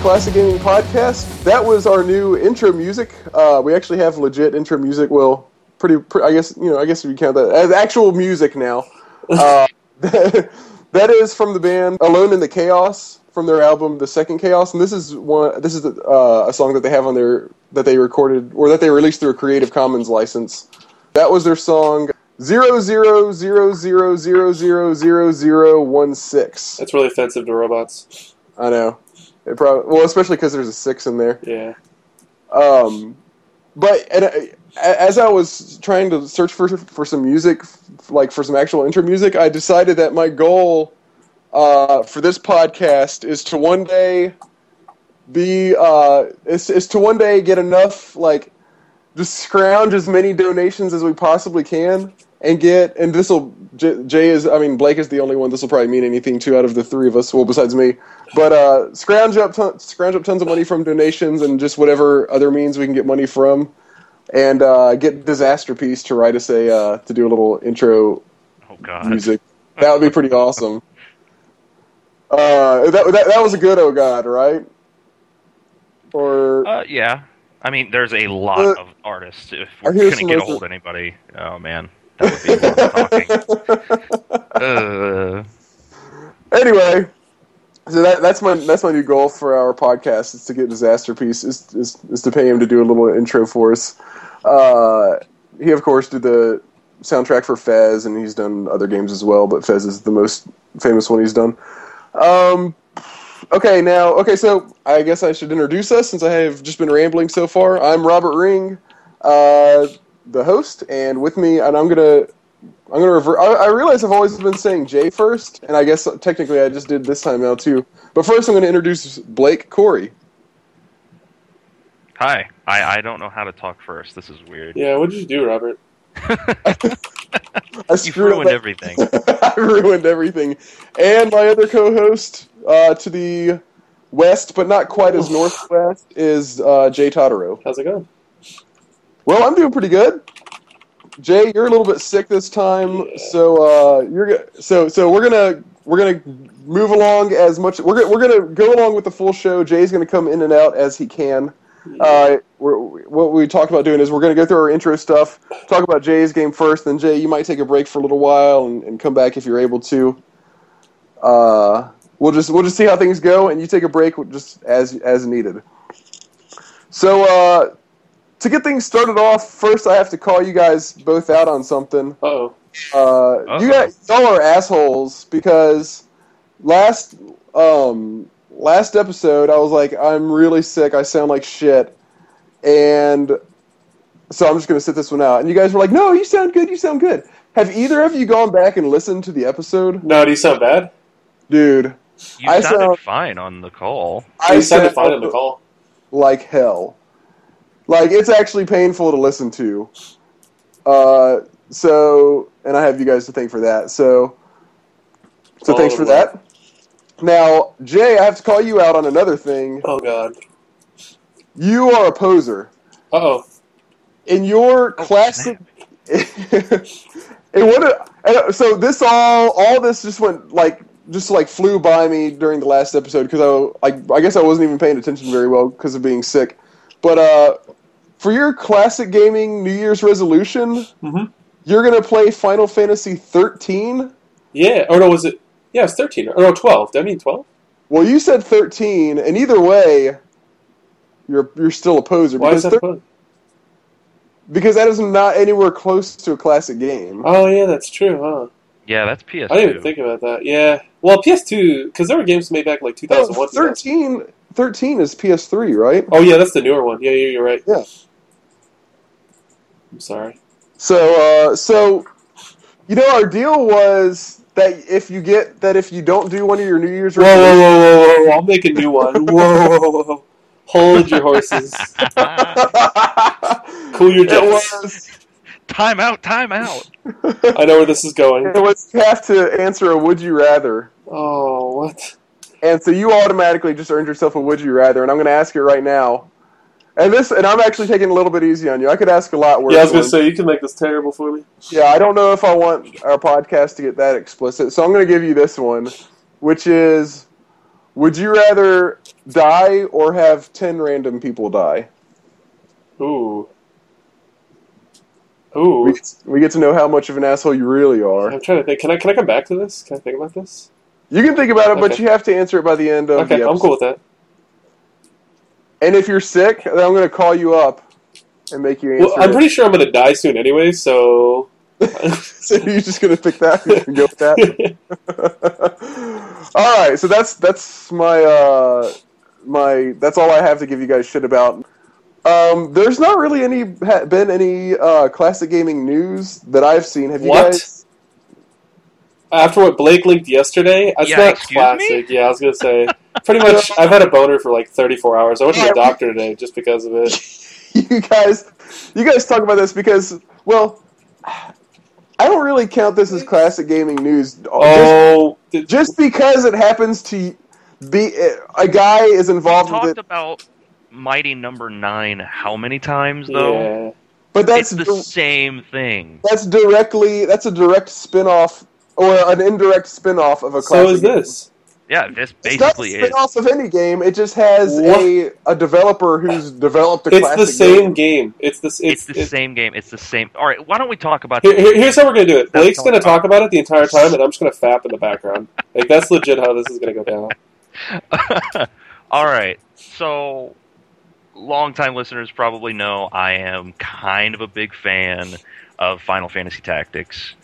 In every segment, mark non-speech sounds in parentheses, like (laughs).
Classic Gaming Podcast. That was our new intro music. Uh, we actually have legit intro music. Well, pretty, pre- I guess you know. I guess we count that as actual music now. (laughs) Uh, (laughs) that is from the band Alone in the Chaos from their album The Second Chaos, and this is one. This is uh, a song that they have on their that they recorded or that they released through a Creative Commons license. That was their song zero zero zero zero zero zero zero zero one six. That's really offensive to robots. I know. It probably well, especially because there's a six in there. Yeah. Um, but and, uh, as I was trying to search for for some music, like for some actual intro music, I decided that my goal uh, for this podcast is to one day be uh, is, is to one day get enough like just scrounge as many donations as we possibly can and get and this will Jay is I mean Blake is the only one this will probably mean anything to out of the three of us well besides me. But uh, scrounge up ton- scrounge up tons of money from donations and just whatever other means we can get money from. And uh, get Disasterpeace to write us a uh, to do a little intro Oh God. music. That would be pretty awesome. Uh, that, that that was a good oh god right? Or Uh, yeah. I mean, there's a lot Uh, of artists. If we're gonna get a hold of anybody, oh man, that. Uh, (laughs) anyway, so that, that's my that's my new goal for our podcast is to get Disasterpeace is is, is to pay him to do a little intro for us. Uh, he of course did the soundtrack for Fez, and he's done other games as well, but Fez is the most famous one he's done. Um, okay, now okay, so I guess I should introduce us since I have just been rambling so far. I'm Robert Ring, uh, the host, and with me, and I'm gonna I'm gonna revert. I, I realize I've always been saying Jay first, and I guess technically I just did this time now too. But first, I'm going to introduce Blake Corey. hi. I, I don't know how to talk first. This is weird. Yeah, what did you do, Robert? (laughs) I You screwed ruined up- everything. (laughs) I ruined everything. And my other co-host uh, to the west, but not quite as northwest, is uh, Jay Totaro. How's it going? Well, I'm doing pretty good. Jay, you're a little bit sick this time, Yeah. so uh, you're so so we're gonna we're gonna move along as much. We're gonna, we're gonna go along with the full show. Jay's gonna come in and out as he can. Uh, we're, what we talked about doing is we're going to go through our intro stuff, talk about Jay's game first, then Jay, you might take a break for a little while and, and come back if you're able to. Uh, we'll just we'll just see how things go, and you take a break just as as needed. So uh, to get things started off, first I have to call you guys both out on something. Uh-oh. Uh, you guys, y'all are assholes because last um last episode I was like, I'm really sick. I sound like shit, and so I'm just gonna sit this one out. And you guys were like, No, you sound good. You sound good. Have either of you gone back and listened to the episode, No, do you sound bad? dude? You I sounded sound- fine on the call. I sounded fine on the call. like hell. Like it's actually painful to listen to. Uh, so, and I have you guys to thank for that. So, so thanks for that. Now, Jay, I have to call you out on another thing. Oh, God. You are a poser. Uh-oh. In your Oh, classic, (laughs) it would have. So this all, all this just went like, just like flew by me during the last episode because I, like, I guess I wasn't even paying attention very well because of being sick. But uh, for your classic gaming New Year's resolution, Mhm. you're gonna play Final Fantasy 13. Yeah. Or no, was it... Yeah, it's 13. Or no, 12. Did I mean 12? Well, you said 13, and either way, you're you're still a poser Why is because that thir- fun? because that is not anywhere close to a classic game. Oh, yeah, that's true, huh? Yeah, that's PS2. I didn't even think about that. Yeah. Well, PS2, because there were games made back like No, 2001. 13, 13 is PS3, right? Oh, yeah, that's the newer one. Yeah, yeah, you're right. Yeah. I'm sorry. So, uh, so you know, our deal was that if you get that if you don't do one of your New Year's Whoa, whoa, resolutions, whoa, whoa, whoa. I'll make a new one. (laughs) Whoa, whoa, whoa, whoa. Hold your horses. (laughs) Cool your it jets. was time out, time out. I know where this is going. it was you have to answer a would you rather. Oh, what? And so you automatically just earned yourself a would you rather, and I'm going to ask you right now. And this, and I'm actually taking a little bit easy on you. I could ask a lot worse. Yeah, I was gonna ones. say you can make this terrible for me. Yeah, I don't know if I want our podcast to get that explicit, so I'm going to give you this one, which is Would you rather die or have ten random people die? Ooh. We Ooh. get, we get to know how much of an asshole you really are. I'm trying to think. Can I can I come back to this? Can I think about this? You can think about it, but you have to answer it by the end of Okay. I'm cool with that. And if you're sick, then I'm going to call you up and make you answer. Well, I'm it. pretty sure I'm gonna die soon anyway, so. (laughs) so you're just going to pick that and go with that. (laughs) all right, so that's that's my uh, my that's all I have to give you guys shit about. Um, there's not really any ha, been any uh, classic gaming news that I've seen. Have you What? guys? After what Blake linked yesterday, it's Yeah, not excuse classic. Yeah, I was gonna say. Pretty much, I've had a boner for like 34 hours. I went to the doctor today just because of it. (laughs) you guys, you guys talk about this because well, I don't really count this as classic gaming news. Just, Oh, did- just because it happens to be a guy is involved with talked it, about Mighty Number Nine how many times though? yeah. but that's it's the di- same thing. that's directly that's a direct spin-off or an indirect spin-off of a So classic is game. this? Yeah, this It's not a basically is. spin-off of any game. It just has What? a a developer who's developed a It's classic the same game. game. It's the It's, it's, the it's- same game. It's the same. All right, why don't we talk about? Here, here- here's how we're gonna do it. That's Blake's gonna talk about it the entire time, and I'm just gonna fap in the background. Like that's legit how this is gonna go down. (laughs) All right. So, longtime listeners probably know I am kind of a big fan of Final Fantasy Tactics,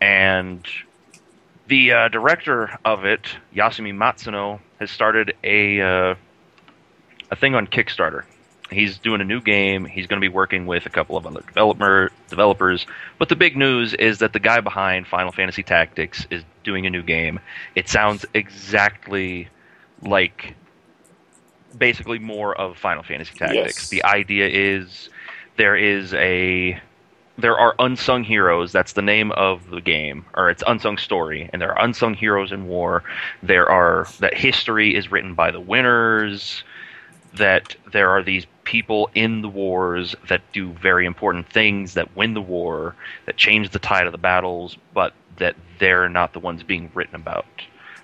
and the uh, director of it, Yasumi Matsuno, has started a uh, a thing on Kickstarter. He's doing a new game. He's going to be working with a couple of other developer developers. But the big news is that the guy behind Final Fantasy Tactics is doing a new game. It sounds exactly like basically more of Final Fantasy Tactics. Yes. The idea is there is a there are unsung heroes. That's the name of the game, or it's unsung story, and there are unsung heroes in war. There are that history is written by the winners. That there are these people in the wars that do very important things that win the war, that change the tide of the battles, but that they're not the ones being written about.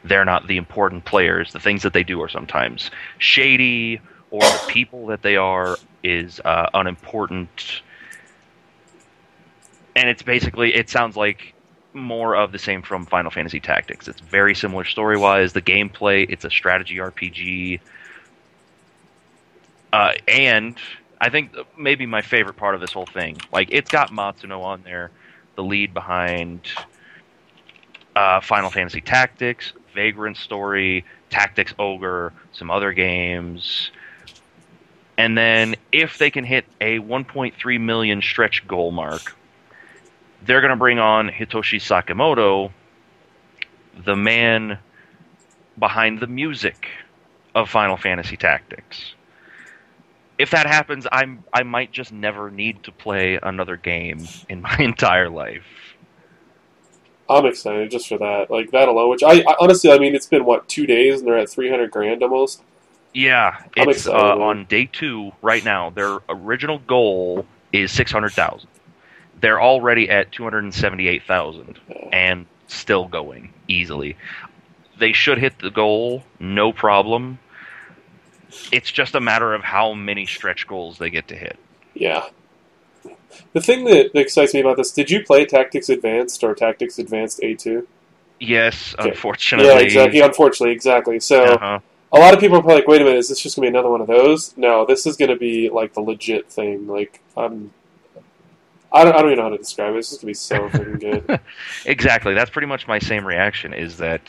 They're not the important players. The things that they do are sometimes shady, or the people that they are is uh, unimportant and it's basically it sounds like more of the same from Final Fantasy Tactics. It's very similar story wise. The gameplay, it's a strategy RPG, uh, and I think maybe my favorite part of this whole thing, like it's got Matsuno on there, the lead behind uh, Final Fantasy Tactics, Vagrant Story, Tactics Ogre, some other games. And then if they can hit a 1.3 million stretch goal mark, they're going to bring on Hitoshi Sakamoto, the man behind the music of Final Fantasy Tactics. If that happens, I'm I might just never need to play another game in my (laughs) entire life. I'm excited just for that. Like that alone. Which I, I honestly, I mean, it's been what two days, and they're at 300 grand almost. Yeah, I'm it's uh, on day two right now. Their original goal is six hundred thousand. They're already at two hundred and seventy-eight thousand, and still going easily. They should hit the goal, no problem. It's just a matter of how many stretch goals they get to hit. Yeah. The thing that excites me about this, did you play Tactics Advanced or Tactics Advanced A2? Yes, Okay. unfortunately. Yeah, exactly. Unfortunately, exactly. So Uh-huh. a lot of people are probably like, "Wait a minute, is this just gonna be another one of those?" No, this is gonna be like the legit thing. Like, I'm, I don't, I don't even know how to describe it. It's just gonna be so freaking good. (laughs) Exactly. That's pretty much my same reaction. Is that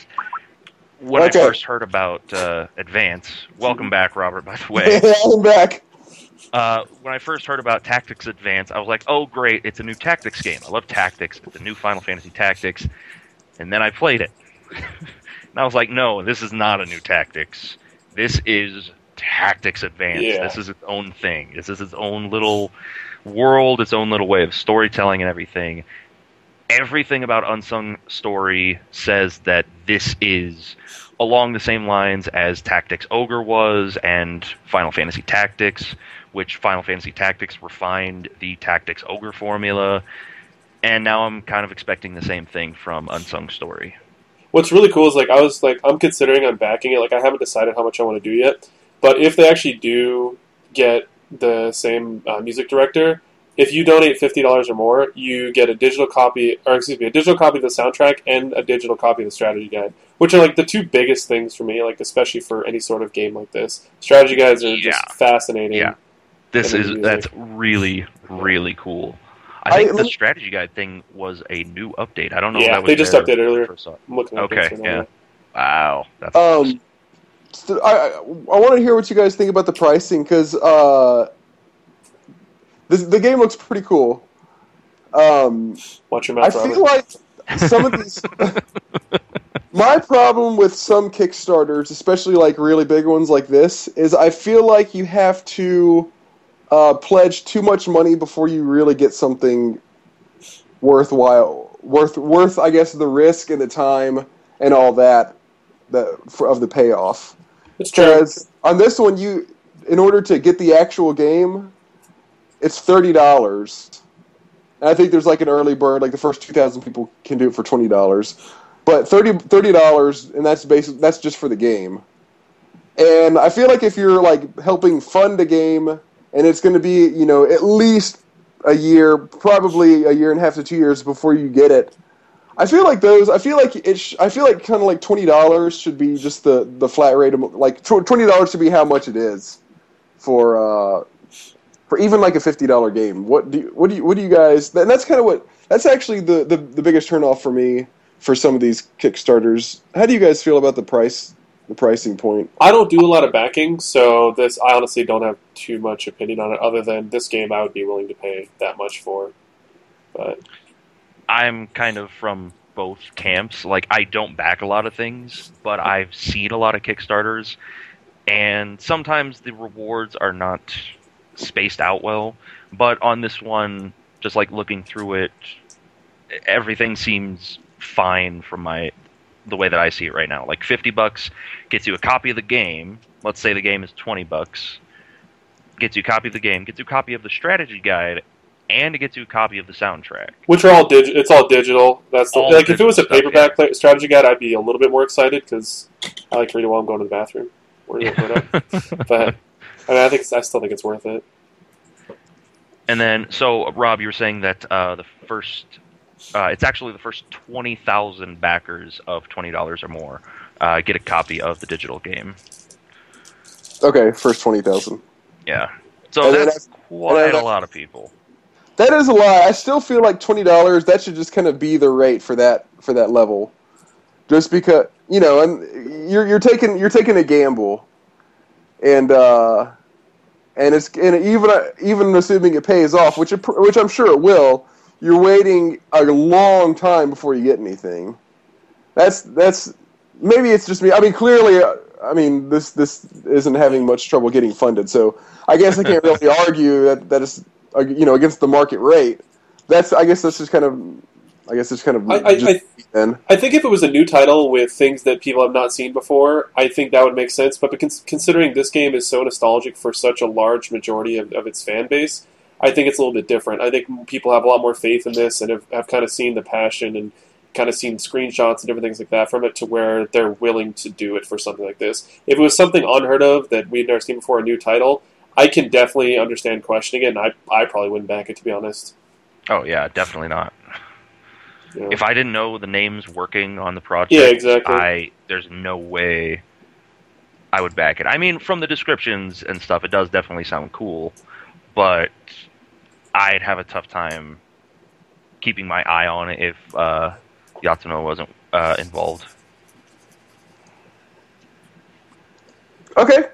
when Okay. I first heard about uh, Advance? Welcome back, Robert. By the way, (laughs) I'm back. uh, when I first heard about Tactics Advance, I was like, "Oh, great! It's a new Tactics game. I love Tactics. It's a new Final Fantasy Tactics." And then I played it, (laughs) and I was like, "No, this is not a new Tactics. This is Tactics Advance. Yeah. This is its own thing. This is its own little world, its own little way of storytelling and everything." Everything about Unsung Story says that this is along the same lines as Tactics Ogre was and Final Fantasy Tactics, which Final Fantasy Tactics refined the Tactics Ogre formula. And now I'm kind of expecting the same thing from Unsung Story. what's really cool is like I was like I'm considering on backing it. Like I haven't decided how much I want to do yet, but if they actually do get the same uh, music director, if you donate fifty dollars or more, you get a digital copy, or excuse me, a digital copy of the soundtrack and a digital copy of the strategy guide, which are like the two biggest things for me. Like especially for any sort of game like this, strategy guides are Yeah. just fascinating. Yeah. This is music. that's really really cool. I I- think the strategy guide thing was a new update. I don't know. if Yeah, that was they just there updated earlier. when I first saw it. I'm looking at Okay, this right now. yeah. Wow, that's Um, so I, I, I want to hear what you guys think about the pricing because uh, this, the game looks pretty cool. Um, Watch your I mouth, Robert. feel like some of these. (laughs) my problem with some Kickstarters, especially like really big ones like this, is I feel like you have to uh, pledge too much money before you really get something worthwhile, worth worth I guess the risk and the time and all that that for, of the payoff. it's true. Because on this one, you in order to get the actual game, it's thirty dollars. I think there's like an early bird, like the first two thousand people can do it for twenty dollars. But 30 dollars, and that's basic. That's just for the game. And I feel like if you're like helping fund a game, and it's going to be you know at least a year, probably a year and a half to two years before you get it. I feel like those. I feel like it. Sh- I feel like kind of like twenty dollars should be just the the flat rate. Of, like twenty dollars should be how much it is for uh, for even like a fifty dollar game. What do you, what do you what do you guys? And that's kind of what that's actually the, the the biggest turnoff for me for some of these Kickstarters. How do you guys feel about the price the pricing point? I don't do a lot of backing, so this I honestly don't have too much opinion on it. Other than this game, I would be willing to pay that much for. But I'm kind of from both camps. Like I don't back a lot of things, but I've seen a lot of Kickstarters, and sometimes the rewards are not spaced out well. But on this one, just like looking through it, everything seems fine from my the way that I see it right now. Like 50 bucks gets you a copy of the game. Let's say the game is 20 bucks. Gets you a copy of the game, gets you a copy of the strategy guide, and it gets you a copy of the soundtrack. which are all digital. It's all digital. That's the, All like if it was a digital stuff, paperback strategy guide, I'd be a little bit more excited because I like to read it while I'm going to the bathroom. Or, whatever. (laughs) but I mean, I think I still think it's worth it. And then, so Rob, you were saying that uh, the first, uh, it's actually the first twenty thousand backers of twenty dollars or more uh, get a copy of the digital game. Okay, first twenty thousand. Yeah, so And that's that's- quite then a lot of people. That is a lot. I still feel like twenty dollars. That should just kind of be the rate for that for that level, just because you know, and you're you're taking you're taking a gamble, and uh, and it's and even even assuming it pays off, which it, which I'm sure it will. You're waiting a long time before you get anything. That's that's maybe it's just me. I mean, clearly, I mean this this isn't having much trouble getting funded. So I guess I can't really (laughs) argue that that is you know against the market rate. That's I guess that's just kind of I guess it's kind of I, I, just I, then. I think if it was a new title with things that people have not seen before, I think that would make sense. But considering this game is so nostalgic for such a large majority of, of its fan base, I think it's a little bit different. I think people have a lot more faith in this and have, have kind of seen the passion and kind of seen screenshots and different things like that from it to where they're willing to do it for something like this. If it was something unheard of that we'd never seen before, a new title, I can definitely understand questioning it, and I, I probably wouldn't back it, to be honest. Oh yeah, definitely not. You know? If I didn't know the names working on the project, Yeah, exactly. I there's no way I would back it. I mean, from the descriptions and stuff, it does definitely sound cool, but I'd have a tough time keeping my eye on it if uh, Matsuno wasn't uh, involved. Okay.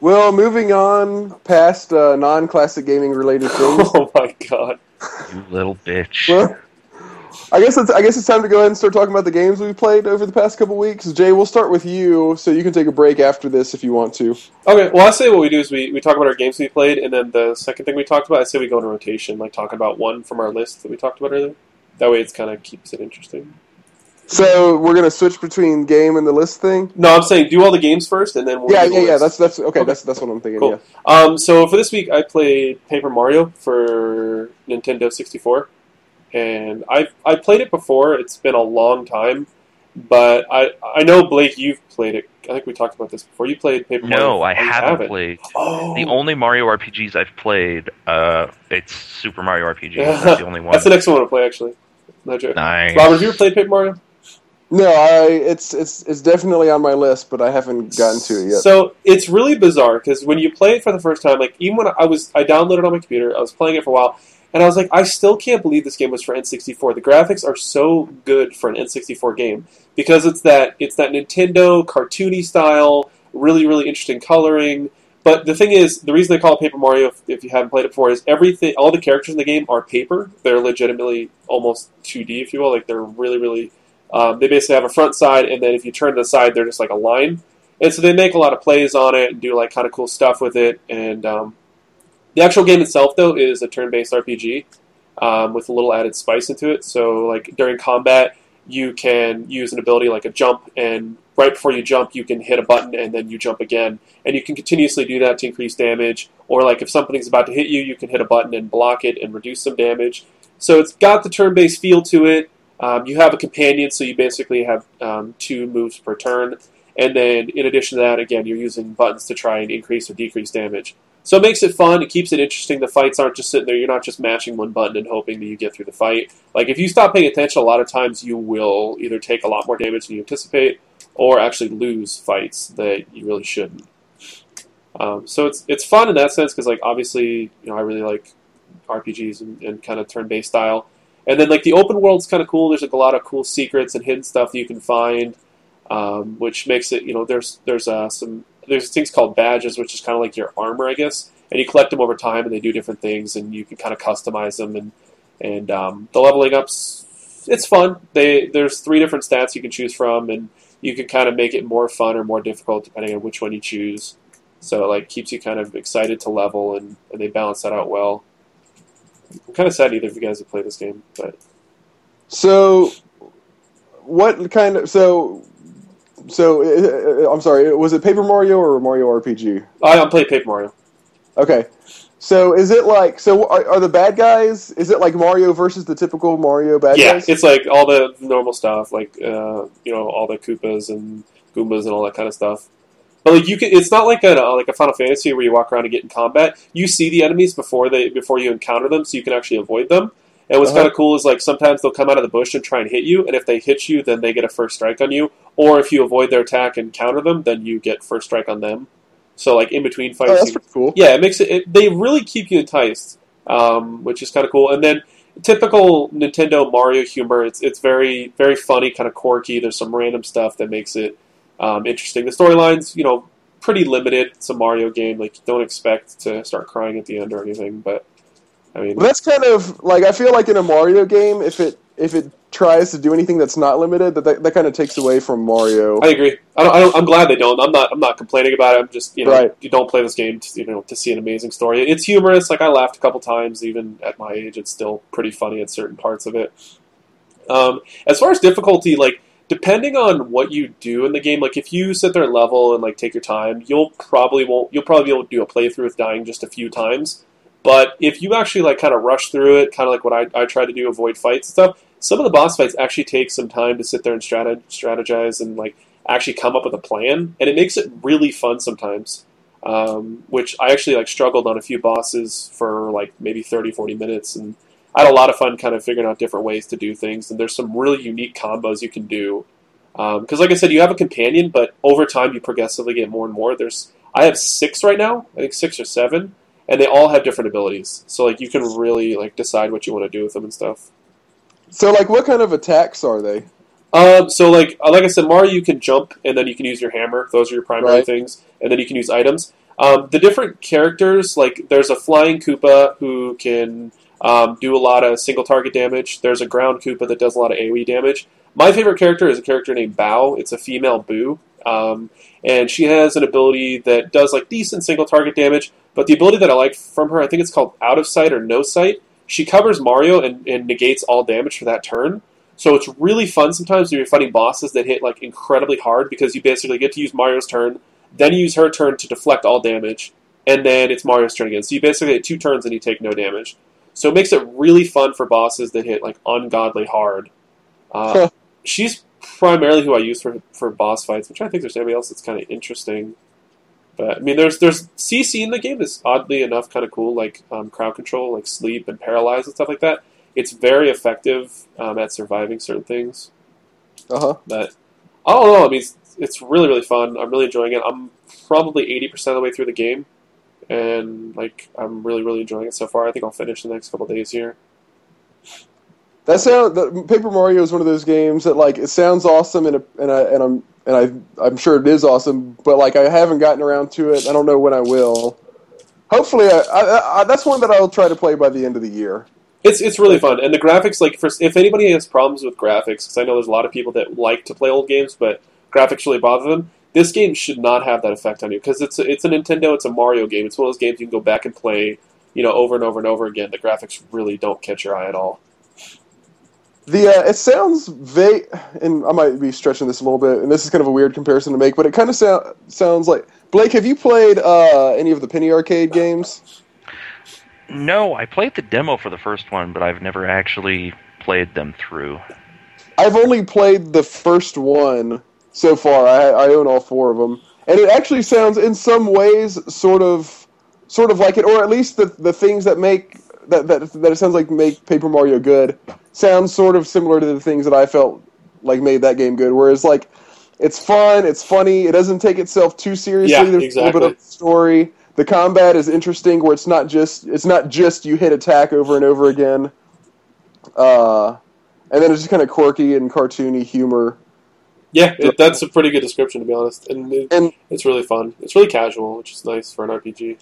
Well, moving on past uh, non-classic gaming related (laughs) things. oh my god. You little bitch. well, I guess it's I guess it's time to go ahead and start talking about the games we've played over the past couple weeks. Jay, we'll start with you, so you can take a break after this if you want to. Okay, well, I say what we do is we, we talk about our games we played, and then the second thing we talked about, I say we go in rotation, like talk about one from our list that we talked about earlier. That way, it's kind of keeps it interesting. So we're gonna switch between game and the list thing. No, I'm saying do all the games first, and then we'll yeah, do the yeah, yeah. That's that's okay. Okay. That's that's what I'm thinking. Cool. Yeah. Um, so for this week, I played Paper Mario for Nintendo 64, and I I played it before. It's been a long time, but I I know Blake, you've played it. I think we talked about this before. You played Paper Mario. No, I Oh, you haven't played. Oh, The only Mario RPGs I've played, uh, it's Super Mario RPG. That's the (laughs) only one. That's the next one I want to play actually. No joke. nice. Robert, have you ever played Paper Mario? No, I it's it's it's definitely on my list, but I haven't gotten to it yet. So it's really bizarre because when you play it for the first time, like even when I was, I downloaded it on my computer, I was playing it for a while, and I was like, I still can't believe this game was for N64. The graphics are so good for an N64 game because it's that it's that Nintendo cartoony style, really really interesting coloring. But the thing is, the reason they call it Paper Mario, if, if you haven't played it before, is everything, all the characters in the game are paper. They're legitimately almost 2D, if you will. Like they're really, really. Um, they basically have a front side, and then if you turn to the side, they're just like a line. And so they make a lot of plays on it and do like kind of cool stuff with it. And um, the actual game itself, though, is a turn-based RPG um, with a little added spice into it. So like during combat, you can use an ability like a jump, and right before you jump, you can hit a button and then you jump again, and you can continuously do that to increase damage. Or like if something's about to hit you, you can hit a button and block it and reduce some damage. So it's got the turn-based feel to it. Um, you have a companion, so you basically have um, two moves per turn. And then, in addition to that, again, you're using buttons to try and increase or decrease damage. So it makes it fun. It keeps it interesting. The fights aren't just sitting there. You're not just mashing one button and hoping that you get through the fight. Like if you stop paying attention, a lot of times you will either take a lot more damage than you anticipate, or actually lose fights that you really shouldn't. Um, so it's it's fun in that sense because like obviously you know I really like RPGs and, and kind of turn-based style. And then like the open world's kind of cool. There's like a lot of cool secrets and hidden stuff you can find, um, which makes it you know there's there's uh, some there's things called badges, which is kind of like your armor, I guess. And you collect them over time, and they do different things, and you can kind of customize them. And and um, the leveling ups, it's fun. They there's three different stats you can choose from, and you can kind of make it more fun or more difficult depending on which one you choose. So it, like keeps you kind of excited to level, and, and they balance that out well. I'm kind of sad either of you guys have played this game, but So, what kind of so so? uh, I'm sorry. Was it Paper Mario or Mario RPG? I, I played Paper Mario. Okay. So is it like so? Are, are the bad guys? Is it like Mario versus the typical Mario bad yeah, guys? Yeah, it's like all the normal stuff, like uh, you know all the Koopas and Goombas and all that kind of stuff. But like you can, it's not like a like a Final Fantasy where you walk around and get in combat. You see the enemies before they before you encounter them, so you can actually avoid them. And what's Uh-huh. kind of cool is like sometimes they'll come out of the bush and try and hit you, and if they hit you, then they get a first strike on you. Or if you avoid their attack and counter them, then you get first strike on them. So like in between Oh, fights, that's you- pretty cool. yeah, it makes it, it. They really keep you enticed, um, which is kind of cool. And then typical Nintendo Mario humor. It's it's very very funny, kind of quirky. There's some random stuff that makes it um, interesting. The storylines, you know, pretty limited. It's a Mario game. Like, don't expect to start crying at the end or anything. But I mean, Well, that's kind of like I feel like in a Mario game, if it if it tries to do anything that's not limited, that that, that kind of takes away from Mario. I agree. I don't, I don't, I'm glad they don't. I'm not. I'm not complaining about it. I'm just you know Right. you don't play this game to, you know to see an amazing story. It's humorous. Like I laughed a couple times even at my age. It's still pretty funny at certain parts of it. Um, as far as difficulty, like depending on what you do in the game, like if you sit there level and like take your time, you'll probably won't. You'll probably be able to do a playthrough with dying just a few times. But if you actually like kind of rush through it, kind of like what I, I try to do, avoid fights and stuff. Some of the boss fights actually take some time to sit there and strategize and like actually come up with a plan, and it makes it really fun sometimes. Um, which I actually like struggled on a few bosses for like maybe 30, 40 minutes, and I had a lot of fun kind of figuring out different ways to do things. And there's some really unique combos you can do. Because, like I said, you have a companion, but over time you progressively get more and more. There's I have six right now, I think six or seven, and they all have different abilities. So like you can really like decide what you want to do with them and stuff. So, like, what kind of attacks are they? Um, so like uh, like I said, Mario, you can jump and then you can use your hammer. Those are your primary Right. things, and then you can use items. Um, the different characters, like there's a flying Koopa who can um, do a lot of single target damage. There's a ground Koopa that does a lot of AOE damage. My favorite character is a character named Bow. It's a female Boo, um, and she has an ability that does like decent single target damage. But the ability that I like from her, I think it's called Out of Sight or No Sight. She covers Mario and, and negates all damage for that turn. So it's really fun sometimes when you're fighting bosses that hit like incredibly hard because you basically get to use Mario's turn, then you use her turn to deflect all damage, and then it's Mario's turn again. So you basically get two turns and you take no damage. So it makes it really fun for bosses that hit like ungodly hard. Uh, she's primarily who I use for for boss fights, which I think there's anybody else that's kind of interesting. But I mean, there's there's CC in the game is oddly enough kind of cool, like um, crowd control, like sleep and paralyze and stuff like that. It's very effective um, at surviving certain things. Uh huh. But I don't know. I mean, it's, it's really really fun. I'm really enjoying it. I'm probably eighty percent of the way through the game, and like I'm really really enjoying it so far. I think I'll finish the next couple days here. That sound the, Paper Mario is one of those games that like it sounds awesome and and I and I'm and I I'm sure it is awesome, but like I haven't gotten around to it. I don't know when I will. Hopefully, I, I, I, that's one that I'll try to play by the end of the year. It's it's really fun, and the graphics like for if anybody has problems with graphics, because I know there's a lot of people that like to play old games, but graphics really bother them. This game should not have that effect on you because it's a, it's a Nintendo, it's a Mario game. It's one of those games you can go back and play, you know, over and over and over again. The graphics really don't catch your eye at all. The uh, it sounds vague, and I might be stretching this a little bit, and this is kind of a weird comparison to make, but it kind of sound, sounds like Blake. Have you played uh, any of the Penny Arcade games? No, I played the demo for the first one, but I've never actually played them through. I've only played the first one so far. I, I own all four of them, and it actually sounds, in some ways, sort of, sort of like it, or at least the the things that make that that that it sounds like make Paper Mario good sounds sort of similar to the things that I felt like made that game good. Whereas like it's fun, it's funny, it doesn't take itself too seriously. Yeah, There's exactly. a little bit of story. The combat is interesting, where it's not just it's not just you hit attack over and over again. Uh, and then it's just kind of quirky and cartoony humor. Yeah, it, that's a pretty good description to be honest, and, it, And it's really fun. It's really casual, which is nice for an RPG.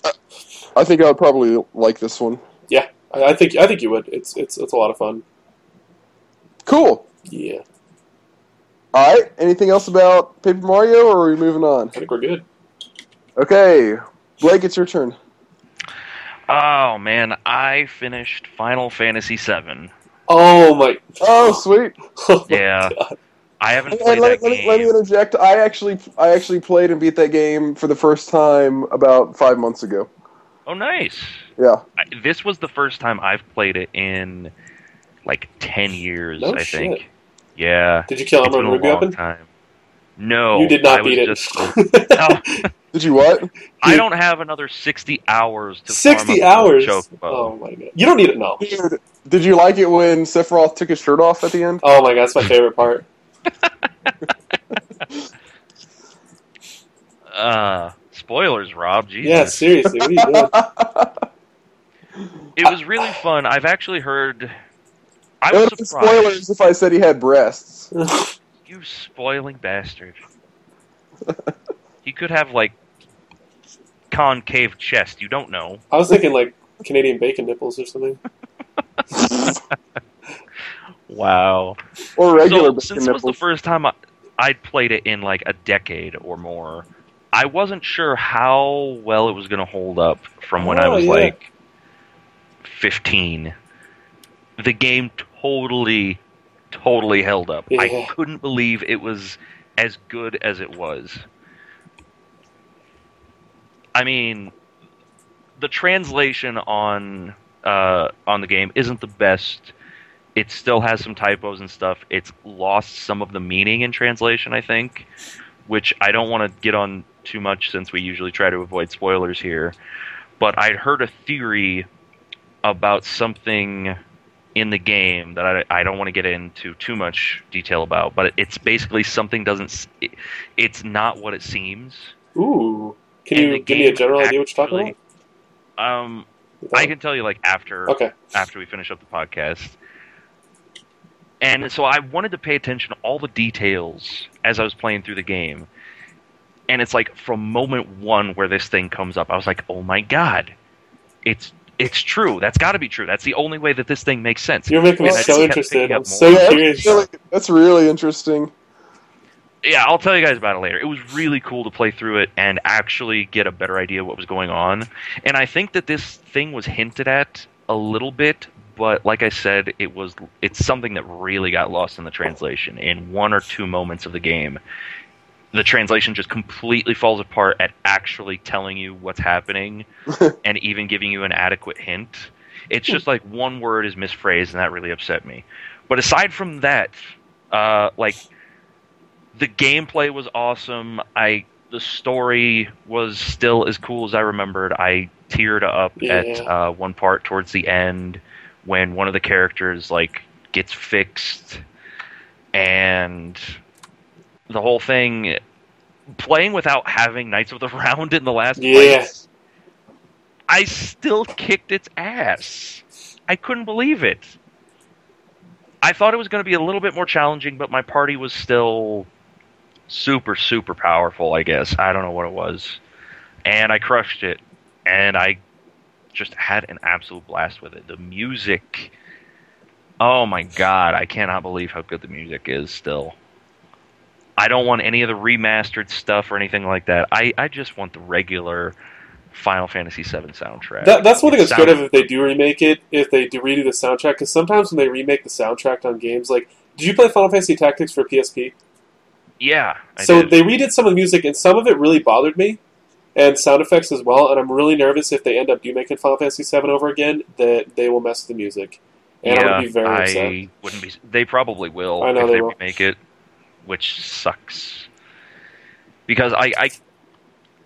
I think I would probably like this one. Yeah, I, I think I think you would. It's it's it's a lot of fun. Cool. Yeah, All right. Anything else about Paper Mario, or are we moving on? I think we're good. Okay, Blake, it's your turn. Oh man, I finished Final Fantasy VII. Oh my! Oh, sweet. (laughs) oh my Yeah. God. I haven't played let, that let game. let me interject. I actually, I actually played and beat that game for the first time about five months ago. Oh, nice. Yeah. I, this was the first time I've played it in like ten years. No I shit. think. Yeah. Did you kill him been on Ruby long Open? time. No, you did not I beat it. Just, (laughs) no, (laughs) Did you what? I don't have another sixty hours to Sixty up a hours. Chocobo. Oh my god! You don't need it. now. Did you like it when Sephiroth took his shirt off at the end? Oh my god, that's my favorite part. Uh, spoilers, Rob. Jesus. Yeah, seriously, what are you doing? (laughs) It was really fun. I've actually heard. I It was would be surprised. spoilers if I said he had breasts. (laughs) You spoiling bastard. he could have like concave chest. You don't know. I was thinking like Canadian bacon nipples or something. (laughs) Wow. Or regular so, bacon since it was the first time I, I'd played it in like a decade or more, I wasn't sure how well it was going to hold up from when I Oh, was yeah. like 15. The game totally, totally held up. I couldn't believe it was as good as it was. I mean, the translation on uh, on the game isn't the best. It still has some typos and stuff. It's lost some of the meaning in translation, I think, which I don't want to get on too much since we usually try to avoid spoilers here. But I'd heard a theory about something in the game that I, I don't want to get into too much detail about, but it's basically something doesn't. it- It's not what it seems. Ooh, can And you give me a general idea what you're talking actually- Um, about? I can tell you like after Okay. after we finish up the podcast. And so I wanted to pay attention to all the details as I was playing through the game. And it's like from moment one where this thing comes up, I was like, "Oh my god, it's it's true. That's got to be true. That's the only way that this thing makes sense." You're making me And I so interested. I'm so. Yeah, curious. that's really, that's really interesting. yeah, I'll tell you guys about it later. It was really cool to play through it and actually get a better idea of what was going on. And I think that this thing was hinted at a little bit, but like I said, it was it's something that really got lost in the translation. In one or two moments of the game, the translation just completely falls apart at actually telling you what's happening (laughs) and even giving you an adequate hint. It's just like one word is misphrased, and that really upset me. But aside from that, uh, like the gameplay was awesome. I the story was still as cool as I remembered. I teared up Yeah. at uh, one part towards the end when one of the characters like gets fixed, and the whole thing. Playing without having Knights of the (laughs) Round in the last Yeah. place, I still kicked its ass. I couldn't believe it. I thought it was going to be a little bit more challenging, but my party was still super, super powerful, I guess. I don't know what it was. And I crushed it. And I just had an absolute blast with it. The music. Oh my god, I cannot believe how good the music is still. I don't want any of the remastered stuff or anything like that. I, I just want the regular Final Fantasy VII soundtrack. That, that's one thing that's good sounds- if they do remake it, if they do redo the soundtrack, because sometimes when they remake the soundtrack on games, like, did you play Final Fantasy Tactics for PSP? Yeah. I so did. they redid some of the music, and some of it really bothered me, and sound effects as well. And I'm really nervous if they end up do making Final Fantasy VII over again that they will mess with the music, and yeah, gonna be very I upset. wouldn't be. They probably will I know if they they remake it, which sucks. Because I, I,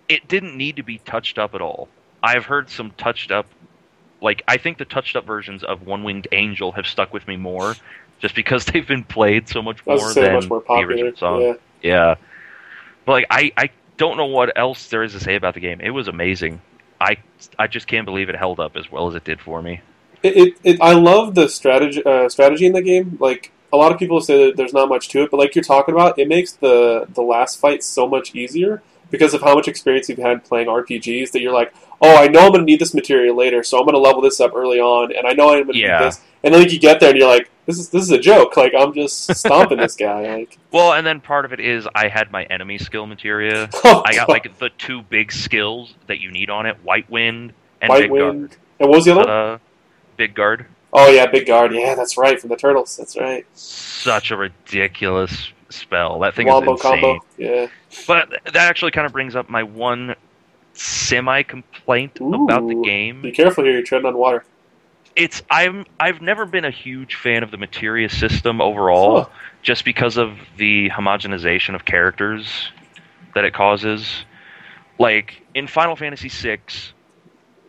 it didn't need to be touched up at all. I've heard some touched up, like I think the touched up versions of One Winged Angel have stuck with me more, just because (laughs) they've been played so much more than much more the original song. Yeah. Yeah. But like I, I don't know what else there is to say about the game. It was amazing. I I just can't believe it held up as well as it did for me. It, it, it I love the strategy uh, strategy in the game. Like a lot of people say that there's not much to it, but like you're talking about, it makes the the last fight so much easier because of how much experience you've had playing RPGs. That you're like, oh, I know I'm going to need this material later, so I'm going to level this up early on, and I know I'm going to Yeah. need this. And then like, you get there and you're like, this is this is a joke. Like I'm just stomping this guy. Like (laughs) Well, and then part of it is I had my enemy skill materia. (laughs) oh, I got God. like the two big skills that you need on it: White Wind and White Big Wind. And what was the other. Uh, big Guard. Oh yeah, Big Guard. Yeah, that's right from the Turtles. That's right. Such a ridiculous spell. That thing Wombo is insane. combo. Yeah. But that actually kind of brings up my one semi complaint about the game. Be careful here. You're treading on water. It's I'm I've never been a huge fan of the materia system overall, Huh. just because of the homogenization of characters that it causes. Like in Final Fantasy VI,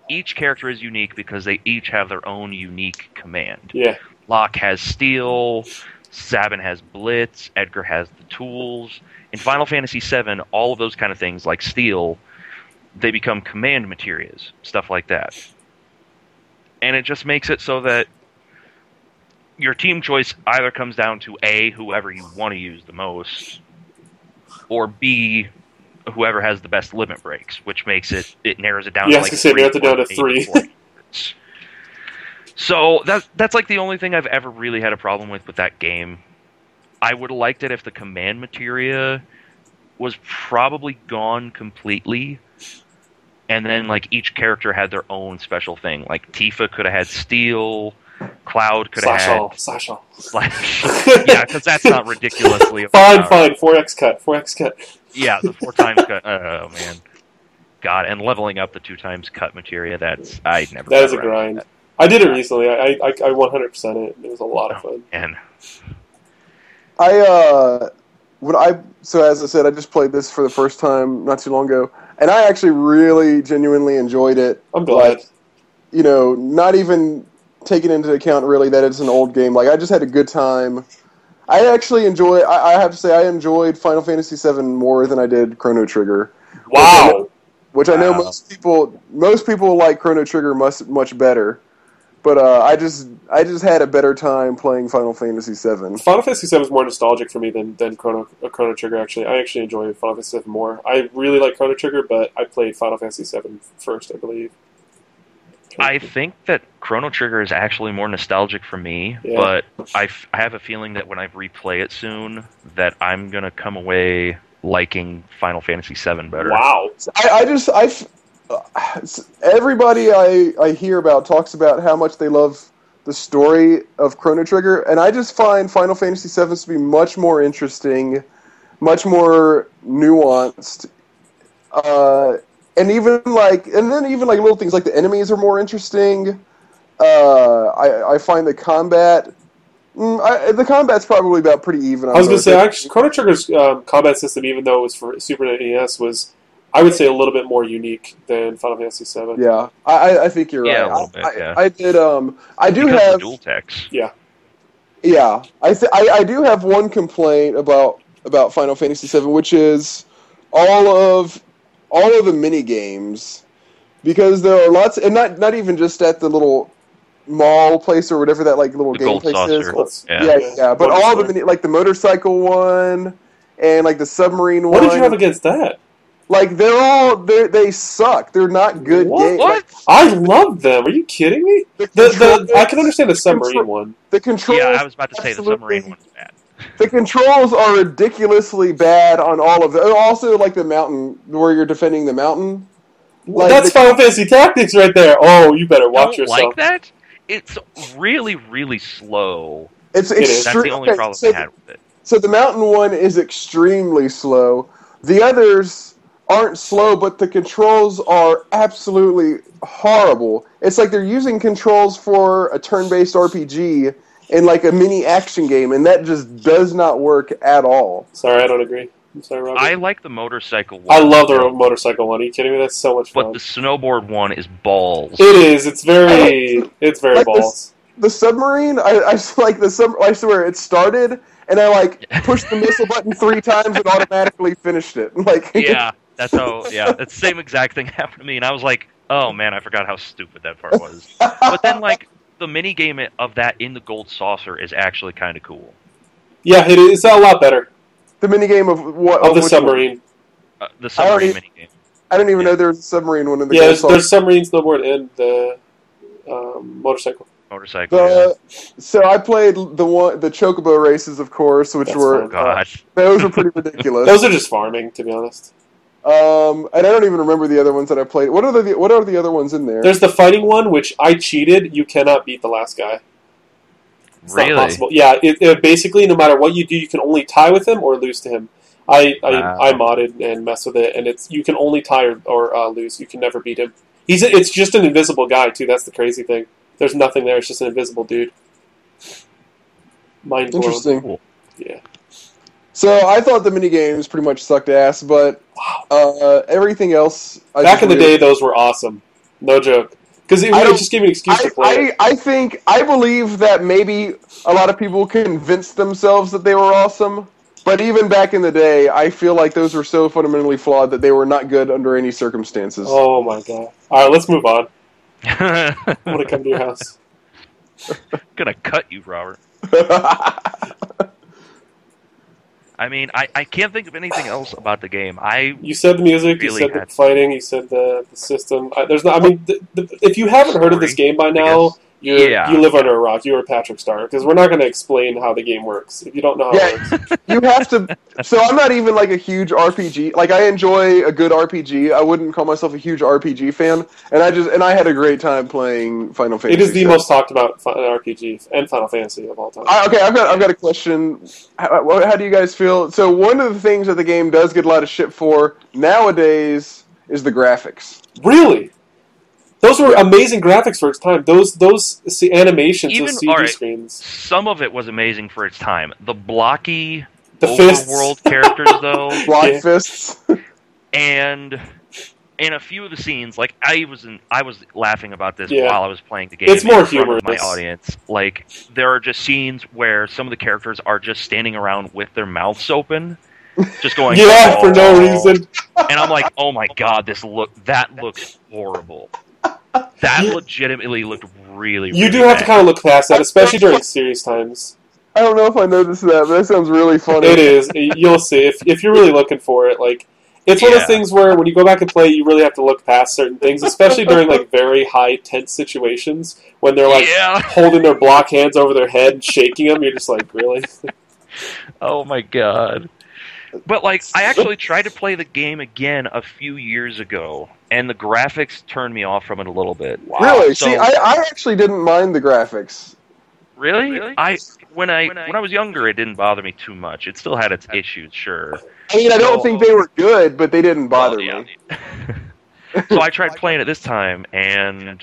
each character is unique because they each have their own unique command. Yeah. Locke has steal, Sabin has blitz, Edgar has the tools. In Final Fantasy VII, all of those kind of things like steal, they become command materials, stuff like that. And it just makes it so that your team choice either comes down to A, whoever you want to use the most, or B, whoever has the best limit breaks, which makes it it narrows it down Yeah, to like say, three it down to three. So that that's like the only thing I've ever really had a problem with with that game. I would have liked it if the command materia was probably gone completely, and then like each character had their own special thing. Like Tifa could have had steal, Cloud could have Slash had all. Slash all. slash. (laughs) yeah, because that's not ridiculously. (laughs) Fine, fine. Four X cut. Four X cut. Yeah, the four times (laughs) cut. Oh man, God, and leveling up the two times cut materia. That's I never. That got is a grind. that. I did it recently. I I I 100 percent it. It was a lot of fun. And I uh, when I so as I said, I just played this for the first time not too long ago, and I actually really genuinely enjoyed it. I'm glad. Like, you know, not even taking into account really that it's an old game. Like I just had a good time. I actually enjoy. I, I have to say, I enjoyed Final Fantasy VII more than I did Chrono Trigger, wow. which I know Wow. most people most people like Chrono Trigger much much better. But uh, I just I just had a better time playing Final Fantasy VII. Final Fantasy VII is more nostalgic for me than than Chrono uh, Chrono Trigger. Actually, I actually enjoy Final Fantasy VII more. I really like Chrono Trigger, but I played Final Fantasy VII first, I believe. I think that Chrono Trigger is actually more nostalgic for me, Yeah. but I, f- I have a feeling that when I replay it soon, that I'm gonna come away liking Final Fantasy VII better. Wow. I, I just I f- everybody I I hear about talks about how much they love the story of Chrono Trigger, and I just find Final Fantasy VII to be much more interesting, much more nuanced, uh, and even like and then even like little things like the enemies are more interesting. Uh, I I find the combat Mm, I, the combat's probably about pretty even. I was going to say, actually, Chrono Trigger's um, combat system, even though it was for Super NES, was I would say a little bit more unique than Final Fantasy VII. Yeah, I, I- I think you're Yeah, right. a little bit, I, yeah. I, I did. Um, I do because have. dual text. Yeah, yeah. I, th- I I do have one complaint about about Final Fantasy VII, which is all of all of the mini games, because there are lots, and not not even just at the little mall place or whatever that like little The game gold place saucer. is. Yeah. Yeah, yeah, but Motor all the mini, like the motorcycle one and like the submarine What one. What did you have against that? Like they're all they they suck. They're not good What? games. What? I love them. Are you kidding me? The, The, the I can understand the submarine control- one. The controls. Yeah, I was about to say the absolutely- submarine one's bad. The controls are ridiculously bad on all of them. Also, like the mountain where you're defending the mountain. Like That's the- Final Fantasy Tactics right there. Oh, you better watch Don't yourself. like that. It's really, really slow. It's It is. That's the only okay, problem so, I had with it. so the mountain one is extremely slow. The others aren't slow, but the controls are absolutely horrible. It's like they're using controls for a turn-based RPG in like a mini action game, and that just does not work at all. Sorry, I don't agree. I'm sorry, Robert. I like the motorcycle one. I love the motorcycle one. Are you kidding me? That's so much fun. But the snowboard one is balls. It is. It's very. It's very Like balls. The submarine, I like the sub. I swear, it started, and I like pushed the missile button three times and automatically finished it. (laughs) Like, yeah, that's how. Yeah, that's the same exact thing (laughs) happened to me, and I was like, "Oh man, I forgot how stupid that part was." But then, like, the mini game of that in the gold saucer is actually kind of cool. Yeah, it is a lot better. the minigame of what Of the submarine. Uh, the submarine already- mini game. I didn't even know there was a submarine one in the Yeah, Gold there's, Saucer. there's submarine, snowboard, and the um, motorcycle. Motorcycle. yeah. The, so I played the one, the chocobo races, of course, which That's were Oh god. those were pretty ridiculous. (laughs) Those are just farming, to be honest. Um, and I don't even remember the other ones that I played. What are the what are the other ones in there? There's the fighting one, which I cheated. You cannot beat the last guy. It's not really? possible. Yeah, it, it basically, no matter what you do, you can only tie with him or lose to him. I I, Wow. I modded and messed with it, and it's you can only tie or, or uh, lose. You can never beat him. He's it's just an invisible guy too. That's the crazy thing. There's nothing there. It's just an invisible dude. Mind blown. Interesting. Yeah. So I thought the minigames pretty much sucked ass, but uh, everything else. I Back in the really- day, those were awesome. No joke. Because it, I just gave me an excuse I, to play. I, I think I believe that maybe a lot of people convinced themselves that they were awesome, but even back in the day, I feel like those were so fundamentally flawed that they were not good under any circumstances. Oh my god! All right, let's move on. I want to come to your house. I'm Gonna cut you, Robert. (laughs) I mean, I, I can't think of anything else about the game. I You said the music. Really you said the fighting. You said the, the system. I, there's not. I mean, the, the, if you haven't heard of this game by now. You Yeah. you live under a rock. You are Patrick Star because we're not going to explain how the game works if you don't know how Yeah. it works. (laughs) you have to. So I'm not even like a huge RPG. Like I enjoy a good RPG. I wouldn't call myself a huge RPG fan, and I just and I had a great time playing Final Fantasy. It is the VII. most talked about RPG and Final Fantasy of all time. I, okay, I've got I've got a question. How, how do you guys feel? So one of the things that the game does get a lot of shit for nowadays is the graphics. really. Those were amazing graphics for its time. Those those see, animations, Even- those CG alright. screens, some of it was amazing for its time. The blocky the fists. overworld characters, (laughs) though, Block Yeah. fists. and in a few of the scenes, like I was in, I was laughing about this Yeah. while I was playing the game. It's more in front of my audience. Like there are just scenes where some of the characters are just standing around with their mouths open, just going (laughs) Yeah, for no "Oh." reason. And I'm like, oh my god, this look that looks horrible. That legitimately looked really. You really do have to kind of look past that, especially during serious times. I don't know if I noticed that, but that sounds really funny. It is. You'll see if if you're really looking for it. Like it's one of those things where when you go back and play, you really have to look past certain things, especially during like (laughs) very high tense situations when they're like yeah. holding their block hands over their head and shaking them. You're just like, really? (laughs) Oh my god. But like I (laughs) actually tried to play the game again a few years ago and the graphics turned me off from it a little bit. Really? So- See, I, I actually didn't mind the graphics. Really? I when I when I was younger it didn't bother me too much. It still had its issues, sure. I mean, I don't So- think they were good, but they didn't bother Well, yeah. me. (laughs) so I tried playing it this time and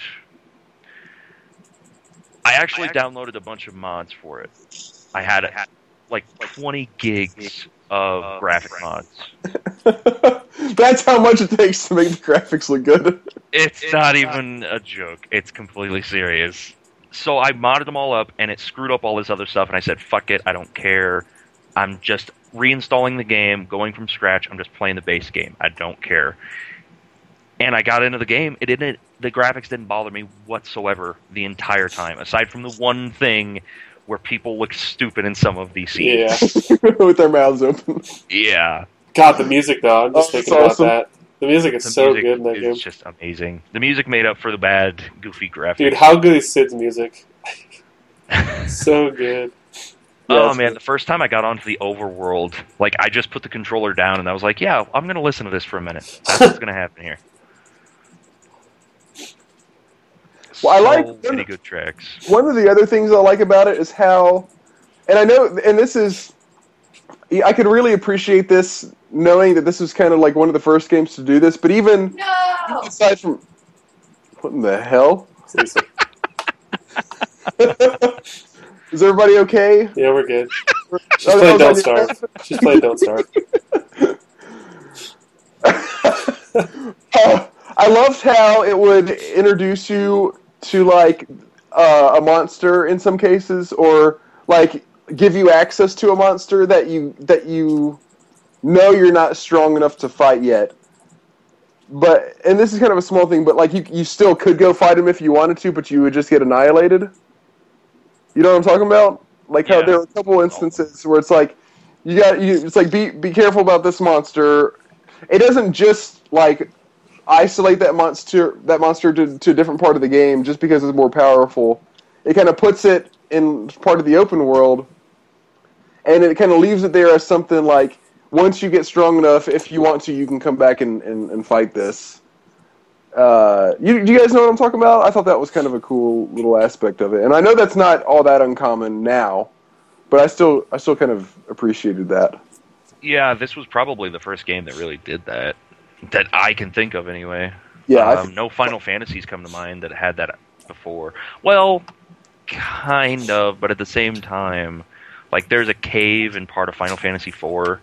I actually downloaded a bunch of mods for it. I had like 20 gigs of graphic mods. (laughs) That's how much it takes to make the graphics look good. It's not even a joke. It's completely serious. So I modded them all up, and it screwed up all this other stuff. And I said, "Fuck it, I don't care. I'm just reinstalling the game, going from scratch. I'm just playing the base game. I don't care." And I got into the game. It didn't. The graphics didn't bother me whatsoever the entire time, aside from the one thing where people look stupid in some of these scenes. Yeah. (laughs) With their mouths open. Yeah, God, the music though. I'm just Oh, thinking that's about awesome. that. The music is the so music good in that is game. It's just amazing. The music made up for the bad, goofy graphics. Dude, how good is Sid's music? (laughs) so good. Oh Yes. man, the first time I got onto the overworld, like I just put the controller down and I was like, "Yeah, I'm gonna listen to this for a minute. That's what's gonna happen here." Well, I So like- many good tracks. One of the other things I like about it is how, and I know, and this is, I could really appreciate this knowing that this was kind of like one of the first games to do this. But even No! aside from, what in the hell? (laughs) Is everybody okay? Yeah, we're good. She's Oh, playing Don't was on Starve. She's playing Don't Starve. (laughs) Uh, I loved how it would introduce you to like uh, a monster in some cases, or like give you access to a monster that you that you know you're not strong enough to fight yet. But and this is kind of a small thing, but like you you still could go fight him if you wanted to, but you would just get annihilated. You know what I'm talking about? Like how Yeah. there were a couple instances where it's like you got you it's like be be careful about this monster. It doesn't just like isolate that monster that monster to, to a different part of the game just because it's more powerful. It kind of puts it in part of the open world, and it kind of leaves it there as something like once you get strong enough, if you want to, you can come back and, and, and fight this. Uh, you, do you guys know what I'm talking about? I thought that was kind of a cool little aspect of it, and I know that's not all that uncommon now, but I still I still kind of appreciated that. Yeah, this was probably the first game that really did that. That I can think of anyway. Yeah, I um, no Final Fantasies come to mind that had that before. Well, kind of, but at the same time, like there's a cave in part of Final Fantasy IV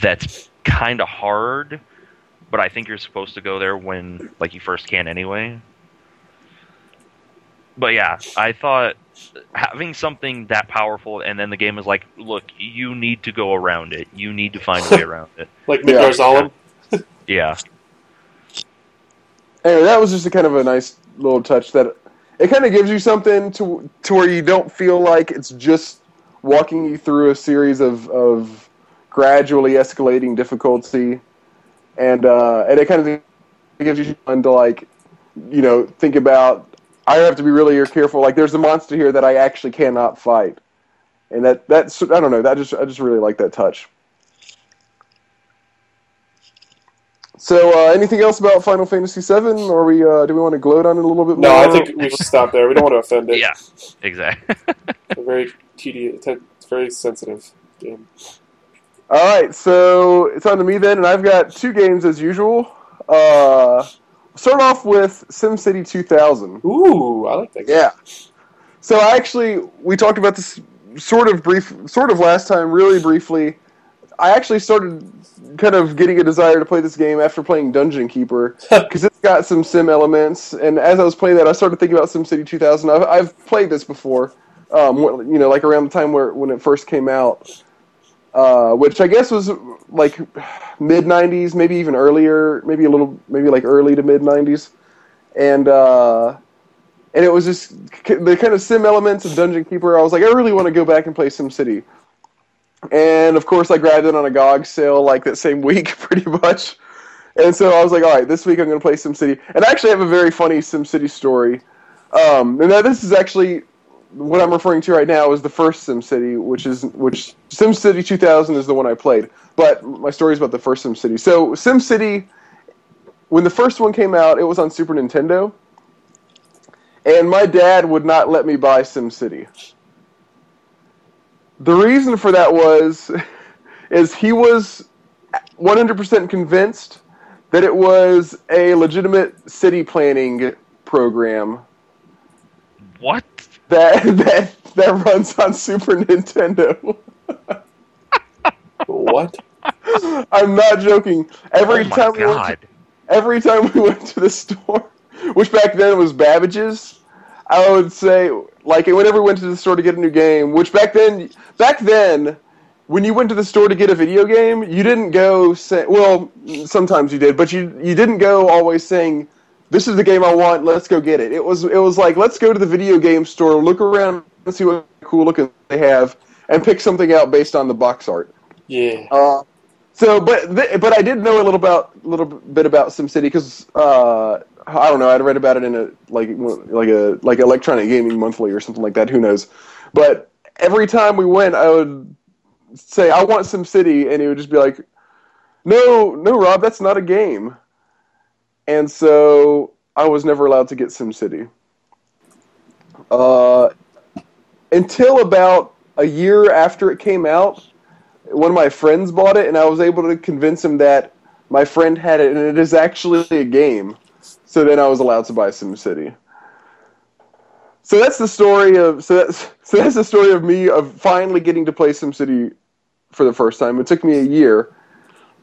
that's kind of hard, but I think you're supposed to go there when like you first can anyway. But yeah, I thought having something that powerful and then the game is like, look, you need to go around it. You need to find a way (laughs) around it. Like Yeah. Midgar Zolom. Yeah. anyway, that was just a kind of a nice little touch that it kind of gives you something to to where you don't feel like it's just walking you through a series of of gradually escalating difficulty, and uh, and it kind of gives you time to like you know think about I have to be really careful. Like there's a monster here that I actually cannot fight, and that that's I don't know that just I just really like that touch. So, uh, anything else about Final Fantasy VII, or we uh, do we want to gloat on it a little bit more? No. I think we should stop there. We don't want to offend it. Yeah. Exactly. (laughs) A very tedious, it's very sensitive game. All right, so it's on to me then, and I've got two games as usual. Uh, start off with SimCity 2000. Ooh, I like that game. Yeah. So I actually we talked about this sort of brief, sort of last time, really briefly. I actually started kind of getting a desire to play this game after playing Dungeon Keeper (laughs) because it's got some sim elements. And as I was playing that, I started thinking about SimCity 2000. I've, I've played this before, um, you know, like around the time where when it first came out, uh, which I guess was like mid 90s, maybe even earlier, maybe a little, maybe like early to mid 90s, and. Uh, and it was just the kind of sim elements of Dungeon Keeper. I was like, I really want to go back and play Sim City. And of course, I grabbed it on a GOG sale like that same week, (laughs) pretty much. And so I was like, all right, this week I'm going to play SimCity. And I actually have a very funny SimCity story. Um, and now this is actually what I'm referring to right now is the first SimCity, which is which SimCity 2000 is the one I played. But my story is about the first SimCity. So SimCity, when the first one came out, it was on Super Nintendo and my dad would not let me buy SimCity. The reason for that was (laughs) is he was 100% convinced that it was a legitimate city planning program. what? that (laughs) that that runs on Super Nintendo. (laughs) What? I'm not joking. Every oh my time we went to, every time we went to the store, which back then was Babbage's, I would say like whenever we went to the store to get a new game, which back then back then when you went to the store to get a video game, you didn't go say well, sometimes you did, but you you didn't go always saying this is the game I want, let's go get it. It was it was like let's go to the video game store, look around and see what cool looking they have and pick something out based on the box art. Yeah. Uh, so, but th- but I did know a little about little bit about SimCity because uh, I don't know. I'd read about it in a like like a like Electronic Gaming Monthly or something like that. Who knows? But every time we went, I would say I want SimCity, and he would just be like, "No, no, Rob, that's not a game." And so I was never allowed to get SimCity. Uh, until about a year after it came out, one of my friends bought it, and I was able to convince him that my friend had it, and it is actually a game. So then I was allowed to buy SimCity. So that's the story of so that's (laughs) so that's the story of me of finally getting to play SimCity for the first time. It took me a year,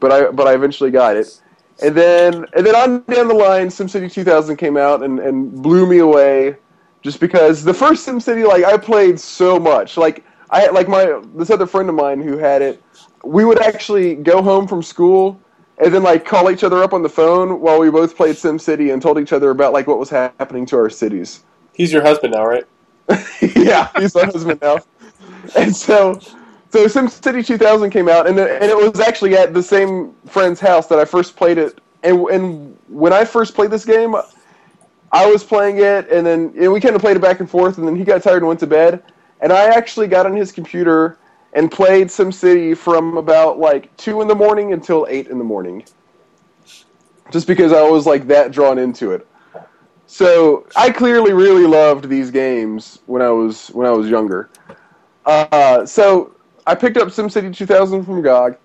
but I but I eventually got it. And then and then on down the line, SimCity 2000 came out and, and blew me away, just because the first SimCity like I played so much. Like I like my this other friend of mine who had it. We would actually go home from school and then like call each other up on the phone while we both played SimCity and told each other about like what was happening to our cities. He's your husband now, right? (laughs) yeah, he's my husband now. And so, so SimCity 2000 came out, and and it was actually at the same friend's house that I first played it. And and when I first played this game, I was playing it, and then and we kind of played it back and forth, and then he got tired and went to bed. And I actually got on his computer and played SimCity from about like two in the morning until eight in the morning, just because I was like that drawn into it. So I clearly really loved these games when I was when I was younger. Uh, so I picked up SimCity 2000 from GOG,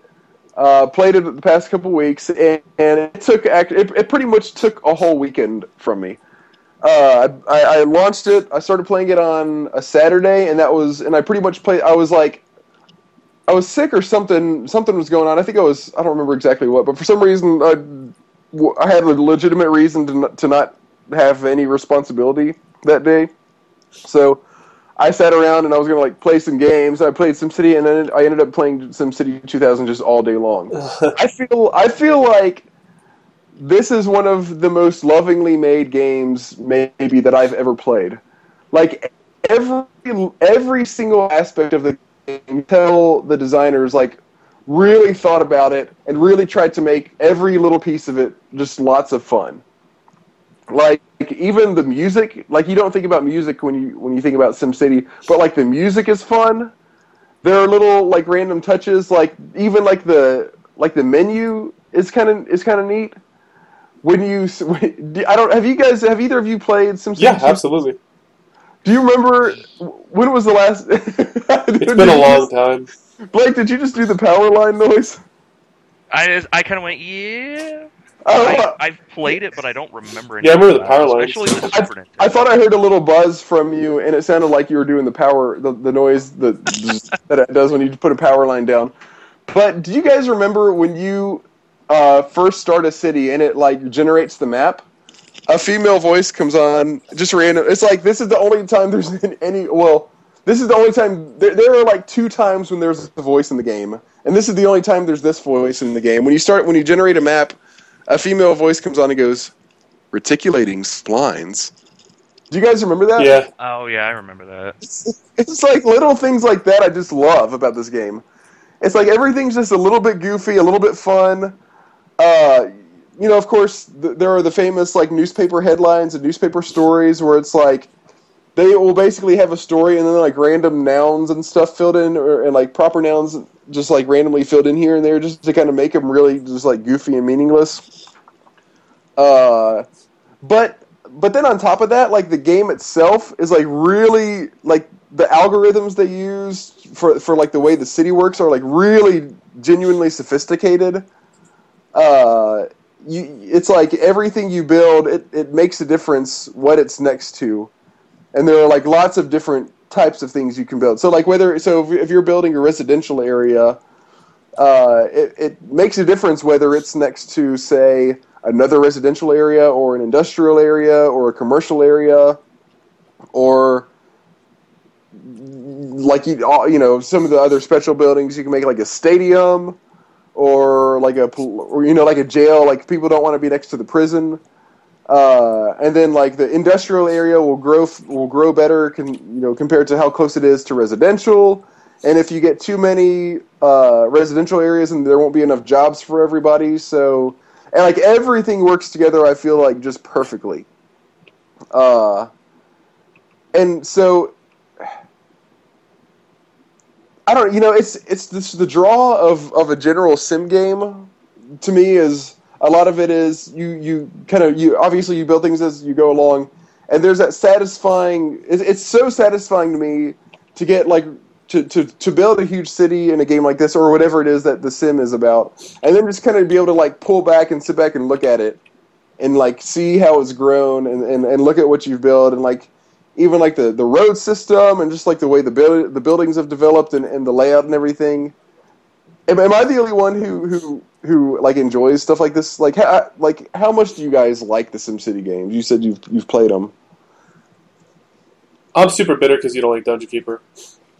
uh, played it the past couple weeks, and, and it took it, it pretty much took a whole weekend from me. Uh, I, I launched it. I started playing it on a Saturday, and that was and I pretty much played. I was like, I was sick or something. Something was going on. I think I was. I don't remember exactly what, but for some reason, I, I had a legitimate reason to not, to not have any responsibility that day. So I sat around and I was gonna like play some games. I played SimCity, and then I ended up playing SimCity 2000 just all day long. (laughs) I feel I feel like this is one of the most lovingly made games maybe that I've ever played. Like every every single aspect of the game, tell the designers like really thought about it and really tried to make every little piece of it just lots of fun. Like even the music, like you don't think about music when you when you think about SimCity, but like the music is fun. There are little like random touches, like even like the like the menu is kind of is kind of neat. When you, (laughs) I don't have you guys have either of you played SimCity? Yeah, absolutely. Do you remember when was the last? (laughs) It's been a long time. Blake, did you just do the power line noise? I just, I kind of went yeah. Oh, I, I've played it, but I don't remember. Yeah, I remember the power line. it. Especially I, I thought I heard a little buzz from you, and it sounded like you were doing the power, the, the noise the, (laughs) that it does when you put a power line down. But do you guys remember when you uh, first start a city and it like generates the map? A female voice comes on, just random. It's like this is the only time there's (laughs) any. Well, this is the only time. There, there are like two times when there's a voice in the game, and this is the only time there's this voice in the game. When you start, when you generate a map, a female voice comes on and goes, "Reticulating splines." Do you guys remember that? Yeah, Oh yeah, I remember that. (laughs) It's like little things like that I just love about this game. It's like everything's just a little bit goofy, a little bit fun. Uh, you know, of course, th- there are the famous like newspaper headlines and newspaper stories where it's like they will basically have a story and then like random nouns and stuff filled in, or, and like proper nouns just like randomly filled in here and there, just to kind of make them really just like goofy and meaningless. Uh, but but then on top of that, like the game itself is like really like the algorithms they use for for like the way the city works are like really genuinely sophisticated. Uh, you, it's like everything you build, it, it makes a difference what it's next to. and there are like lots of different types of things you can build. So like whether so if, you're building a residential area, uh, it, it makes a difference whether it's next to say another residential area or an industrial area or a commercial area or like you you know some of the other special buildings you can make like a stadium or like a or you know like a jail like people don't want to be next to the prison. Uh, and then like the industrial area will grow will grow better can you know compared to how close it is to residential. And if you get too many uh, residential areas and there won't be enough jobs for everybody. So and like everything works together i feel like just perfectly. Uh, and so I don't. You know, it's it's this, the draw of of a general sim game. To me, is a lot of it is you you kind of you obviously you build things as you go along, and there's that satisfying. It's, it's so satisfying to me to get like to, to, to build a huge city in a game like this or whatever it is that the sim is about and then just kind of be able to like pull back and sit back and look at it and like see how it's grown and, and, and look at what you've built and like even like the, the road system and just like the way the build, the buildings have developed and, and the layout and everything. Am, am I the only one who, who who like enjoys stuff like this? Like how, like how much do you guys like the SimCity games? You said you've you've played them. I'm super bitter because you don't like Dungeon Keeper.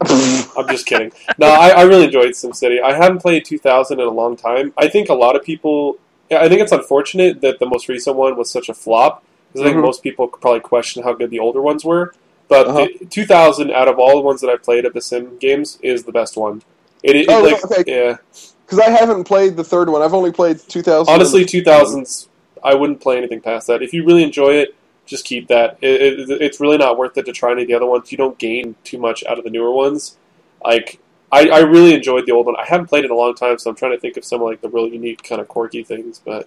(laughs) I'm just kidding. No, I, I really enjoyed SimCity. I haven't played 2000 in a long time. I think a lot of people. I think it's unfortunate that the most recent one was such a flop because I think Mhm. most people could probably question how good the older ones were. But Uh-huh. the 2000, out of all the ones that I've played of the Sim games, is the best one. It, it, Oh, like, okay. yeah. Because I haven't played the third one. I've only played 2000. Honestly, 2000s, I wouldn't play anything past that. If you really enjoy it, just keep that. It, it, it's really not worth it to try any of the other ones. You don't gain too much out of the newer ones. Like, I, I really enjoyed the old one. I haven't played it in a long time, so I'm trying to think of some like the really unique kind of quirky things. But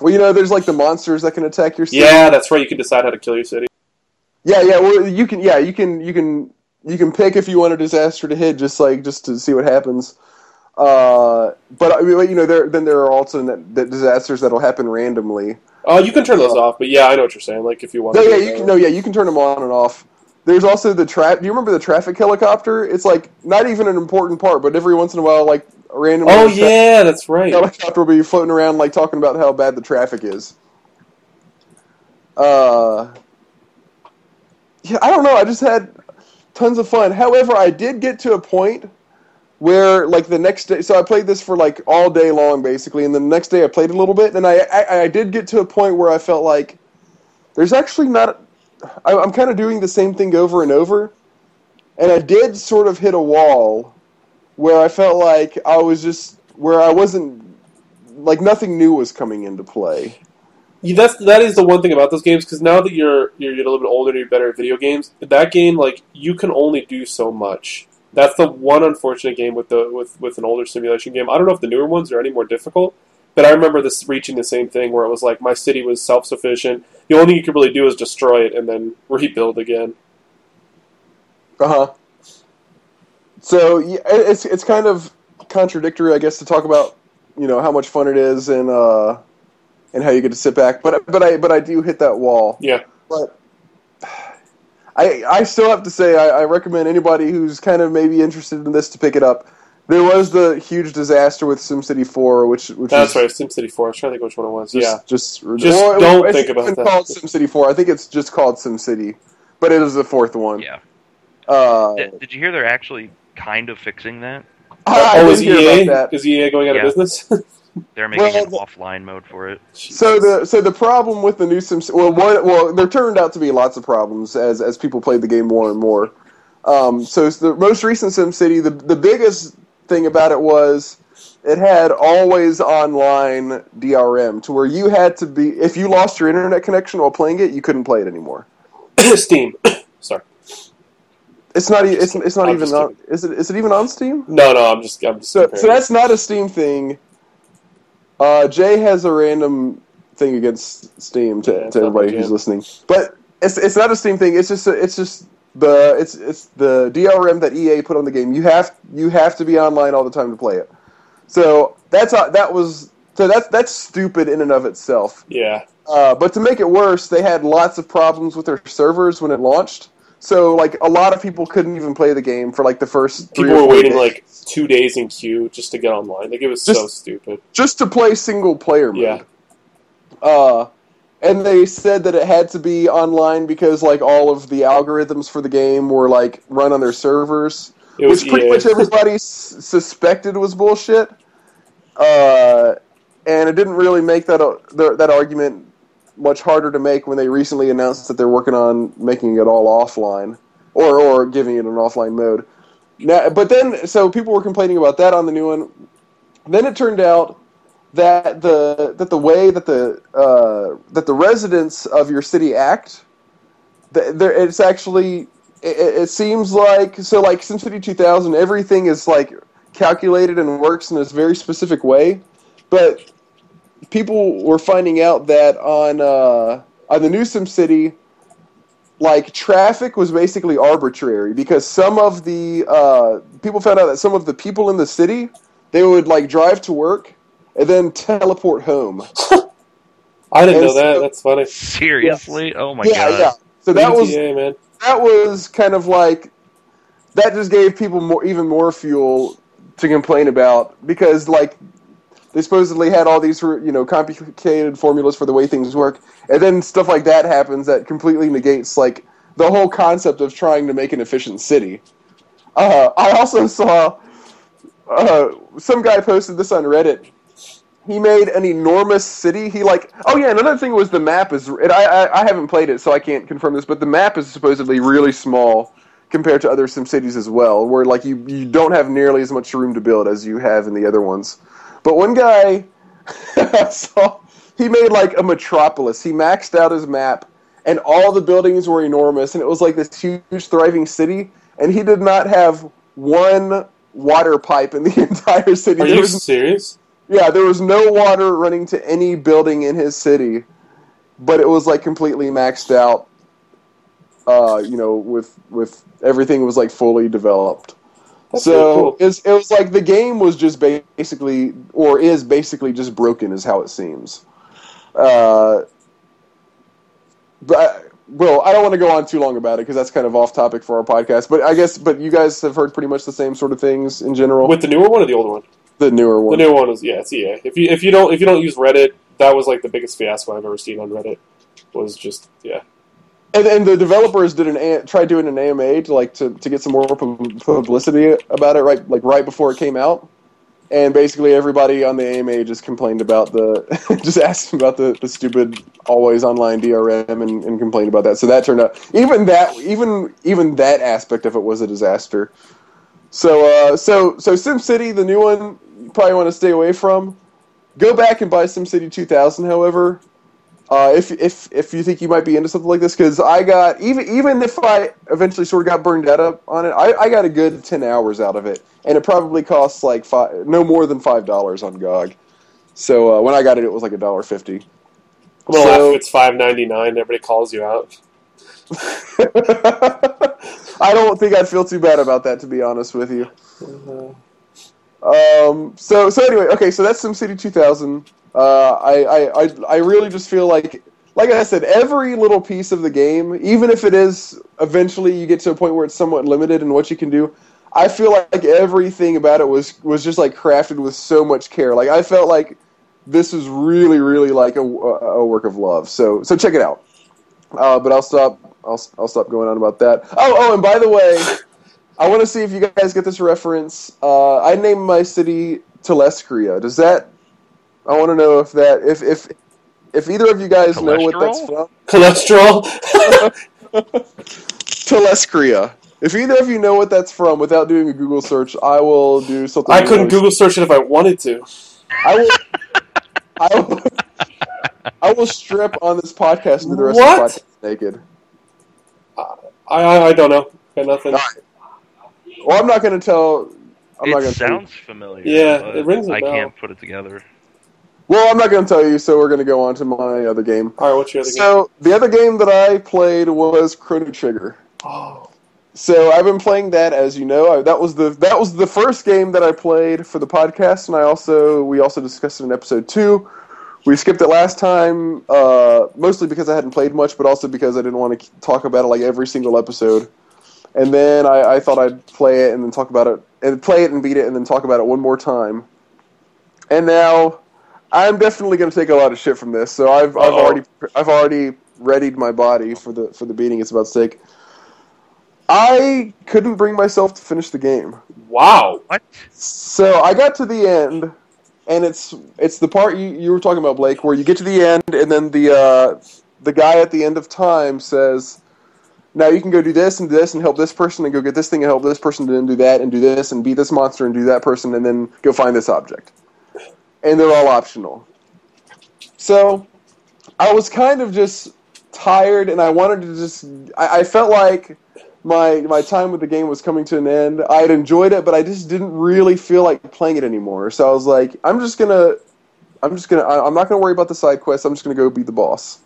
Well, you know, there's like the monsters that can attack your city. yeah, that's right. You can decide how to kill your city. Yeah, yeah. Well, you can. Yeah, you can. You can. You can pick if you want a disaster to hit, just like just to see what happens. Uh, but I mean, you know, there then there are also that, that disasters that'll happen randomly. Oh, you can turn those off, but yeah, I know what you're saying. Like if you want. No, yeah, you can. No, yeah, you can turn them on and off. There's also the trap. Do you remember the traffic helicopter? It's like not even an important part, but every once in a while, like randomly, Oh yeah, that's right. helicopter will be floating around, like talking about how bad the traffic is. Uh, yeah, I don't know. I just had tons of fun. However, I did get to a point where, like, the next day. So I played this for like all day long, basically, and the next day I played a little bit, and I I, I did get to a point where I felt like there's actually not. I, I'm kind of doing the same thing over and over, and I did sort of hit a wall where I felt like I was just where I wasn't like nothing new was coming into play. Yeah, that's that is the one thing about those games because now that you're you're a little bit older and you're better at video games, that game like you can only do so much. That's the one unfortunate game with the with with an older simulation game. I don't know if the newer ones are any more difficult, but I remember this reaching the same thing where it was like my city was self sufficient. The only thing you could really do is destroy it and then rebuild again. Uh huh. So yeah, it's it's kind of contradictory, I guess, to talk about you know how much fun it is and uh, and how you get to sit back. But but I but I do hit that wall. Yeah. But (sighs) I I still have to say I, I recommend anybody who's kind of maybe interested in this to pick it up. There was the huge disaster with SimCity 4, which which That's was right, SimCity 4. I was trying to think which one it was. Just, yeah. just, Just well, don't it's think about even that. called SimCity 4. I think it's just called SimCity, but it is the fourth one. Yeah. Uh, Did, did you hear they're actually kind of fixing that? I, I oh, is hear EA about that. is EA going out Yeah. of business? (laughs) They're making Well, an the- offline mode for it. So the so the problem with the new Sims well one, well there turned out to be lots of problems as as people played the game more and more. Um, so it's the most recent SimCity the the biggest thing about it was it had always online DRM to where you had to be if you lost your internet connection while playing it you couldn't play it anymore. (clears throat) Steam. (clears throat) Sorry. It's not it's it's not I'm even on is it is it even on Steam? No, no, I'm just I'm just So, so that's not a Steam thing. Uh, Jay has a random thing against Steam to, Yeah, to everybody who's listening, but it's it's not a Steam thing. It's just a, it's just the it's it's the DRM that EA put on the game. You have you have to be online all the time to play it. So that's uh, that was So that's that's stupid in and of itself. Yeah. Uh, but to make it worse, they had lots of problems with their servers when it launched. So like a lot of people couldn't even play the game for like the first. three People or were waiting days. like two days in queue just to get online. Like it was so stupid. just to play single player mode. Yeah. Uh, and they said that it had to be online because like all of the algorithms for the game were like run on their servers, which pretty EA. much everybody s- suspected was bullshit. Uh, and it didn't really make that uh, th- that argument much harder to make when they recently announced that they're working on making it all offline or or giving it an offline mode. Now, but then so people were complaining about that on the new one. Then it turned out that the that the way that the uh, that the residents of your city act, it's actually it, it seems like so like SimCity 2000 everything is like calculated and works in this very specific way, but people were finding out that on uh, on the new SimCity, like traffic was basically arbitrary because some of the uh, people found out that some of the people in the city they would like drive to work and then teleport home. (laughs) I didn't know and that. That's funny. Seriously? Oh my yeah, god. yeah. So that was man. that was kind of like that just gave people more even more fuel to complain about because like they supposedly had all these you know complicated formulas for the way things work and then stuff like that happens that completely negates like the whole concept of trying to make an efficient city uh, i also saw uh, some guy posted this on reddit he made an enormous city. He like, oh yeah. Another thing was the map is. I, I I haven't played it, so I can't confirm this. But the map is supposedly really small compared to other Sim cities as well, where like you you don't have nearly as much room to build as you have in the other ones. But one guy (laughs) saw he made like a metropolis. He maxed out his map, and all the buildings were enormous, and it was like this huge thriving city. And he did not have one water pipe in the (laughs) entire city. Are There you was serious? yeah, there was no water running to any building in his city, but it was like completely maxed out. Uh, you know, with with everything was like fully developed. That's so cool. it's, it was like the game was just basically, or is basically just broken, is how it seems. Uh, but well, I don't want to go on too long about it because that's kind of off topic for our podcast. But I guess, but you guys have heard pretty much the same sort of things in general. With the newer one or the older one? the newer one. The one, newer one is yeah, it's EA. If you if you don't if you don't use Reddit, that was like the biggest fiasco I've ever seen on Reddit. Was just yeah. And, and the developers did an tried doing an AMA to like to, to get some more publicity about it right like right before it came out, and basically everybody on the AMA just complained about the (laughs) just asked about the, the stupid always online DRM and, and complained about that. So that turned out even that even even that aspect of it was a disaster. So uh, so so SimCity the new one you probably want to stay away from. Go back and buy SimCity 2000, however. Uh, if if if you think you might be into something like this, because I got even even if I eventually sort of got burned out up on it, I, I got a good ten hours out of it, and it probably costs like five, no more than five dollars on GOG. So uh, when I got it, it was like a dollar fifty. Gonna So- if it's five ninety nine. Everybody calls you out. (laughs) I don't think I'd feel too bad about that, to be honest with you. Uh, Um, so so anyway, okay, so that's SimCity 2000. Uh, I, I I really just feel like, like I said, every little piece of the game, even if it is eventually you get to a point where it's somewhat limited in what you can do, I feel like everything about it was was just like crafted with so much care. Like I felt like this was really really like a, a work of love. So so check it out. Uh, but I'll stop. I'll I'll stop going on about that. Oh oh, and by the way. I want to see if you guys get this reference. Uh, I named my city Telescria. Does that? I want to know if that if if if either of you guys know what that's from. cholesterol. (laughs) Telescria. If either of you know what that's from, without doing a Google search, I will do something. I couldn't Google search it if I wanted to. I will. I will. I will strip on this podcast and do the rest What? of the podcast naked. I I, I don't know. Got nothing. All Well, I'm not going to tell. I'm not it going to. sounds familiar. Yeah, but it rings a I bell. I can't put it together. Well, I'm not going to tell you, so we're going to go on to my other game. All right, what's your other game? So the other game that I played was Chrono Trigger. Oh, so I've been playing that, as you know. I, that was the that was the first game that I played for the podcast, and I also we also discussed it in episode two. We skipped it last time, uh, mostly because I hadn't played much, but also because I didn't want to talk about it like every single episode. And then I, I thought I'd play it and then talk about it, and play it and beat it, and then talk about it one more time. And now I'm definitely going to take a lot of shit from this. So I've, I've already I've already readied my body for the for the beating it's about to take. I couldn't bring myself to finish the game. Wow. What? So I got to the end, and it's it's the part you, you were talking about, Blake, where you get to the end, and then the uh, the guy at the end of time says, "Now you can go do this and this and help this person, and go get this thing and help this person, and then do that and do this and beat this monster and do that person, and then go find this object." And they're all optional. So I was kind of just tired, and I wanted to just. I, I felt like my my time with the game was coming to an end. I had enjoyed it, but I just didn't really feel like playing it anymore. So I was like, I'm just gonna, I'm just gonna, I, I'm not gonna worry about the side quests. I'm just gonna go beat the boss.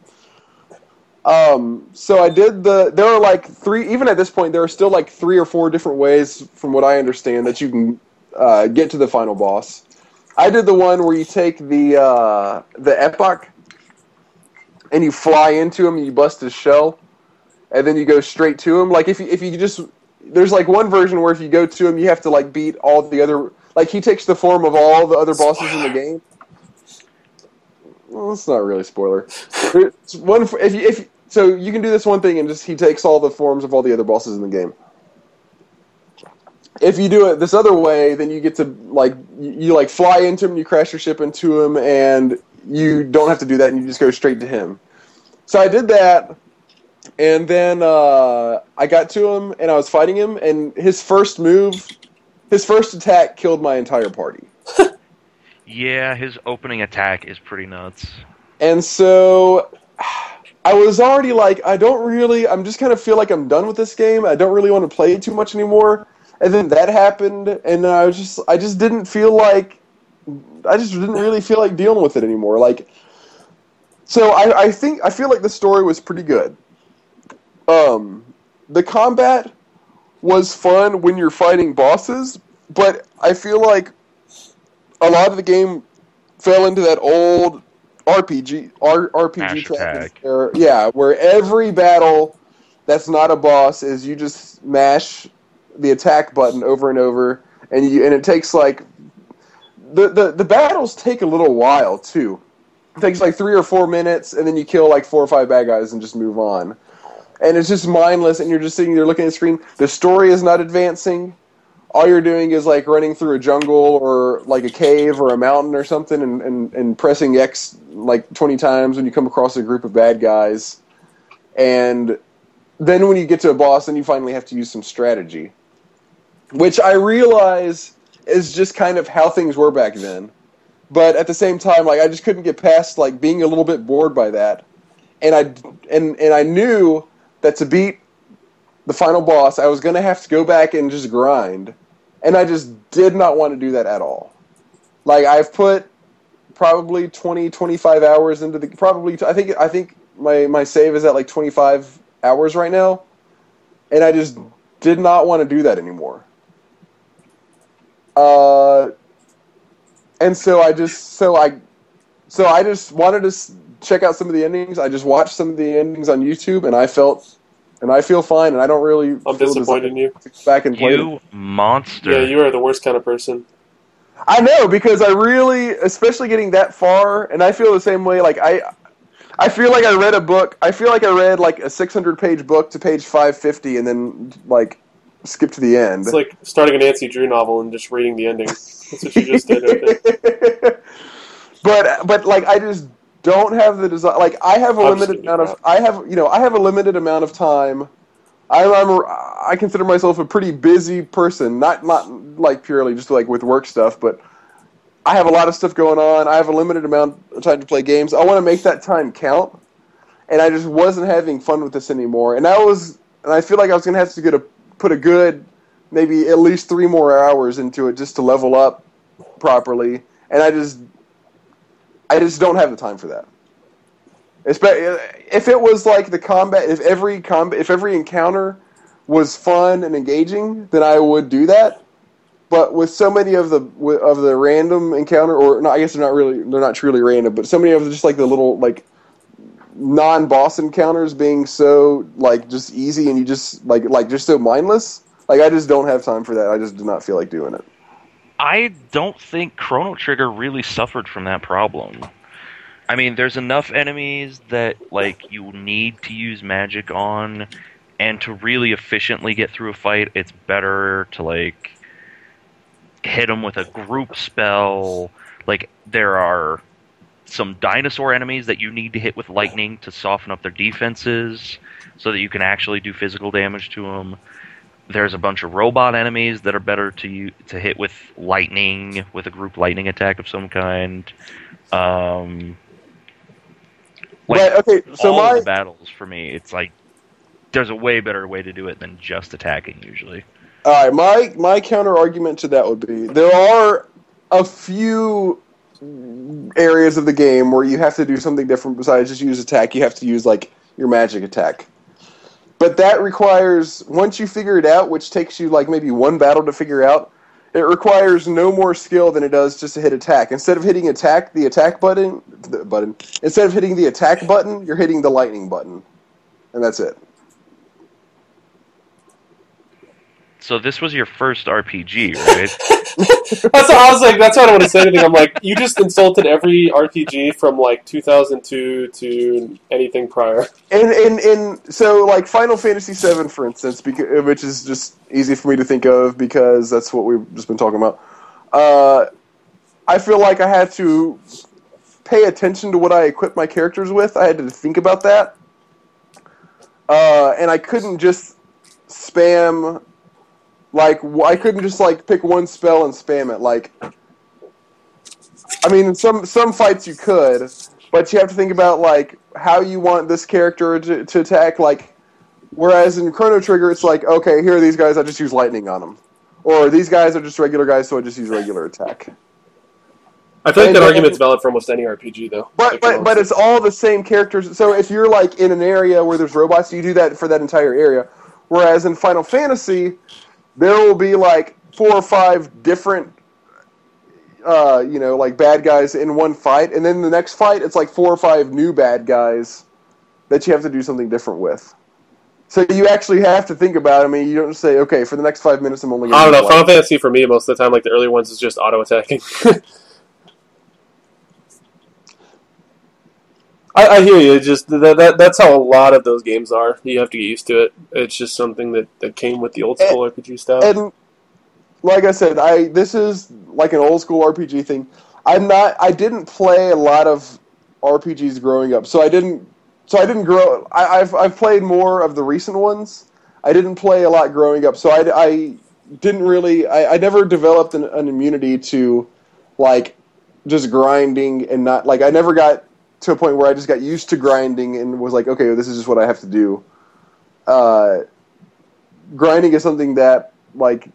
Um, so I did the. There are like three. Even at this point, there are still like three or four different ways, from what I understand, that you can uh, get to the final boss. I did the one where you take the uh, the epoch and you fly into him and you bust his shell and then you go straight to him. Like if you, if you just there's like one version where if you go to him, you have to like beat all the other. Like he takes the form of all the other bosses in the game. Well, it's not really spoiler. There's one if you, if so you can do this one thing and just he takes all the forms of all the other bosses in the game. If you do it this other way, then you get to like you, you like fly into him, you crash your ship into him, and you don't have to do that, and you just go straight to him. So I did that, and then uh, I got to him and I was fighting him, and his first move, his first attack killed my entire party. (laughs) Yeah, his opening attack is pretty nuts. And so I was already like, I don't really, I'm just kind of feel like I'm done with this game. I don't really want to play it too much anymore. And then that happened, and I was just, I just didn't feel like, I just didn't really feel like dealing with it anymore. Like, so I, I think, I feel like the story was pretty good. Um, the combat was fun when you're fighting bosses, but I feel like a lot of the game fell into that old RPG R, RPG where yeah, where every battle that's not a boss is you just mash the attack button over and over, and you and it takes like the the, the battles take a little while too. It takes like three or four minutes, and then you kill like four or five bad guys and just move on. And it's just mindless, and you're just sitting there looking at the screen. The story is not advancing all you're doing is like running through a jungle or like a cave or a mountain or something and, and, and pressing X like 20 times when you come across a group of bad guys. And then when you get to a boss, then you finally have to use some strategy. Which I realize is just kind of how things were back then. But at the same time, like I just couldn't get past like being a little bit bored by that. And I and and I knew that to beat the final boss, I was going to have to go back and just grind. And I just did not want to do that at all. Like I've put probably 20 25 hours into the probably I think I think my my save is at like 25 hours right now. And I just did not want to do that anymore. Uh and so I just so I so I just wanted to check out some of the endings. I just watched some of the endings on YouTube and I felt and I feel fine, and I don't really. I'm feel disappointed in you. Back and play. You it. monster. Yeah, you are the worst kind of person. I know because I really, especially getting that far, and I feel the same way. Like I, I feel like I read a book. I feel like I read like a 600 page book to page 550, and then like skip to the end. It's like starting a Nancy Drew novel and just reading the ending. That's what you just did. Right there. (laughs) but but like I just don't have the desire. Like I have a I'm limited amount of. I have you know I have a limited amount of time. I'm, I'm a, I consider myself a pretty busy person. Not not like purely just like with work stuff, but I have a lot of stuff going on. I have a limited amount of time to play games. I want to make that time count, and I just wasn't having fun with this anymore. And I was, and I feel like I was gonna have to get a put a good maybe at least three more hours into it just to level up properly. And I just I just don't have the time for that. If it was like the combat, if every combat, if every encounter was fun and engaging, then I would do that. But with so many of the of the random encounter, or no, I guess they're not really they're not truly random, but so many of just like the little like non boss encounters being so like just easy and you just like like just so mindless. Like I just don't have time for that. I just do not feel like doing it. I don't think Chrono Trigger really suffered from that problem. I mean, there's enough enemies that like you need to use magic on, and to really efficiently get through a fight, it's better to like hit them with a group spell. Like there are some dinosaur enemies that you need to hit with lightning to soften up their defenses, so that you can actually do physical damage to them. There's a bunch of robot enemies that are better to you, to hit with lightning, with a group lightning attack of some kind. Um, like, But okay, so all of my the battles for me, it's like there's a way better way to do it than just attacking usually. All right, my my counter argument to that would be there are a few areas of the game where you have to do something different besides just use attack. You have to use like your magic attack. But that requires once you figure it out, which takes you like maybe one battle to figure out, it requires no more skill than it does just to hit attack. Instead of hitting attack, the attack button, the button. Instead of hitting the attack button, you're hitting the lightning button, and that's it. So this was your first RPG, right? (laughs) That's what I was like. That's why I don't want to say anything. I'm like, you just insulted every RPG from like 2002 to anything prior. And and and so like Final Fantasy VII, for instance, because, which is just easy for me to think of because that's what we've just been talking about. Uh, I feel like I had to pay attention to what I equipped my characters with. I had to think about that, uh, and I couldn't just spam. Like I couldn't just like pick one spell and spam it. Like, I mean, some some fights you could, but you have to think about like how you want this character to, to attack. Like, whereas in Chrono Trigger, it's like, okay, here are these guys. I just use lightning on them, or these guys are just regular guys, so I just use regular attack. I feel like And that argument's valid for almost any RPG, though. But but but it's all the same characters. So if you're like in an area where there's robots, you do that for that entire area. Whereas in Final Fantasy, there will be like four or five different, uh, you know, like bad guys in one fight, and then the next fight, it's like four or five new bad guys that you have to do something different with. So you actually have to think about. it. I mean, you don't just say, okay, for the next five minutes, I'm only. I don't know. one." Final Fantasy for me, most of the time, like the early ones, is just auto attacking. (laughs) I, I hear you. It's just that, that that's how a lot of those games are. You have to get used to it. It's just something that, that came with the old school RPG stuff. and like I said, I this is like an old school RPG thing. I'm not. I didn't play a lot of RPGs growing up, so I didn't. So I didn't grow. I, I've I've played more of the recent ones. I didn't play a lot growing up, so I, I didn't really. I, I never developed an, an immunity to like just grinding and not like I never got to a point where I just got used to grinding and was like, okay, this is just what I have to do. Uh, grinding is something that like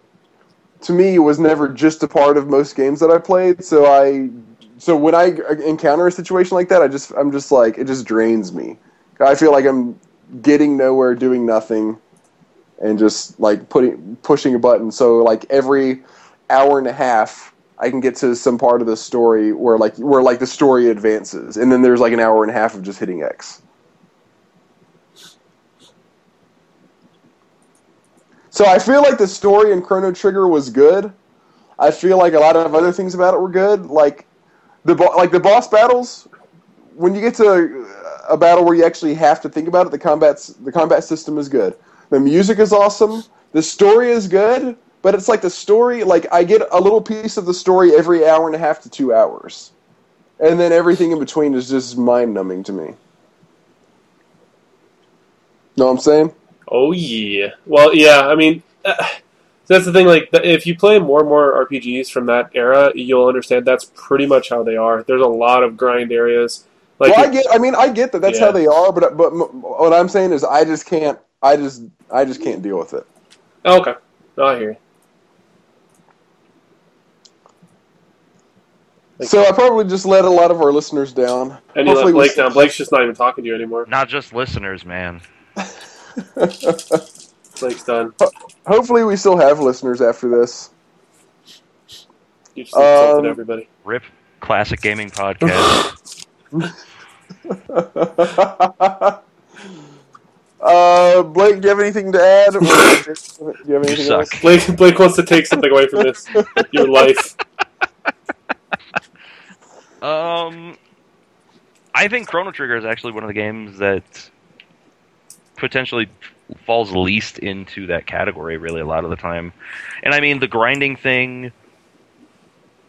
to me was never just a part of most games that I played. So I, so when I encounter a situation like that, I just I'm just like it just drains me. I feel like I'm getting nowhere, doing nothing, and just like putting pushing a button. So like every hour and a half, I can get to some part of the story where like where like the story advances, and then there's like an hour and a half of just hitting X. So I feel like the story in Chrono Trigger was good. I feel like a lot of other things about it were good. Like the bo- like the boss battles. When you get to a battle where you actually have to think about it, the combat's the combat system is good. The music is awesome. The story is good, but it's like the story. Like I get a little piece of the story every hour and a half to two hours, and then everything in between is just mind numbing to me. Know what I'm saying? Oh yeah. Well, yeah. I mean, uh, that's the thing. Like, if you play more and more RPGs from that era, you'll understand that's pretty much how they are. There's a lot of grind areas. Like, well, I get. I mean, I get that. That's Yeah. how they are. But but m- what I'm saying is, I just can't. I just I just can't deal with it. okay. No, I hear you. So I probably just let a lot of our listeners down. And you let Hopefully we- Blake down. Blake's just not even talking to you anymore. Not just listeners, man. (laughs) Blake's done. Hopefully, we still have listeners after this. You just insulted Um, everybody. Rip Classic Gaming Podcast. (laughs) uh, Blake, do you have anything to add? (laughs) Do you have anything suck. else? Blake, Blake wants to take something away from this. Your life. Um, I think Chrono Trigger is actually one of the games that potentially falls least into that category. Really, a lot of the time, and I mean the grinding thing.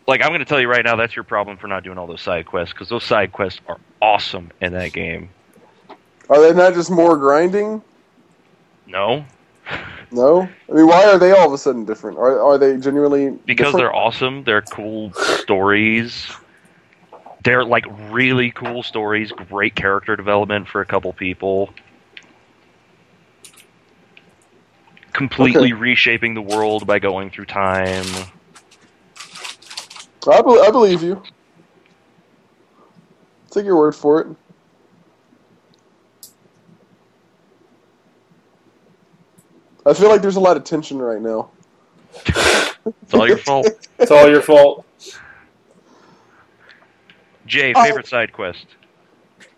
Like I'm going to tell you right now, that's your problem for not doing all those side quests because those side quests are awesome in that game. Are they not just more grinding? No, No. I mean, why are they all of a sudden different? Are are they genuinely because different? they're awesome. They're cool stories. They're like really cool stories. Great character development for a couple people. Completely reshaping the world by going through time. I, bel I believe you. Take your word for it. I feel like there's a lot of tension right now. (laughs) It's all your fault. It's all your fault. Jay, Oh. favorite side quest.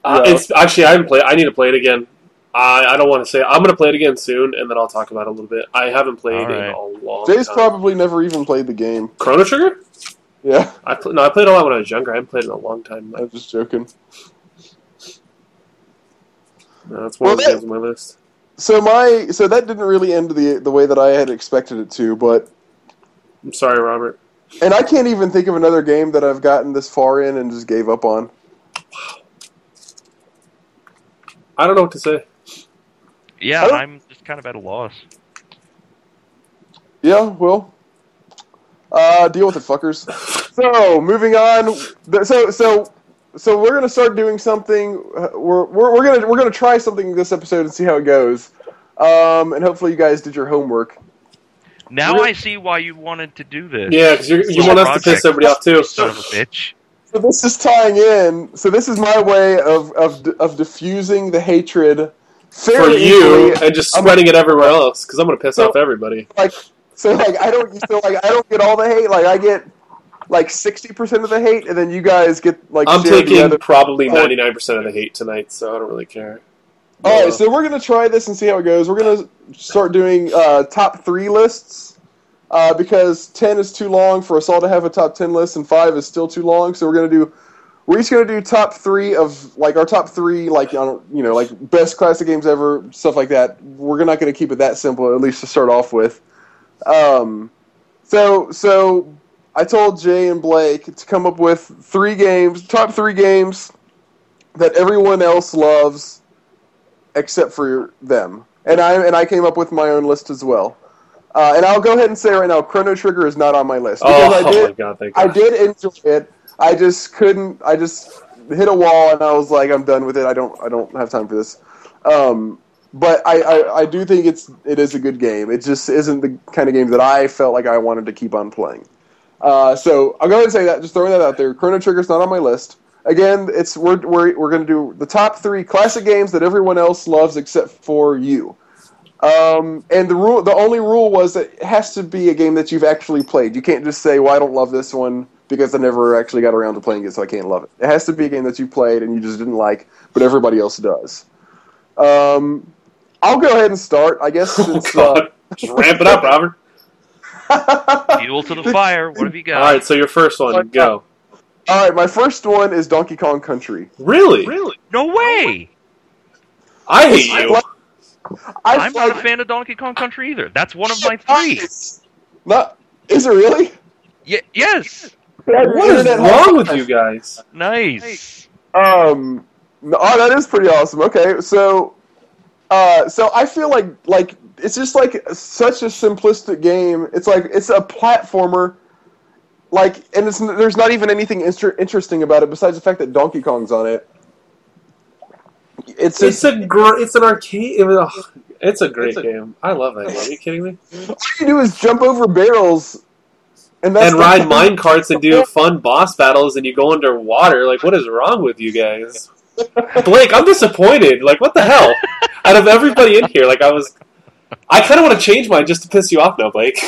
Uh, Yeah. It's actually I haven't played. I need to play it again. I, I don't want to say. I'm going to play it again soon, and then I'll talk about it a little bit. I haven't played All in a long Jay's time. probably never even played the game. Chrono Trigger. Yeah, I pl- no, I played a lot when I was younger. I haven't played in a long time. I'm just joking. No, that's one Well, of the that- games on my list. So my so that didn't really end the the way that I had expected it to, but I'm sorry, Robert. And I can't even think of another game that I've gotten this far in and just gave up on. I don't know what to say. Yeah, I don't- I'm just kind of at a loss. Yeah, well, uh, deal with it, fuckers. So, moving on. So, so, so we're gonna start doing something. uh, We're, we're, we're gonna we're gonna try something this episode and see how it goes. Um, and hopefully, you guys did your homework. Now Really? I see why you wanted to do this. Yeah, because you Little want us to piss everybody off too. Son of a bitch. So this is tying in. So this is my way of of of diffusing the hatred For you, easily. and just I'm- spreading it everywhere else, because I'm going to piss So- off everybody. like so like I don't so like I don't get all the hate. Like I get like sixty percent of the hate, and then you guys get like I'm taking probably 99% of the hate tonight, so I don't really care. All right, so we're gonna try this and see how it goes. We're gonna start doing uh, top three lists uh, because ten is too long for us all to have a top ten list, and five is still too long. So we're gonna do. We're each gonna do top three of like our top three, like on you know, like best classic games ever, stuff like that. We're not gonna keep it that simple, at least to start off with. Um, so so I told Jay and Blake to come up with three games, top three games that everyone else loves except for them. And I and I came up with my own list as well. Uh, and I'll go ahead and say right now, Chrono Trigger is not on my list because Oh, I my did god, I God. did enjoy it. I just couldn't. I just hit a wall and I was like, I'm done with it. I don't. I don't have time for this. Um, but I, I, I do think it's it is a good game. It just isn't the kind of game that I felt like I wanted to keep on playing. Uh, so I'll go ahead and say that. Just throwing that out there. Chrono Trigger's not on my list. Again, it's we're we're, we're going to do the top three classic games that everyone else loves except for you. Um, and the rule, the only rule was that it has to be a game that you've actually played. You can't just say, "Well, I don't love this one because I never actually got around to playing it, so I can't love it." It has to be a game that you played and you just didn't like, but everybody else does. Um, I'll go ahead and start. I guess Oh, since uh, Just ramp it up, Robert. (laughs) Fuel to the fire. What have you got? All right, so your first one, go. All right, my first one is Donkey Kong Country. Really? Really? No way. I hate you. I I'm not a fan of Donkey Kong Country either. That's one of my three. Not is it really? Y- yes. What is wrong with you guys? Nice. Um, oh, that is pretty awesome. Okay, so, uh, so I feel like like it's just like such a simplistic game. It's like it's a platformer, like, and it's there's not even anything inter- interesting about it besides the fact that Donkey Kong's on it. It's It's a gr- it's an arcade. ugh, It's a great game. I love that game. Are you kidding me? all you do is jump over barrels, and that's and ride mine carts and do fun boss battles, and you go underwater. Like, what is wrong with you guys? Blake, I'm disappointed. Like, what the hell? Out of everybody in here, like, I was, I kind of want to change mine just to piss you off now, Blake.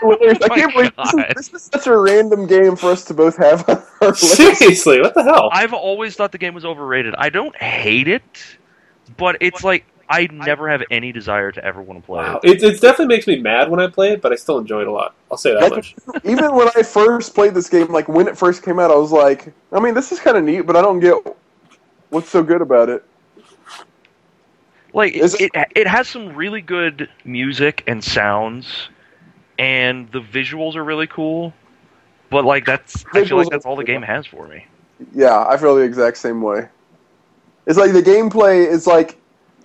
Hilarious. I oh can't believe this is, this is such a random game for us to both have on our list. Seriously, what the hell? I've always thought the game was overrated. I don't hate it, but it's like I never have any desire to ever want to play Wow. it. It, it definitely makes me mad when I play it, but I still enjoy it a lot. I'll say that Like, much. (laughs) even when I first played this game, like when it first came out, I was like, I mean, this is kind of neat, but I don't get what's so good about it. Like it, it- it, has some really good music and sounds, and the visuals are really cool. But like that's, I feel like that's all the game has for me. Yeah, I feel the exact same way. It's like the gameplay is like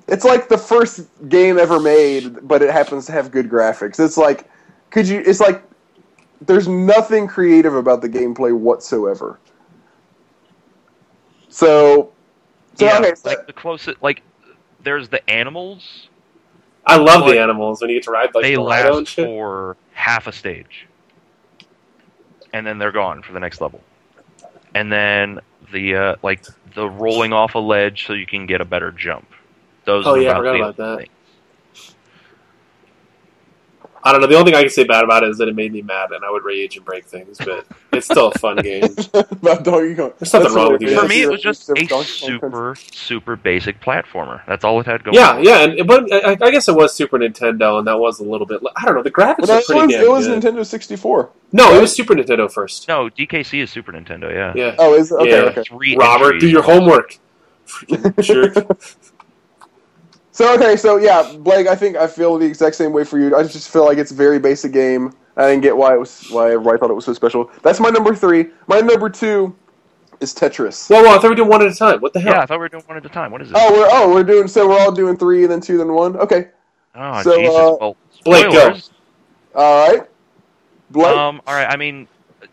it's like the first game ever made, but it happens to have good graphics. It's like could you it's like there's nothing creative about the gameplay whatsoever. So so yeah, okay, so, like the closest, like there's the animals. I love Like, the animals when you get to ride like they the last for half a stage, and then they're gone for the next level. And then the uh, like the rolling off a ledge so you can get a better jump. Those Oh, are yeah, I forgot the about that. I don't know. The only thing I can say bad about it is that it made me mad, and I would rage and break things. But it's still a fun game. (laughs) about Donkey Kong. There's nothing wrong with you. For me, it was just a super, super basic platformer. That's all it had going. Yeah, on. yeah, and but uh, I, I guess it was Super Nintendo, and that was a little bit. I don't know. The graphics But are pretty was, damn it was good. Nintendo 64. no, it was Super Nintendo first. No, DKC is Super Nintendo. Yeah. Yeah, Oh, is? Okay, Yeah. okay. Robert, entries. do your homework. Freaking (laughs) jerk. (laughs) So okay, so yeah, Blake, I think I feel the exact same way for you. I just feel like it's a very basic game. I didn't get why it was why everybody thought it was so special. That's my number three. My number two is Tetris. Whoa, whoa! I thought we were doing one at a time. What the hell? Yeah, I thought we were doing one at a time. What is it? Oh, we're oh we're doing so we're all doing three and then two then one. Okay, Oh, so, Jesus. uh, well, Blake, go. spoilers. all right. Blake, Um, all right. I mean,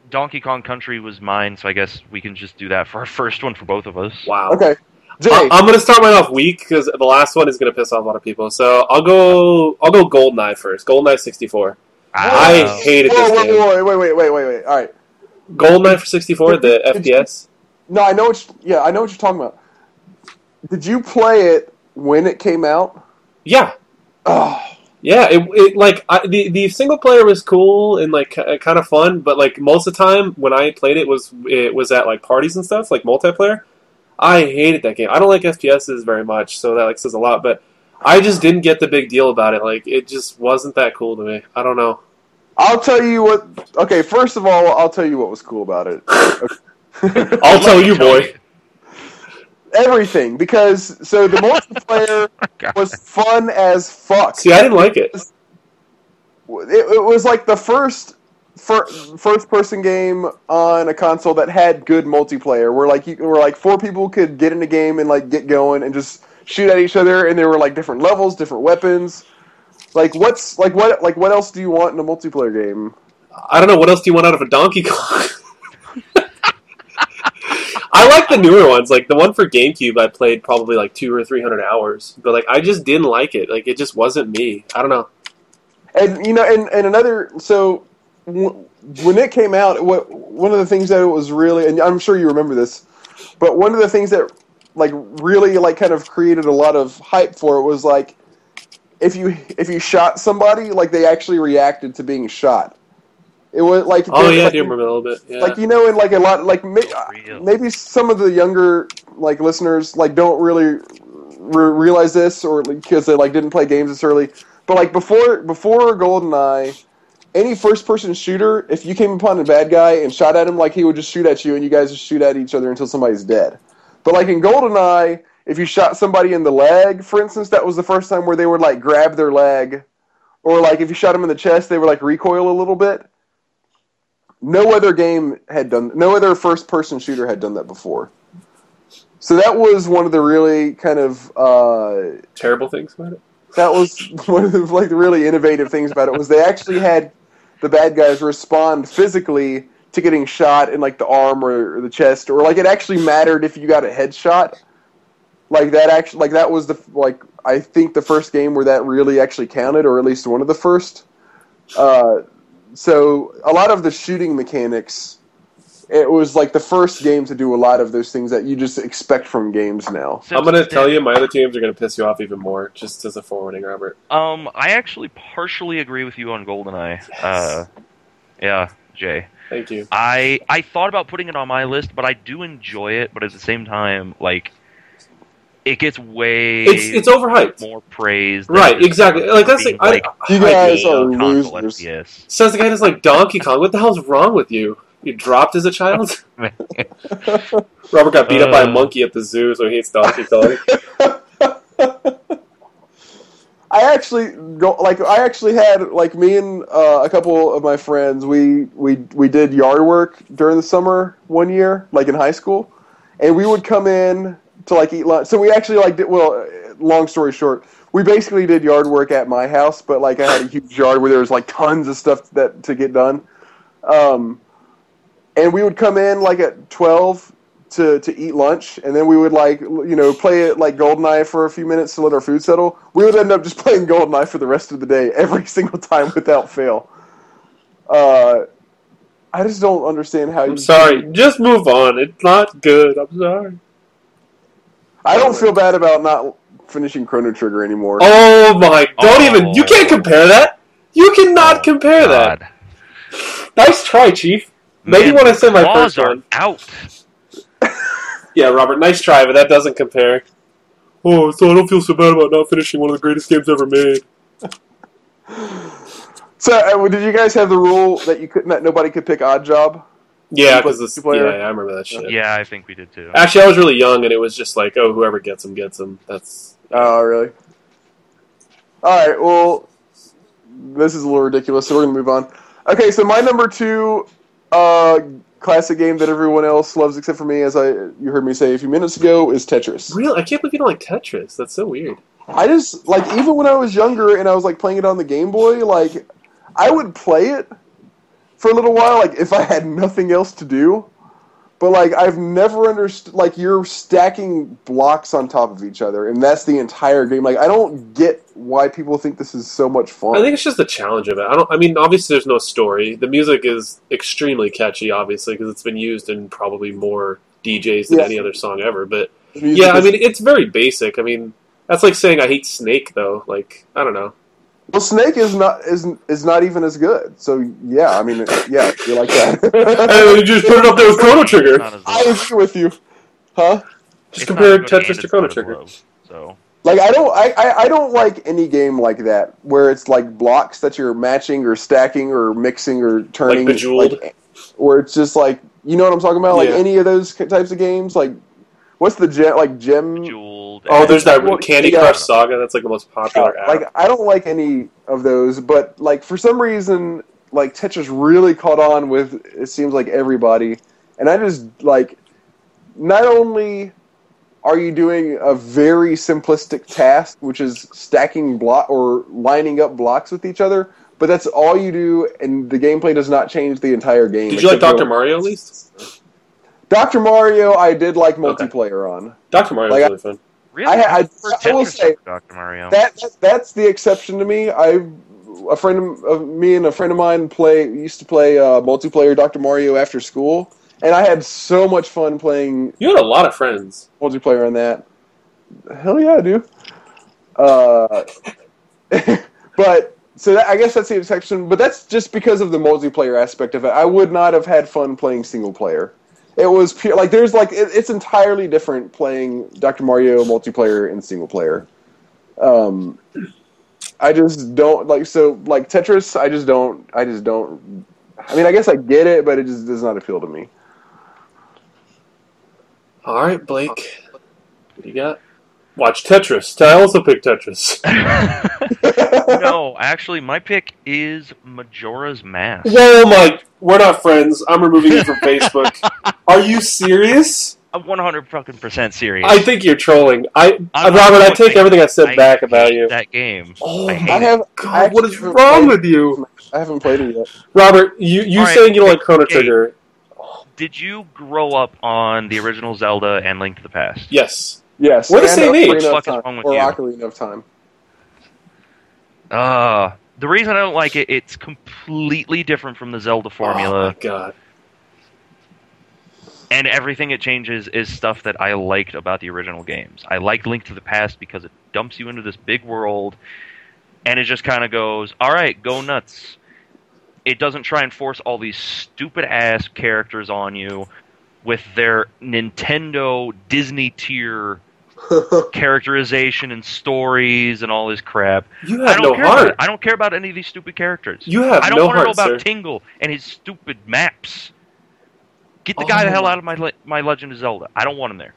Donkey Kong Country was mine, so I guess we can just do that for our (laughs) first one for both of us. Wow. okay. Jay, I- I'm gonna start mine off weak because the last one is gonna piss off a lot of people. So I'll go. I'll go Goldeneye first. Goldeneye 64. Ah. I hated whoa, this whoa, game. whoa, wait, wait, wait, wait, wait. All right. Goldeneye for 64, the Did you- FPS. No, I know what. You, yeah, I know what you're talking about. Did you play it when it came out? Yeah, Oh, yeah. It, it like I, the the single player was cool and like kind of fun, but like most of the time when I played it was it was at like parties and stuff, like multiplayer. I hated that game. I don't like FPSs very much, so that like says a lot. But I just didn't get the big deal about it. Like it just wasn't that cool to me. I don't know. I'll tell you what. Okay, first of all, I'll tell you what was cool about it. (laughs) I'll tell you, boy. (laughs) Everything, because so the multiplayer (laughs) oh God. was fun as fuck. See, I didn't like it. it, it was like the first fir- first person game on a console that had good multiplayer where like you where like four people could get in a game and like get going and just shoot at each other and there were like different levels different weapons like what's like what like what else do you want in a multiplayer game I don't know what else do you want out of a Donkey Kong. (laughs) I like the newer ones, like the one for GameCube. I played probably like two or three hundred hours, but like I just didn't like it. Like it just wasn't me. I don't know. and you know and, and another so when it came out what one of the things that it was really and i'm sure you remember this but one of the things that like really like kind of created a lot of hype for it was like if you if you shot somebody like they actually reacted to being shot it was like Oh yeah, I like, do remember a little bit. Yeah. like you know in like a lot like may, maybe some of the younger like listeners like don't really re- realize this or because they like didn't play games this early but like before before goldeneye any first person shooter if you came upon a bad guy and shot at him like he would just shoot at you and you guys just shoot at each other until somebody's dead. But like in goldeneye if you shot somebody in the leg for instance that was the first time where they would like grab their leg. Or like if you shot them in the chest they would like recoil a little bit. No other game had done no other first person shooter had done that before. So that was one of the really kind of uh, Terrible things about it. that was (laughs) one of the, like the really innovative things about it was they actually had the bad guys respond physically to getting shot in like the arm or, the chest or like it actually mattered if you got a headshot. Like that actually like that was the like i think the first game where that really actually counted or at least one of the first. Uh, so a lot of the shooting mechanics it was like the first game to do a lot of those things that you just expect from games now. Since I'm going to the- tell you, my other teams are going to piss you off even more, just as a forwarding, Robert. Um, I actually partially agree with you on GoldenEye. Uh, yeah, Jay. Thank you. I I thought about putting it on my list, but I do enjoy it. But at the same time, like, it gets way It's it's overhyped. more praise. Right, exactly. Like that's being, like, I, You guys are losers. FPS. says the guy that's like Donkey Kong. What the hell's wrong with you? You dropped as a child. (laughs) Robert got beat up by a Uh. monkey at the zoo, so he hates Donkey Kong. I actually go like I actually had like me and uh, a couple of my friends. We we we did yard work during the summer one year, like in high school, and we would come in to like eat lunch. So we actually like did well. uh, Long story short, we basically did yard work at my house, but like I had a huge yard where there was like tons of stuff that to get done. Um, and we would come in like at twelve to, to eat lunch, and then we would like you know play it like Goldeneye for a few minutes to let our food settle. We would end up just (laughs) playing Goldeneye for the rest of the day, (laughs) every single time without fail. Uh, I just don't understand how you. I'm sorry. Just move on. It's not good. I'm sorry. I don't feel bad about not finishing Chrono Trigger anymore. Oh my! Don't Oh. even. You can't compare that. You cannot Oh, compare that. Nice try, Chief. Maybe Man, when I say my claws first are one. out. (laughs) Yeah, Robert. Nice try, but that doesn't compare. Oh, so I don't feel so bad about not finishing one of the greatest games ever made. (laughs) So, uh, did you guys have the rule that you couldn't that nobody could pick Oddjob? Yeah, because player- this. player? Yeah, I remember that shit. Yeah, I think we did too. Actually, I was really young, and it was just like, oh, whoever gets them gets them. That's Oh, really? All right. Well, this is a little ridiculous, so we're gonna move on. Okay, so my number two uh, classic game that everyone else loves except for me, as I you heard me say a few minutes ago, is Tetris. real. I can't believe you don't like Tetris. That's so weird. I just like even when I was younger and I was like playing it on the Game Boy, like I would play it for a little while, like if I had nothing else to do. But like I've never understood like you're stacking blocks on top of each other, and that's the entire game. Like I don't get why people think this is so much fun. I think it's just the challenge of it. I don't. I mean, obviously, there's no story. The music is extremely catchy, obviously, because it's been used in probably more DJs than Yeah. any other song ever. But yeah, I mean, it's very basic. I mean, that's like saying I hate Snake, though. Like, I don't know. Well, Snake is not is is not even as good. So yeah, I mean, yeah, you like that. (laughs) Hey, you just put it up there with Chrono Trigger. I agree with you, huh? Just It's compare not as good Tetris to it's Chrono Trigger. low, So Like I don't I, I, I don't like any game like that where it's like blocks that you're matching or stacking or mixing or turning Like Bejeweled? like, where it's just like you know what I'm talking about like Yeah. any of those types of games like what's the gem like gem Jeweled. Oh, there's that Well, Candy yeah. Crush Saga. That's like the most popular app. like I don't like any of those but like for some reason like Tetris really caught on with it seems like everybody and I just like not only are you doing a very simplistic task, which is stacking block or lining up blocks with each other, but that's all you do, and the gameplay does not change the entire game. Did you like Doctor Mario at least? Doctor Mario, I did like Okay. multiplayer on. Doctor Mario Like, was really fun. Really? I- I- prefer I will say- Dr. Mario. That, that that's the exception to me. I a friend of, of me and a friend of mine play used to play uh, multiplayer Doctor Mario after school, and I had so much fun playing You had a lot of friends. multiplayer on that. Hell yeah, I do. Uh, (laughs) but so that, I guess that's the exception. But that's just because of the multiplayer aspect of it. I would not have had fun playing single player. It was pure like there's like it, it's entirely different playing Dr. Mario multiplayer and single player. Um, I just don't like so like Tetris. I just don't. I just don't. I mean, I guess I get it, but it just does not appeal to me. All right, Blake. What do you got? Watch Tetris. I also picked Tetris. (laughs) no, (laughs) actually, my pick is Majora's Mask. Whoa, my! We're not friends. I'm removing you from (laughs) Facebook. Are you serious? I'm 100 fucking percent serious. I think you're trolling. I, I'm Robert, I take everything I said I back about you. That game. Oh, I hate I it. have. I God, what is wrong with you, I haven't played it yet. Robert? You you All right, saying you don't like okay, Chrono okay. Trigger? Did you grow up on the original Zelda and Link to the Past? Yes. Yes, We're the and same age. Ocarina of What the fuck is Time, wrong with or you? Ocarina of Time. Uh, the reason I don't like it, it's completely different from the Zelda formula. Oh formula. my god. and everything it changes is stuff that I liked about the original games. I like Link to the Past because it dumps you into this big world, and it just kind of goes, "All right, go nuts." It doesn't try and force all these stupid ass characters on you with their Nintendo Disney tier (laughs) characterization and stories and all this crap. You I don't no care about heart. it. I don't care about any of these stupid characters. You have I don't no want to know about sir. Tingle and his stupid maps. Get the guy the Oh hell out of my le- my Legend of Zelda. I don't want him there.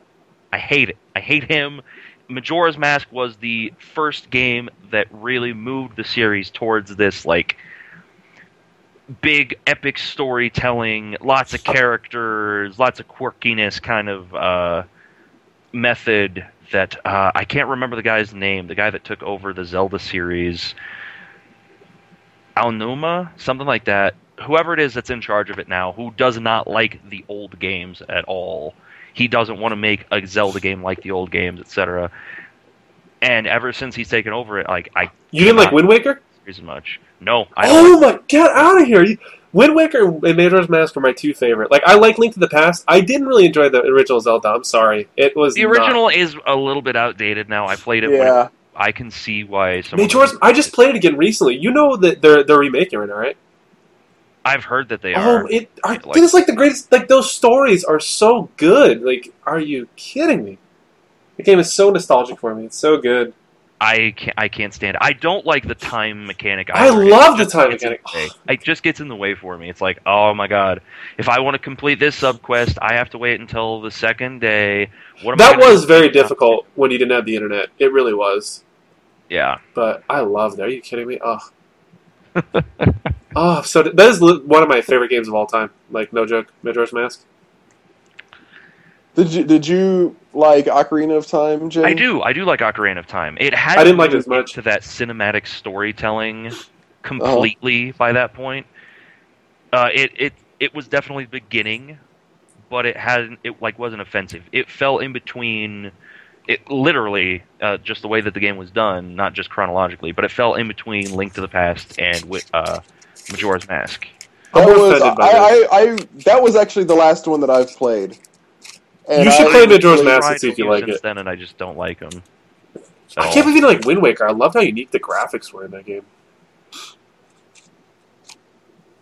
I hate it. I hate him. Majora's Mask was the first game that really moved the series towards this like big epic storytelling, lots of characters, lots of quirkiness kind of uh, method that uh, I can't remember the guy's name, the guy that took over the Zelda series. Aonuma, something like that. Whoever it is that's in charge of it now, who does not like the old games at all. He doesn't want to make a Zelda game like the old games, etc. And ever since he's taken over it, like I You didn't like Wind Waker? as much. No, I. Oh my! Get out of here! You, Wind Waker and Majora's Mask were my two favorite. Like I like Link to the Past. I didn't really enjoy the original Zelda. I'm sorry. It was the not- original is a little bit outdated now. I played it. When it yeah. I can see why Majora's. I just played it again recently. You know that they're they're remaking it, right? I've heard that they oh, are. Oh, it. I, Like- it's like the greatest. Like those stories are so good. Like, are you kidding me? The game is so nostalgic for me. It's so good. I can't. I can't stand it. I don't like the time mechanic. I love It the time mechanic. It just gets in the way for me. It's like, oh my god, if I want to complete this subquest, I have to wait until the second day. What That was very difficult when you didn't have the internet. It really was. Yeah. But I love it. Are you kidding me? Oh. oh, (laughs) so that is one of my favorite games of all time. Like no joke, Majora's Mask. Did you did you like Ocarina of Time, Jay? I do. I do like Ocarina of Time. It had I didn't like it as much. to that cinematic storytelling (laughs) completely by that point. Uh, it it it was definitely the beginning, but it hadn't. It like wasn't offensive. It fell in between. It literally uh, just the way that the game was done, not just chronologically, but it fell in between Link to the Past and wi- uh, Majora's Mask. That was I, I, I that was actually the last one that I've played. And You should I play Majora's really- Mask Tried and see if you like it. then, and I just don't like them. I can't believe you like Wind Waker. I loved how unique the graphics were in that game.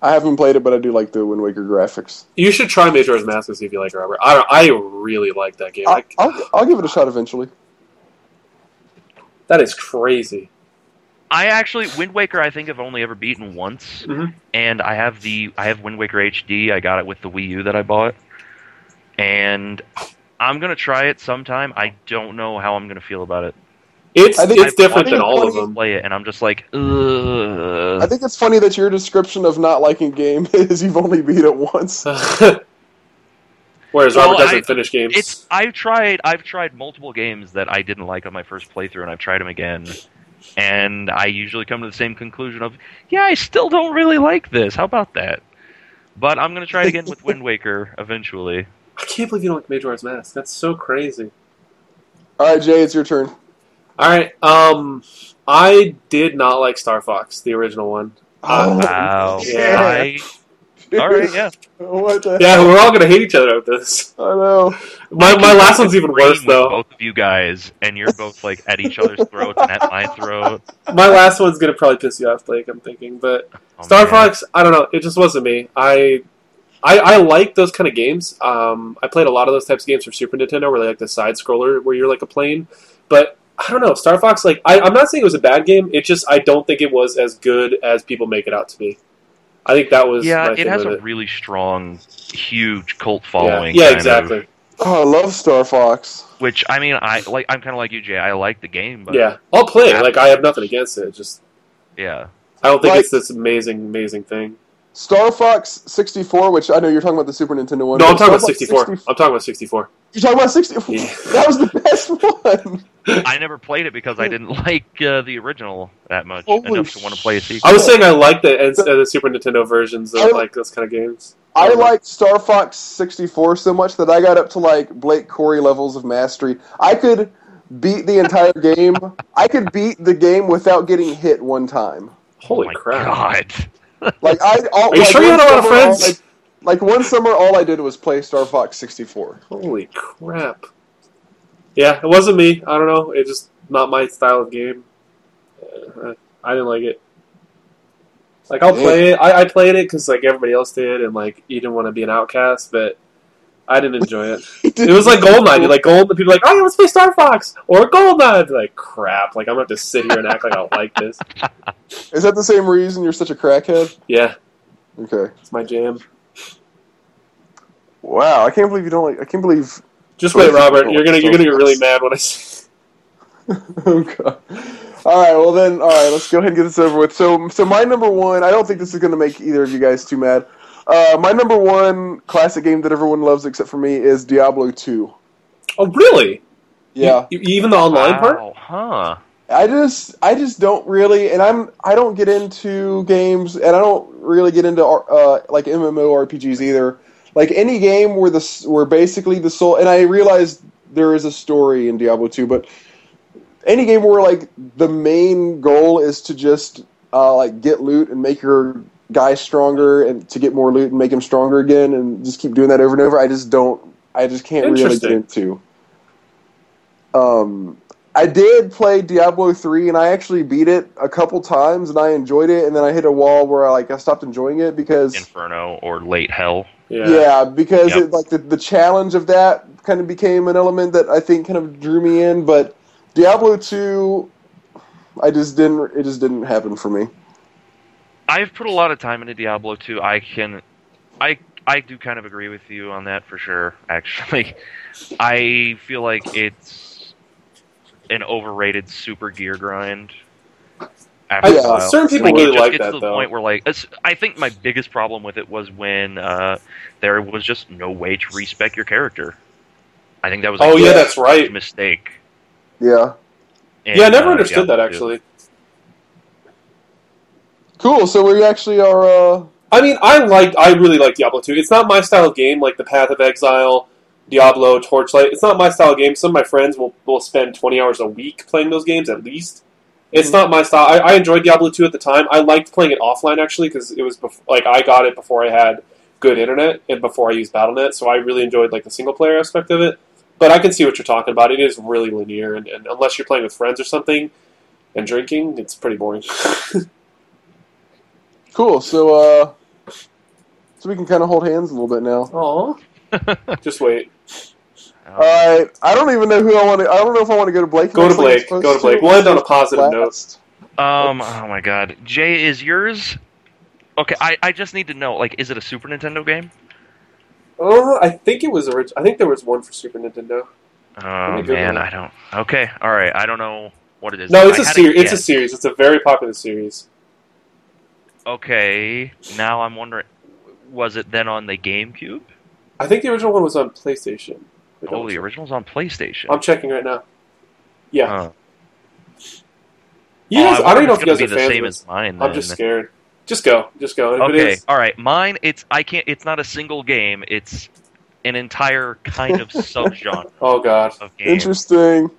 I haven't played it, but I do like the Wind Waker graphics. You should try Majora's Mask and see if you like it, Robert. I, I really like that game. I'll, I'll, I'll give it a shot eventually. that is crazy. I actually Wind Waker. I think I've only ever beaten once, Mhm. and I have the I have Wind Waker HD. I got it with the Wii U that I bought, and I'm gonna try it sometime. I don't know how I'm gonna feel about it. It's I think- it's different I than think all of them. Play it, and I'm just like, ugh. I think it's funny that your description of not liking game (laughs) is you've only beat it once. (laughs) Whereas Well, Robert doesn't I- finish games. It's I've tried I've tried multiple games that I didn't like on my first playthrough, and I've tried them again, and I usually come to the same conclusion of, yeah, I still don't really like this. How about that? But I'm gonna try it again with Wind Waker eventually. I can't believe you don't like Majora's Mask. That's so crazy. All right, Jay, it's your turn. All right. Um, I did not like Star Fox, the original one. Oh, Wow. Yeah. I- all right, yeah. what Yeah, we're all gonna hate each other with this. I know. My my last one's even worse though. Both of you guys, and you're both like at each other's throats and at my throat. My last one's gonna probably piss you off, Blake. I'm thinking, but Oh, Star man. Fox, I don't know. It just wasn't me. I, I, I like those kind of games. Um, I played a lot of those types of games for Super Nintendo, where they like the side scroller, where you're like a plane. But I don't know. Star Fox, like I, I'm not saying it was a bad game. It just I don't think it was as good as people make it out to be. I think that was Yeah, my it thing has with a it. really strong, huge cult following. yeah kind of, exactly. Oh, I love Star Fox. which I mean, I like. I'm kind of like you, Jay. I like the game, but Yeah, I'll play it. Like I have nothing against it. Just yeah. I don't think Like- it's this amazing, amazing thing. Star Fox 64, which I know you're talking about the Super Nintendo one. No, I'm talking about Star Fox 64. 60 I'm talking about 64. You're talking about 64. Yeah. (laughs) That was the best one. I never played it because I didn't like uh, the original that much Holy enough to want to play a sequel. I was saying I like the uh, the Super Nintendo versions of I- like those kind of games. I liked Star Fox 64 so much that I got up to like Blake Corey levels of mastery. I could beat the entire game. I could beat the game without getting hit one time. oh Holy my crap! god! Like I, all, Are you like, sure you had a lot of overall, friends? like one summer, all I did was play Star Fox 64. Holy crap! Yeah, it wasn't me. I don't know. It's just not my style of game. Uh, I didn't like it. Like I'll play it. I, I played it because like everybody else did, and like you didn't want to be an outcast, but I didn't enjoy it. (laughs) It was like Goldeneye. Like Gold. The people like, oh yeah, let's play Star Fox or Goldeneye. Like, crap. Like I'm gonna have to sit here and act like I don't like this. Is that the same reason you're such a crackhead? Yeah, Okay. it's my jam. Wow, I can't believe you don't like. I can't believe. Just wait, Robert. You're gonna you're gonna get really mad when I. say- (laughs) (laughs) oh god. All right, well then, all right, let's go ahead and get this over with. So, so my number one. I don't think this is going to make either of you guys too mad. Uh, my number one classic game that everyone loves except for me is Diablo 2. Oh really? Yeah. You- even the online part. Wow, huh? I just I just don't really and I'm I don't get into games and I don't really get into uh, like MMORPGs either. Like any game where the s- where basically the soul and I realize there is a story in Diablo 2 but any game where like the main goal is to just uh, like get loot and make your guy stronger and to get more loot and make him stronger again and just keep doing that over and over I just don't I just can't really get into. Um I did play Diablo 3 and I actually beat it a couple times and I enjoyed it and then I hit a wall where I like I stopped enjoying it because Inferno or Late Hell. Yeah. yeah, because Yep. it, like the, the challenge of that kind of became an element that I think kind of drew me in but Diablo 2 I just didn't it just didn't happen for me. I've put a lot of time into Diablo 2. I can, I I do kind of agree with you on that for sure. (laughs) Actually, I feel like it's an overrated super gear grind. After I- while. certain people it really just like gets that, to the though. point where like I think my biggest problem with it was when uh, there was just no way to respec your character. I think that was a Oh yeah, that's right. mistake. Yeah. in, Yeah, I never uh, understood that actually. 2. Cool. So we actually are uh I mean, I like, I really like Diablo 2. It's not my style of game, like the Path of Exile, Diablo, Torchlight. It's not my style of game. Some of my friends will, will spend 20 hours a week playing those games at least. It's not my style. I, I enjoyed Diablo 2 at the time. I liked playing it offline actually because it was bef- like I got it before I had good internet and before I used Battle.net, so I really enjoyed like the single player aspect of it. But I can see what you're talking about. It is really linear, and, and unless you're playing with friends or something and drinking, it's pretty boring. (laughs) cool. So uh so we can kind of hold hands a little bit now. Aw. (laughs) Just wait. Um, All right. I don't even know who I want to. I don't know if I want to go to Blake. Go to next, like Blake. supposed Go to Blake. We'll end on a positive note. Last. Um. Oh my God. Jay, is yours? Okay. I, I just need to know. Like, is it a Super Nintendo game? Oh, I think it was orig- I think there was one for Super Nintendo. Oh me Google man, it. I don't. Okay. All right. I don't know what it is. No, it's I a had series. It's a series. It's a very popular series. Okay. Now I'm wondering, was it then on the GameCube? I think the original one was on PlayStation. Oh, the check. original's on PlayStation. I'm checking right now. Yeah, Huh. you Oh, guys. I, don't know if if you guys gonna are the fans same of as this. mine. I'm just scared. Just go. Just go. If Okay. is, All right. Mine. It's I can't. It's not a single game. It's an entire kind of (laughs) subgenre oh god. of game. Interesting.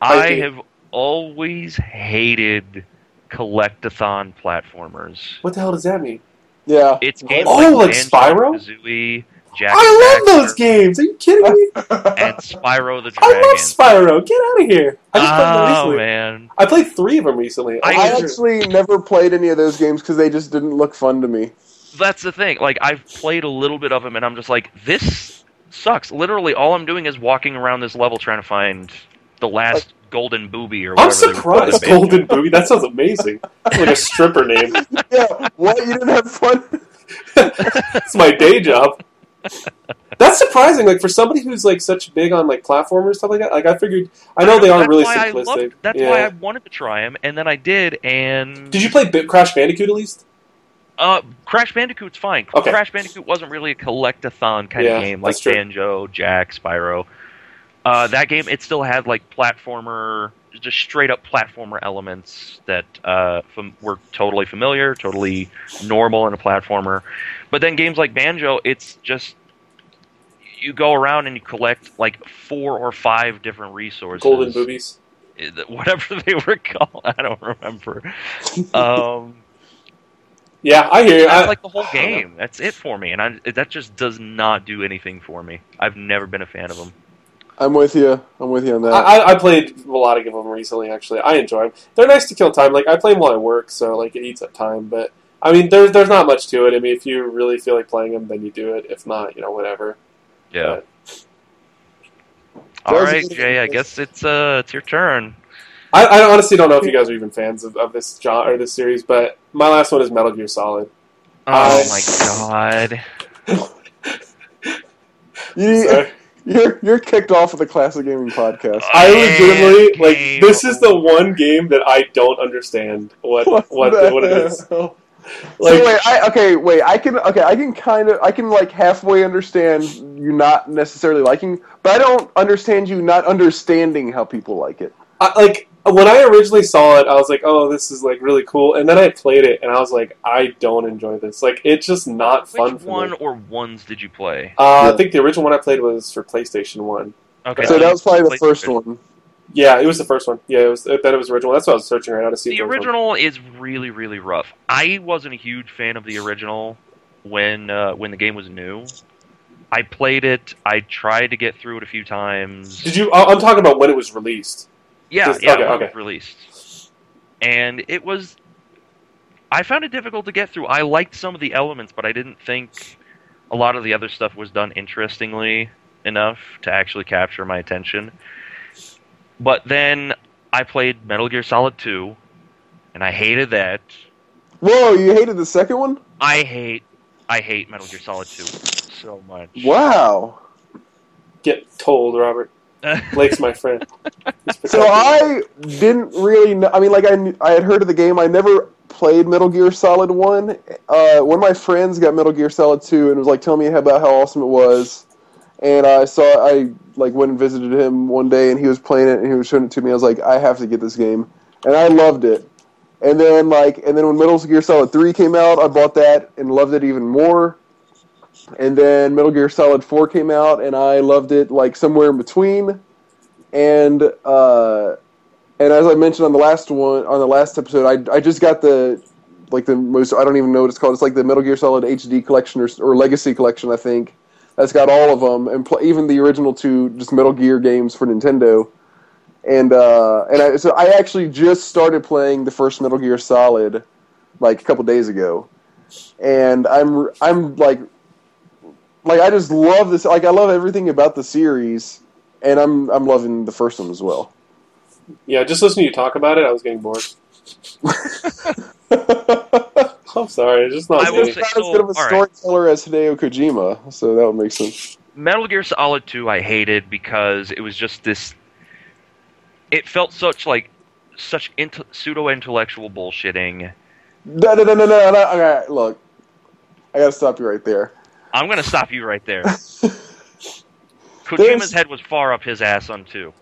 I I have always hated collectathon platformers. What the hell does that mean? Yeah. It's oh, games Oh, like, like Banjo, Spyro? Kazooie, Jak I and love those games. Are you kidding me? (laughs) and Spyro the Dragon. I love Spyro. Get out of here. I just played them Oh recently. man, I played three of them recently. I- I actually never played any of those games because they just didn't look fun to me. that's the thing. Like I've played a little bit of them, and I'm just like, this sucks. Literally, all I'm doing is walking around this level trying to find the last golden booby or I'm whatever. they would call surprised. Golden Booby. That sounds amazing. That's like a stripper name. (laughs) Yeah. What? You didn't have fun? (laughs) It's my day job. That's surprising. Like for somebody who's like such big on like platformers stuff like that. Like I figured. I know they are That's really simplistic. loved- that's yeah. why I wanted to try them, and then I did. And Did you play Bit Crash Bandicoot at least? Uh, Crash Bandicoot's fine. Okay. Crash Bandicoot wasn't really a collectathon kind Yeah, of game like. Banjo, Jak, Spyro. Uh, that game it still had like platformer, just straight up platformer elements that uh, fam- were totally familiar, totally normal in a platformer. But then games like Banjo, it's just you go around and you collect like four or five different resources Golden Boobies. whatever (laughs) they were called. I don't remember. um, Yeah, I hear you. That's I, like the whole I don't know. game. That's it for me, and I, that just does not do anything for me. I've never been a fan of them. I'm with you. I'm with you on that. I, I- I played a lot of them recently. Actually, I enjoy them. They're nice to kill time. Like I play them while I work, so like it eats up time. But I mean, there's there's not much to it. I mean, if you really feel like playing them, then you do it. If not, you know, whatever. Yeah. But All Those are right, the- Jay. I guess it's uh, it's your turn. I, I honestly don't know if you guys are even fans of, of this genre or this series. But my last one is Metal Gear Solid. Oh I- my god. (laughs) you, Sorry. You're you're kicked off of the classic gaming podcast. I legitimately like this is the one game that I don't understand what what the what it is. hell? Like so wait, I, okay, wait. I can okay. I can kind of I can like halfway understand you not necessarily liking, but I don't understand you not understanding how people like it. I, like when I originally saw it, I was like, "Oh, this is like really cool," and then I played it, and I was like, "I don't enjoy this. Like, it's just not fun Which for one me." or ones did you play? Uh, Yeah. I think the original one I played was for PlayStation One. Okay, so that was probably the first one. Yeah, it was the first one. Yeah, it was. Then it was original. That's what I was searching right now to see. The there was one. original is really, really rough. I wasn't a huge fan of the original when uh, when the game was new. I played it. I tried to get through it a few times. Did you? I'm talking about when it was released. Yeah, Just- yeah, okay, okay. was released, and it was. I found it difficult to get through. I liked some of the elements, but I didn't think a lot of the other stuff was done interestingly enough to actually capture my attention. But then I played Metal Gear Solid 2, and I hated that. Whoa, you hated the second one? I hate I hate Metal Gear Solid 2 so much. Wow. Get told, Robert. Blake's my friend. (laughs) So. I didn't really know. I mean, like I, kn- I had heard of the game. I never played Metal Gear Solid One. Uh, one of my friends got Metal Gear Solid Two and was like telling me about how awesome it was. And I saw, I like went and visited him one day, and he was playing it, and he was showing it to me. I was like, I have to get this game, and I loved it. And then like, and then when Metal Gear Solid Three came out, I bought that and loved it even more. And then Metal Gear Solid Four came out, and I loved it like somewhere in between and uh, and as I mentioned on the last one on the last episode, I I just got the like the most I don't even know what it's called. It's like the Metal Gear Solid HD collection or, or Legacy collection, I think. That's got all of them and pl- even the original two just Metal Gear games for Nintendo. And uh, and I, so I actually just started playing the first Metal Gear Solid like a couple days ago, and I'm I'm like like I just love this. Like I love everything about the series, and I'm I'm loving the first one as well. Yeah, just listening to you talk about it, I was getting bored. (laughs) I'm sorry, it's just not I will me. say- not as oh, good of a so, all right. storyteller as Hideo Kojima, so that would make sense. Metal Gear Solid 2 I hated because it was just this it felt such like such int- pseudo intellectual bullshitting. No, no, no, no, no. no. All right, look, I gotta stop you right there. I'm going to stop you right there. (laughs) Kojima's head was far up his ass on 2.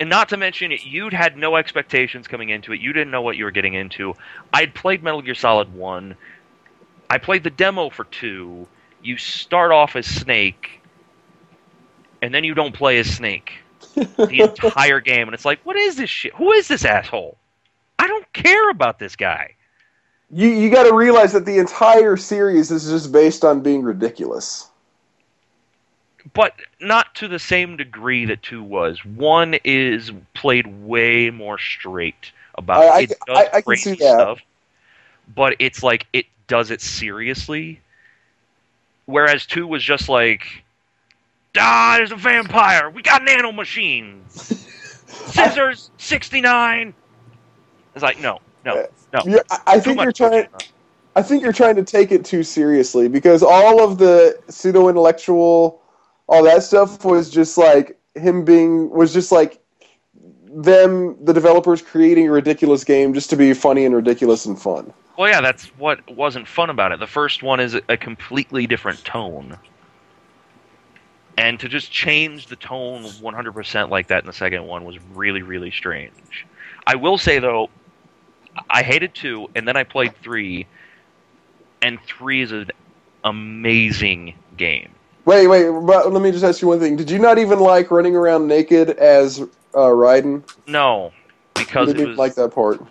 And not to mention, you'd had no expectations coming into it. You didn't know what you were getting into. I'd played Metal Gear Solid 1. I played the demo for 2. You start off as Snake, and then you don't play as Snake (laughs) the entire game. And it's like, what is this shit? Who is this asshole? I don't care about this guy. You you got to realize that the entire series is just based on being ridiculous. but not to the same degree that two was. One is played way more straight about I- I- it does I- I crazy see that. stuff, but it's like it does it seriously. Whereas two was just like, ah, there's a vampire. We got nano machines. (laughs) Scissors sixty nine. It's like no, no, uh, no. Yeah, I, I think you're trying. I think you're trying to take it too seriously because all of the pseudo intellectual, all that stuff was just like him being was just like them, the developers creating a ridiculous game just to be funny and ridiculous and fun. Well, yeah, that's what wasn't fun about it. The first one is a completely different tone. And to just change the tone 100% like that in the second one was really, really strange. I will say, though, I hated 2, and then I played 3, and 3 is an amazing game. Wait, wait, but let me just ask you one thing: Did you not even like running around naked as uh, Raiden? No, You because didn't it was like that part.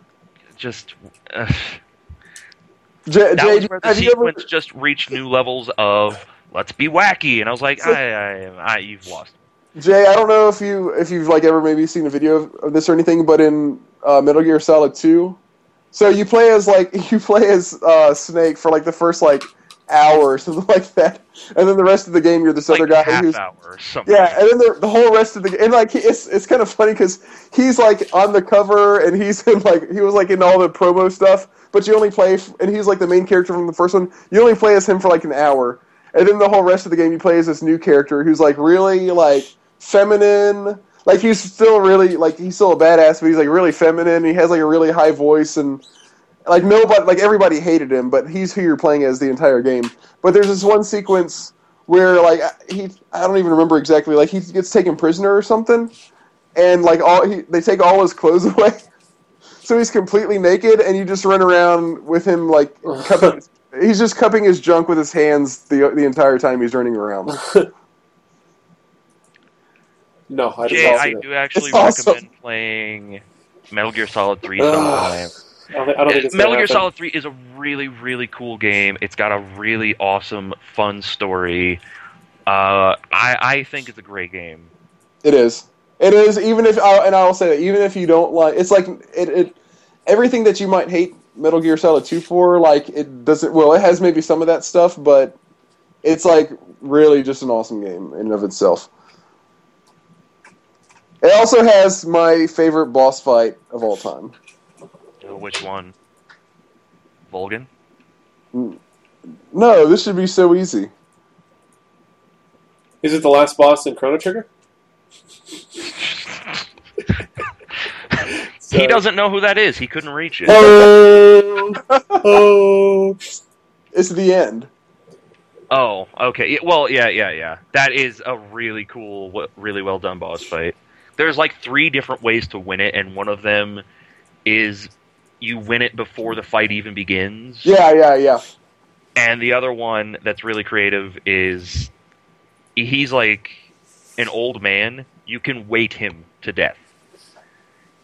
just. Uh, J- That Jay, was where the you ever- sequence just reached new levels of let's be wacky, and I was like, I, I, I, you've lost. Jay, I don't know if you if you've like ever maybe seen a video of, of this or anything, but in uh, Metal Gear Solid Two, so you play as like (laughs) you play as uh, Snake for like the first like hour or (laughs) something like that, and then the rest of the game you're this Like other guy half who's hour or something. yeah, and then the, the whole rest of the and like it's it's kind of funny because he's like on the cover and he's (laughs) in like he was like in all the promo stuff, but you only play and he's like the main character from the first one. You only play as him for like an hour, and then the whole rest of the game you play as this new character who's like really like feminine. Like he's still really like he's still a badass, but he's like really feminine. He has like a really high voice and like nobody like everybody hated him, but he's who you're playing as the entire game. But there's this one sequence where like he I don't even remember exactly like he gets taken prisoner or something, and like all he, they take all his clothes (laughs) away, so he's completely naked, and you just run around with him like cupping, he's just cupping his junk with his hands the the entire time he's running around. (laughs) No, I Jay, I do actually awesome. recommend playing Metal Gear Solid 3 sometime. I don't I don't Metal Gear. Solid 3 is a really, really cool game. It's got a really awesome, fun story. Uh, I, I think it's a great game. It is. It is. Even if, I and I will say that even if you don't like, it's like it, it. Everything that you might hate Metal Gear Solid Two for, like it doesn't. Well, it has maybe some of that stuff, but it's like really just an awesome game in and of itself. It also has my favorite boss fight of all time. Which one? Volgin? No, this should be so easy. Is it the last boss in Chrono Trigger? (laughs) He doesn't know who that is. He couldn't reach it. Oh, (laughs) oh. It's the end. Oh, okay. Well, yeah, yeah, yeah. That is a really cool, really well done boss fight. There's like three different ways to win it, and one of them is you win it before the fight even begins. Yeah, yeah, yeah. And the other one that's really creative is he's like an old man. You can wait him to death.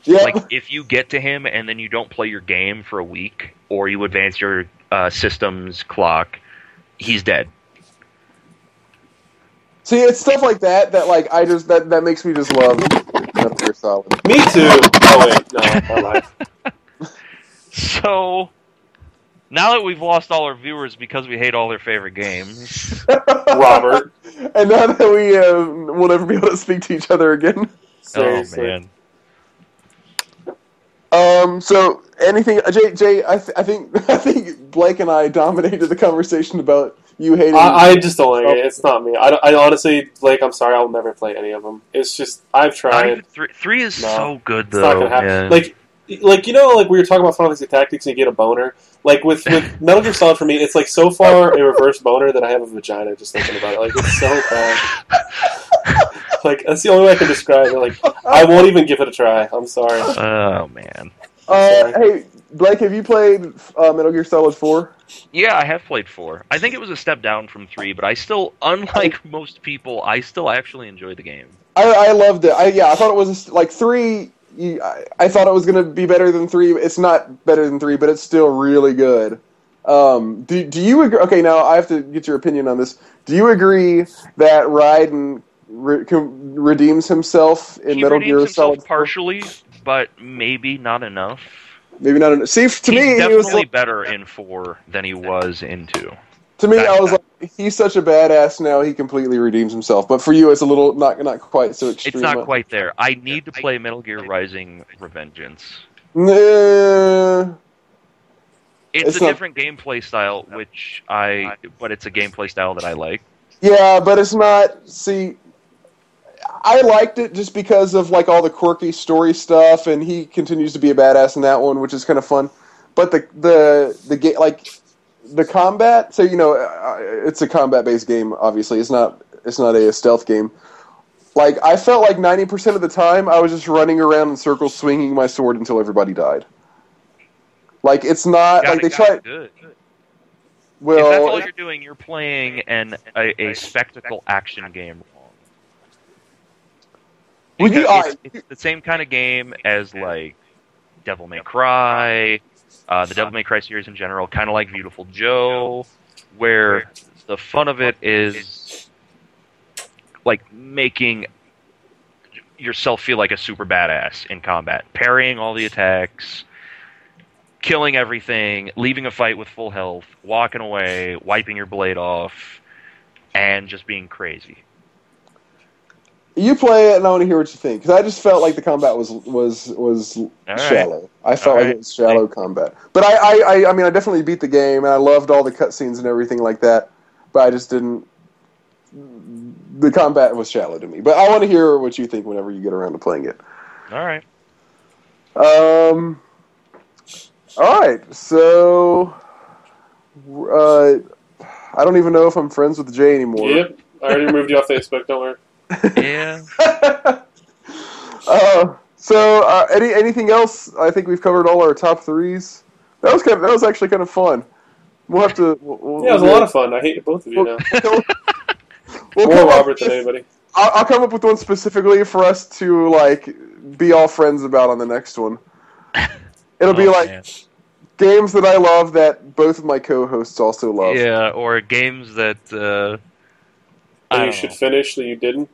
Yeah. Like if you get to him and then you don't play your game for a week, or you advance your uh, system's clock, he's dead. See, it's stuff like that that like I just that that makes me just love Metal Gear Solid. Me too. Oh wait, no, my life. (laughs) So now that we've lost all our viewers because we hate all their favorite games, (laughs) Robert. and now that we uh, will never be able to speak to each other again. Seriously. oh man, Um. So anything, Jay? Jay, I, th- I think (laughs) I think Blake and I dominated the conversation about you hating. I, I just don't like it. It's not me. I, I honestly, Blake, I'm sorry. I'll never play any of them. It's just I've tried. three, three is No, so good It's not though. gonna happen. man. Like, like you know, like we were talking about Final Fantasy Tactics, and you get a boner. Like with with (laughs) Metal Gear Solid, for me, it's like so far a reverse boner that I have a vagina just thinking about it. Like it's so bad. (laughs) like that's the only way I can describe it. Like I won't even give it a try. I'm sorry. oh man, uh, hey, Blake, have you played uh, Metal Gear Solid Four? Yeah, I have played four. I think it was a step down from three, but I still, unlike most people, I still actually enjoy the game. I, I loved it. I yeah, I thought it was like three. I, I thought it was going to be better than three. It's not better than three, but it's still really good. Um, do do you agree? Okay, now I have to get your opinion on this. Do you agree that Raiden re- redeems himself in he Metal Gear Solid? partially, but maybe not enough. Maybe not. En- See, to He's me, it definitely was like, better in four than he was in two. to me, That's I was not- like, he's such a badass now. He completely redeems himself. But for you, it's a little not not quite so extreme. It's not quite there. I need to play Metal Gear Rising Revengeance. Nah. It's, It's a not- different gameplay style, which I, but it's a gameplay style that I like. Yeah, but it's not. See, I liked it just because of like all the quirky story stuff, and he continues to be a badass in that one, which is kind of fun. But the the the game like the combat. So you know, uh, it's a combat based game. Obviously, it's not it's not a stealth game. Like I felt like ninety percent of the time I was just running around in circles, swinging my sword until everybody died. Like it's not Got like it, they got try. it good. if Well, that's all you're doing, you're playing an a, a spectacle action game You- I- it's, it's the same kind of game as like Devil May Cry uh, the Devil May Cry series in general, kind of like Beautiful Joe, where the fun of it is like making yourself feel like a super badass in combat, parrying all the attacks, killing everything, leaving a fight with full health, walking away, wiping your blade off, and just being crazy. You play it, and I want to hear what you think because I just felt like the combat was was was right. shallow. I felt All like right. it was shallow combat, but I, I, I I mean I definitely beat the game and I loved all the cutscenes and everything like that. But I just didn't. The combat was shallow to me, but I want to hear what you think whenever you get around to playing it. All right. Um. All right, so uh, I don't even know if I'm friends with Jay anymore. Yep. I already removed you off Facebook. Don't worry. Yeah. (laughs) uh, so uh, any anything else? I think we've covered all our top threes. That was kind of, that was actually kind of fun. We'll have to. We'll, we'll- Yeah, it was a lot of fun. I hate both of you now. (laughs) We'll More come up Robert than anybody. I'll, I'll come up with one specifically for us to like be all friends about on the next one. (laughs) It'll be Oh, like man. games that I love that both of my co-hosts also love. Yeah, or games that uh, I you should know. finish that you didn't.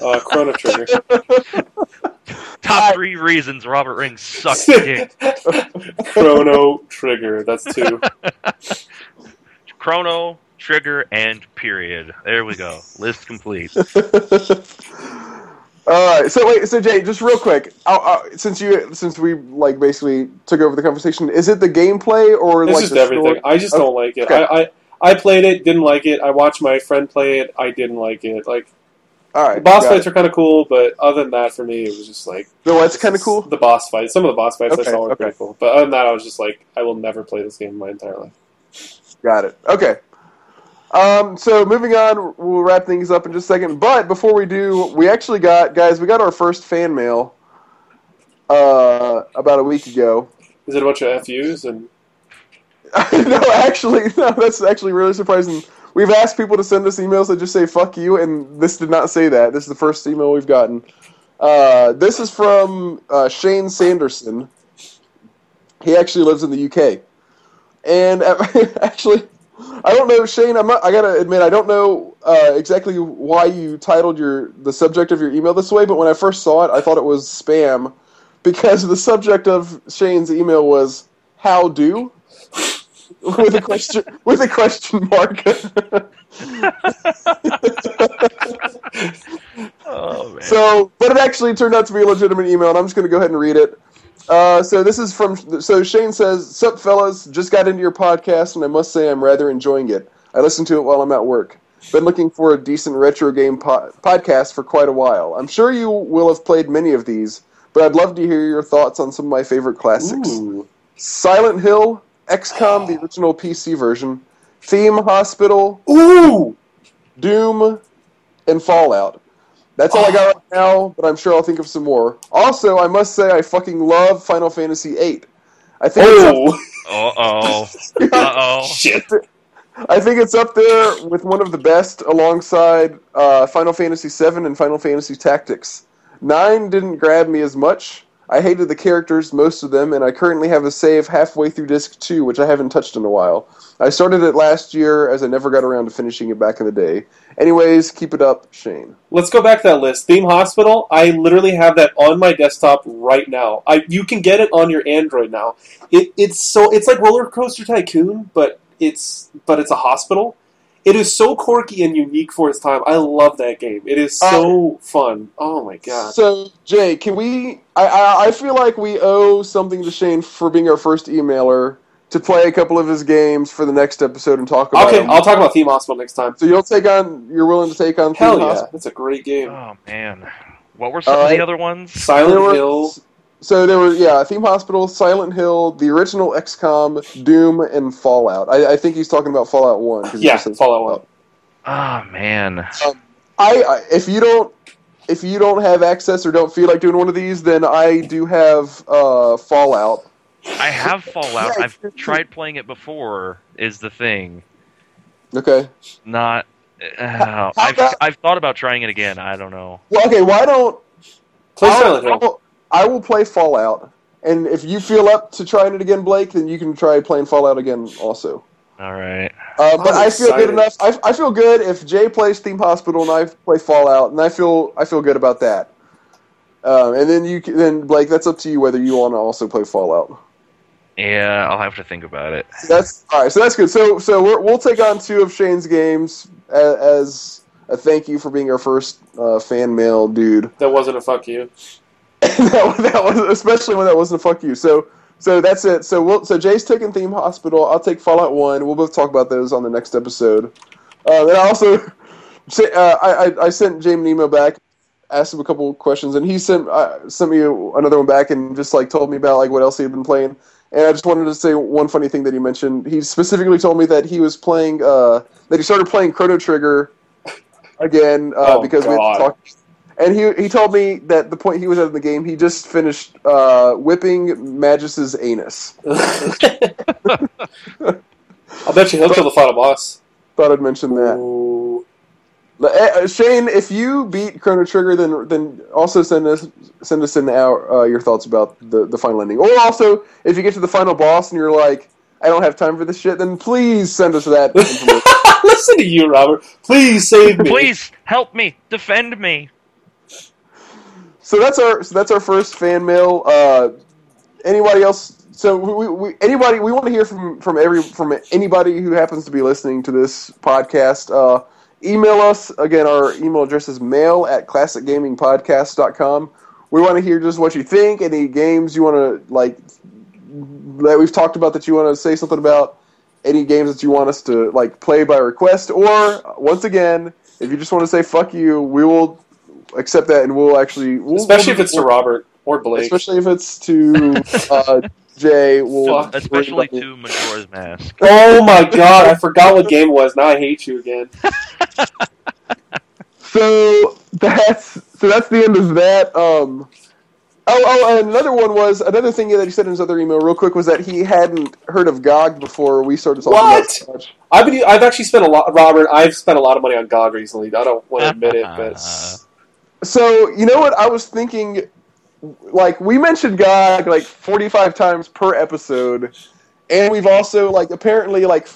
Uh, Chrono Trigger. (laughs) top three reasons Robert Ring sucks dick. (laughs) Chrono Trigger. That's two. (laughs) Chrono, Trigger, and period. There we go. List complete. All right. So wait. So Jay, just real quick, uh, uh, since you since we like basically took over the conversation, is it the gameplay or It's like just the everything. story? I just don't like it. Okay. I, I I played it, didn't like it. I watched my friend play it. I didn't like it. Like All right. the boss fights it. are kind of cool, but other than that, for me, it was just like So what's kind of cool? The boss fights. Some of the boss fights Okay, I saw were okay. pretty cool, but other than that, I was just like, I will never play this game in my entire life. Got it. Okay. Um, so moving on, we'll wrap things up in just a second. But before we do, we actually got guys. We got our first fan mail uh, about a week ago. Is it a bunch of FUs and (laughs) no, actually, (laughs) no. That's actually really surprising. We've asked people to send us emails that just say "fuck you," and this did not say that. This is the first email we've gotten. Uh, this is from uh, Shane Sanderson. He actually lives in the UK, and (laughs) actually, I don't know, Shane. I'm not, I gotta admit, I don't know uh, exactly why you titled your the subject of your email this way. But when I first saw it, I thought it was spam because the subject of Shane's email was "How do." With a question with a question mark. Oh man. so, but it actually turned out to be a legitimate email, and I'm just going to go ahead and read it. Uh, so this is from so Shane says, "Sup fellas, just got into your podcast, and I must say I'm rather enjoying it. I listen to it while I'm at work. Been looking for a decent retro game po- podcast for quite a while. I'm sure you will have played many of these, but I'd love to hear your thoughts on some of my favorite classics." Ooh. Silent Hill, XCOM, the original PC version, Theme Hospital, Ooh! Doom, and Fallout. That's all I got right now, but I'm sure I'll think of some more. Also, I must say I fucking love Final Fantasy VIII. I think Oh! Uh oh. it's Uh up, oh. (laughs) Shit! I think it's up there with one of the best, alongside uh, Final Fantasy VII and Final Fantasy Tactics. Nine didn't grab me as much. I hated the characters, most of them, and I currently have a save halfway through disc two, which I haven't touched in a while. I started it last year, as I never got around to finishing it back in the day. Anyways, keep it up, Shane. Let's go back to that list. Theme Hospital. I literally have that on my desktop right now. I you can get it on your Android now. It, it's so it's like Roller Coaster Tycoon, but it's but it's a hospital. It is so quirky and unique for its time. I love that game. It is so uh, fun. Oh my god! So, Jay, can we? I, I I feel like we owe something to Shane for being our first emailer to play a couple of his games for the next episode and talk about Okay, them. I'll talk about Theme Hospital next time. So you'll take on. You're willing to take on? Hell Theme yeah, Hospital? that's a great game. Oh man. What were some of the other ones? Silent There were- Hill. So there were yeah, Theme Hospital, Silent Hill, the original XCOM, Doom, and Fallout. I, I think he's talking about Fallout One. 'cause he Yeah, just says Fallout One. Oh man. I, I if you don't if you don't have access or don't feel like doing one of these, then I do have uh, Fallout. I have Fallout. Yeah, I've tried playing it before. Is the thing Okay. not? Uh, I've about- I've thought about trying it again. I don't know. Well, okay. Why don't Play Silent Hill. I will, play Fallout, and if you feel up to trying it again, Blake, then you can try playing Fallout again also. All right. Uh, but I'm feel good enough. I, I feel good if Jay plays Theme Hospital and I play Fallout, and I feel I feel good about that. Um, and then you can, then Blake, that's up to you whether you want to also play Fallout. Yeah, I'll have to think about it. That's all right. So that's good. So so we're, we'll take on two of Shane's games as, as a thank you for being our first uh, fan mail dude. That wasn't a fuck you. (laughs) that, was, that was especially when that wasn't a fuck you. So so that's it. So we'll so Jay's taking Theme Hospital. I'll take Fallout One. We'll both talk about those on the next episode. Uh, and I also (laughs) uh, I, I I sent James an email back, asked him a couple questions, and he sent uh, sent me another one back and just like told me about like what else he had been playing. And I just wanted to say one funny thing that he mentioned. He specifically told me that he was playing uh, that he started playing Chrono Trigger again uh, Oh, because we God. had talked. And he he told me that the point he was at in the game, he just finished uh, whipping Magus's anus. (laughs) (laughs) I'll bet you he'll kill the final boss. Thought I'd mention that. Ooh. Uh, uh, Shane, if you beat Chrono Trigger, then then also send us send us in our, uh, your thoughts about the, the final ending. Or also, if you get to the final boss and you're like, I don't have time for this shit, then please send us that. (laughs) Listen to you, Robert. Please save me. Please help me, defend me. So that's our so that's our first fan mail. Uh, anybody else? So we, we anybody we want to hear from from every from anybody who happens to be listening to this podcast. Uh, email us again. Our email address is mail at classicgamingpodcast.com. We want to hear just what you think. Any games you want to like that we've talked about that you want to say something about. Any games that you want us to like play by request, or once again, if you just want to say "fuck you," we will accept that, and we'll actually, we'll, Especially if we'll- it's to Robert or Blake. especially if it's to uh, (laughs) Jay. We'll Fuck, Especially to Majora's Mask. Oh my (laughs) god, I forgot what game it was. Now I hate you again. (laughs) So that's so that's the end of that. Um, oh, oh, and another one was another thing that he said in his other email, real quick, was that he hadn't heard of GOG before we started talking What? about Scotch. I've been. I've actually spent a lot, Robert. I've spent a lot of money on GOG recently. I don't want to admit it, but So you know what I was thinking? Like we mentioned GOG like forty-five times per episode, and we've also like apparently like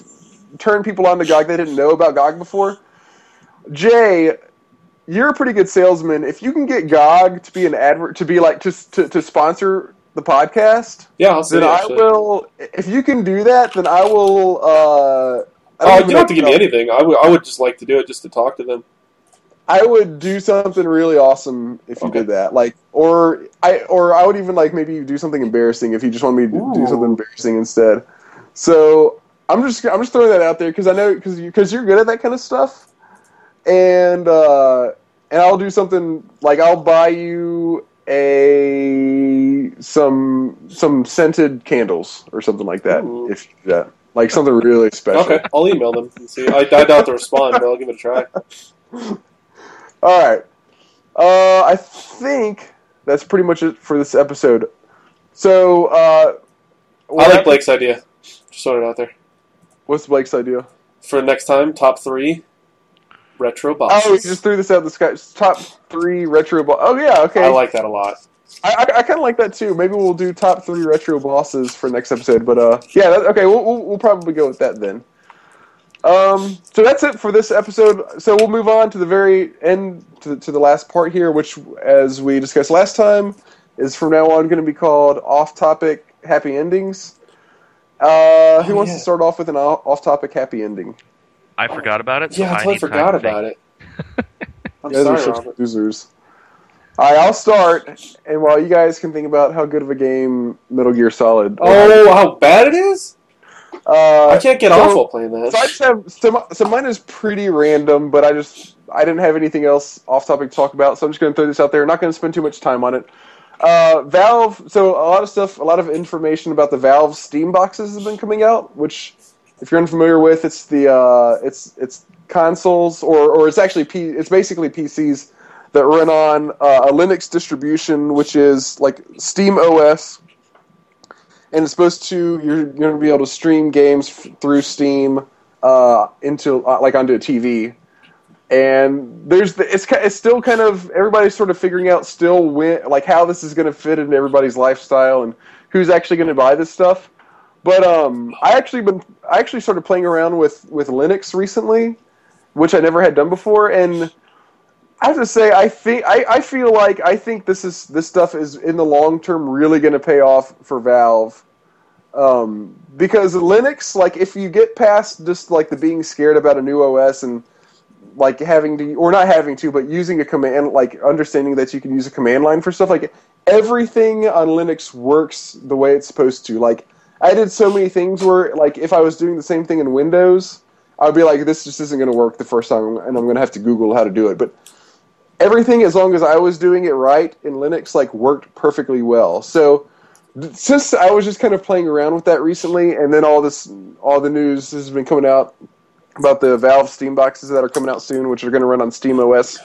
turned people on to GOG they didn't know about GOG before. Jay, you're a pretty good salesman. If you can get GOG to be an advert to be like to to, to sponsor the podcast, yeah, I'll then I will. If you can do that, then I will. Uh, I Oh, don't you don't have to give me anything. I would. I would just like to do it just to talk to them. I would do something really awesome if you Okay. did that. Like, or I, or I would even like maybe do something embarrassing if you just want me to do something embarrassing instead. So I'm just, I'm just throwing that out there because I know because you, because you're good at that kind of stuff, and uh, and I'll do something like I'll buy you a some some scented candles or something like that Ooh. if you do that. Like something really special. Okay, I'll email them and see. I, I doubt they'll respond, but I'll give it a try. (laughs) All right. Uh, I think that's pretty much it for this episode. So, uh, I like Blake's idea. Just throw it out there What's Blake's idea? for next time. Top three retro bosses. Oh, he just threw this out of the sky. Top three retro. Bo- oh yeah, okay. I like that a lot. I, I, I kind of like that too. Maybe we'll do top three retro bosses for next episode. But uh, yeah, that, okay, we'll, we'll we'll probably go with that then. Um, so that's it for this episode. So we'll move on to the very end, to the, to the last part here, which, as we discussed last time, is from now on going to be called off-topic happy endings. Uh, who Oh, wants yeah. to start off with an off-topic happy ending? I forgot about it. So Yeah, I I totally forgot about think. it. I'm (laughs) You guys are sorry, Robert. losers. All right, I'll start, and while you guys can think about how good of a game Metal Gear Solid. Oh, how bad it is! Uh, I can't get so- off while playing that. So I just have so, so mine is pretty random, but I just I didn't have anything else off topic to talk about, so I'm just going to throw this out there. I'm Not going to spend too much time on it. Uh, Valve. So a lot of stuff, a lot of information about the Valve Steam boxes has been coming out. Which, if you're unfamiliar with, it's the uh, it's it's consoles or or it's actually P, it's basically PCs that run on uh, a Linux distribution, which is like Steam OS and it's supposed to you're, you're going to be able to stream games f- through Steam uh, into uh, like onto a TV. and there's the, it's it's still kind of everybody's sort of figuring out still when like how this is going to fit into everybody's lifestyle and who's actually going to buy this stuff. But um, I actually been I actually started playing around with with Linux recently, which I never had done before, and I have to say I think I, I feel like I think this is this stuff is in the long term really going to pay off for Valve. Um, because Linux, like if you get past just like the being scared about a new OS and like having to or not having to, but using a command like understanding that you can use a command line for stuff like everything on Linux works the way it's supposed to. Like I did so many things where like if I was doing the same thing in Windows, I'd be like this just isn't going to work the first time and I'm going to have to Google how to do it. But everything as long as I was doing it right in Linux like worked perfectly well. So since I was just kind of playing around with that recently, and then all this, all the news has been coming out about the Valve Steam boxes that are coming out soon, which are going to run on Steam OS.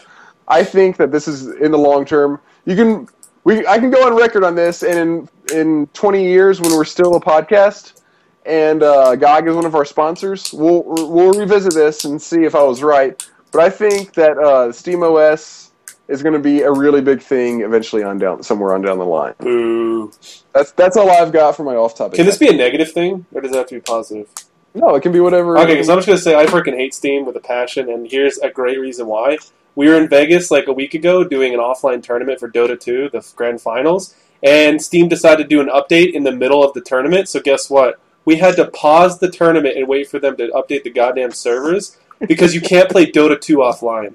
I think that this is in the long term. You can, we, I can go on record on this, and in in 20 years, when we're still a podcast, and uh, GOG is one of our sponsors, we'll we'll revisit this and see if I was right. But I think that uh, Steam OS is going to be a really big thing eventually on down somewhere on down the line. Boo. That's that's all I've got for my off topic. Can this be a negative thing, or does it have to be positive? No, it can be whatever. Okay, because I'm just gonna say I freaking hate Steam with a passion, and here's a great reason why. We were in Vegas like a week ago doing an offline tournament for Dota 2, the grand finals, and Steam decided to do an update in the middle of the tournament. So guess what? We had to pause the tournament and wait for them to update the goddamn servers because you can't play Dota 2 offline.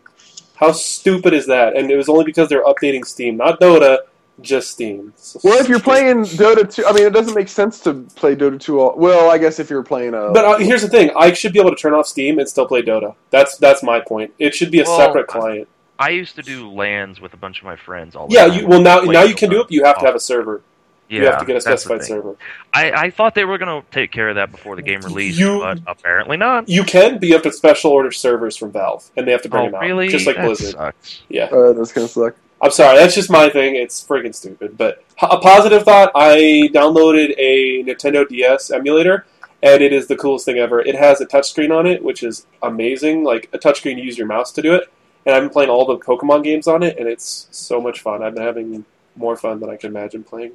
How stupid is that? And it was only because they're updating Steam, not Dota, just Steam. So Well, if you're playing Dota 2, I mean, it doesn't make sense to play Dota 2. All, well, I guess if you're playing a. But uh, here's the thing: I should be able to turn off Steam and still play Dota. That's that's my point. It should be a Well, separate client. I used to do lands with a bunch of my friends all the Yeah, time. you, well now now you can do it. But you have to have a server. Yeah, you have to get a specified server. I, I thought they were going to take care of that before the game released, You- but apparently not. You can, but you have to special order servers from Valve, and they have to bring Oh, them out, really? just like that Blizzard. sucks. Yeah, Uh, that's kind of suck. I'm sorry. That's just my thing. It's friggin' stupid. But a positive thought: I downloaded a Nintendo DS emulator, and it is the coolest thing ever. It has a touchscreen on it, which is amazing. Like a touchscreen, you use your mouse to do it. And I've been playing all the Pokemon games on it, and it's so much fun. I've been having more fun than I can imagine playing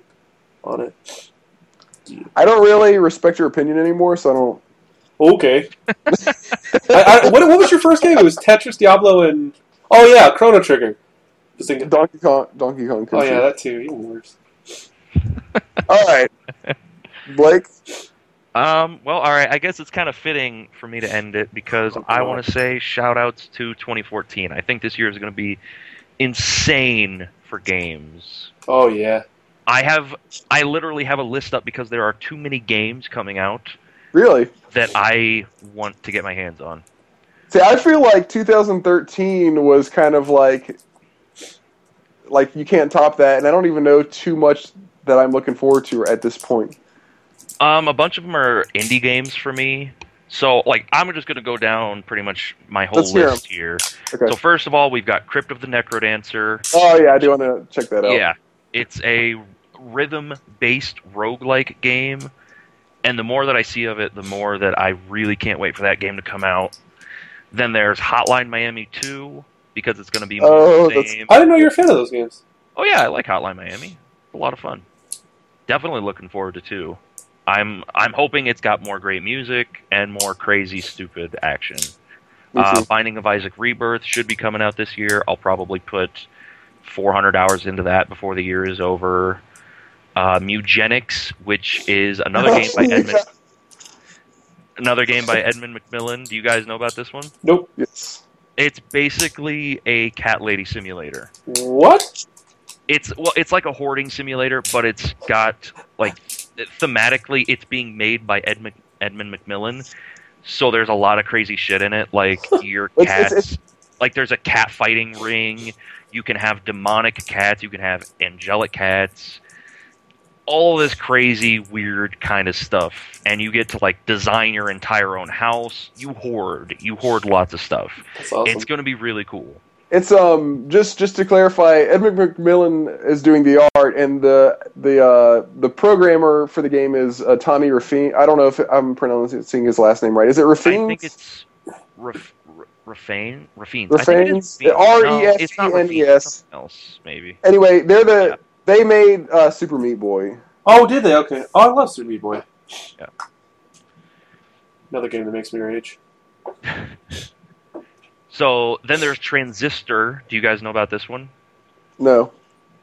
on it. I don't really respect your opinion anymore, so I don't. Okay. I, I, what, what was your first game? It was Tetris, Diablo, and oh yeah, Chrono Trigger. Just thinking, Donkey Kong, Donkey Kong oh yeah, that too. Even worse. (laughs) All right, Blake. Um, well, all right. I guess it's kind of fitting for me to end it because Oh, I want to say shout outs to 2014. I think this year is going to be insane for games. Oh yeah. I have, I literally have a list up because there are too many games coming out Really? that I want to get my hands on. See, I feel like 2013 was kind of like, like you can't top that, and I don't even know too much that I'm looking forward to at this point. Um, a bunch of them are indie games for me. So, like, I'm just going to go down pretty much my whole list here. Okay. So, first of all, we've got Crypt of the Necrodancer. oh yeah, I do want to check that out. Yeah, it's a rhythm-based roguelike game, and the more that I see of it, the more that I really can't wait for that game to come out. Then there's Hotline Miami 2 because it's going to be more Oh, the same. I didn't know you were a fan of those games. Oh yeah, I like Hotline Miami. It's a lot of fun. Definitely looking forward to two. I'm I'm hoping it's got more great music and more crazy stupid action. Uh. Binding of Isaac Rebirth should be coming out this year. I'll probably put 400 hours into that before the year is over. Uh, Mew-Genics, which is another game by Edmund, another game by Edmund McMillen. Do you guys know about this one? Nope. Yes. It's basically a cat lady simulator. What? it's well it's like a hoarding simulator but it's got like thematically it's being made by edmund edmund mcmillen so there's a lot of crazy shit in it like (laughs) your It's- cats it's- like there's a cat fighting ring you can have demonic cats you can have angelic cats all this crazy weird kind of stuff and you get to like design your entire own house you hoard you hoard lots of stuff awesome. it's going to be really cool It's um just just to clarify, Edmund McMillen is doing the art, and the the uh, the programmer for the game is uh, Tommy Rafine. I don't know if I'm pronouncing his last name right. Is it i Rafine? think it's Raf- Refane, Rafines. I think it is Rafanes? Rafines. No, it's not R-E-S-E-N-E-S. else maybe. Anyway, they're the. They made uh, Super Meat Boy. Oh, did they? Okay. Oh, I love Super Meat Boy. Yeah. Another game that makes me rage. (laughs) So then there's Transistor. Do you guys know about this one? No.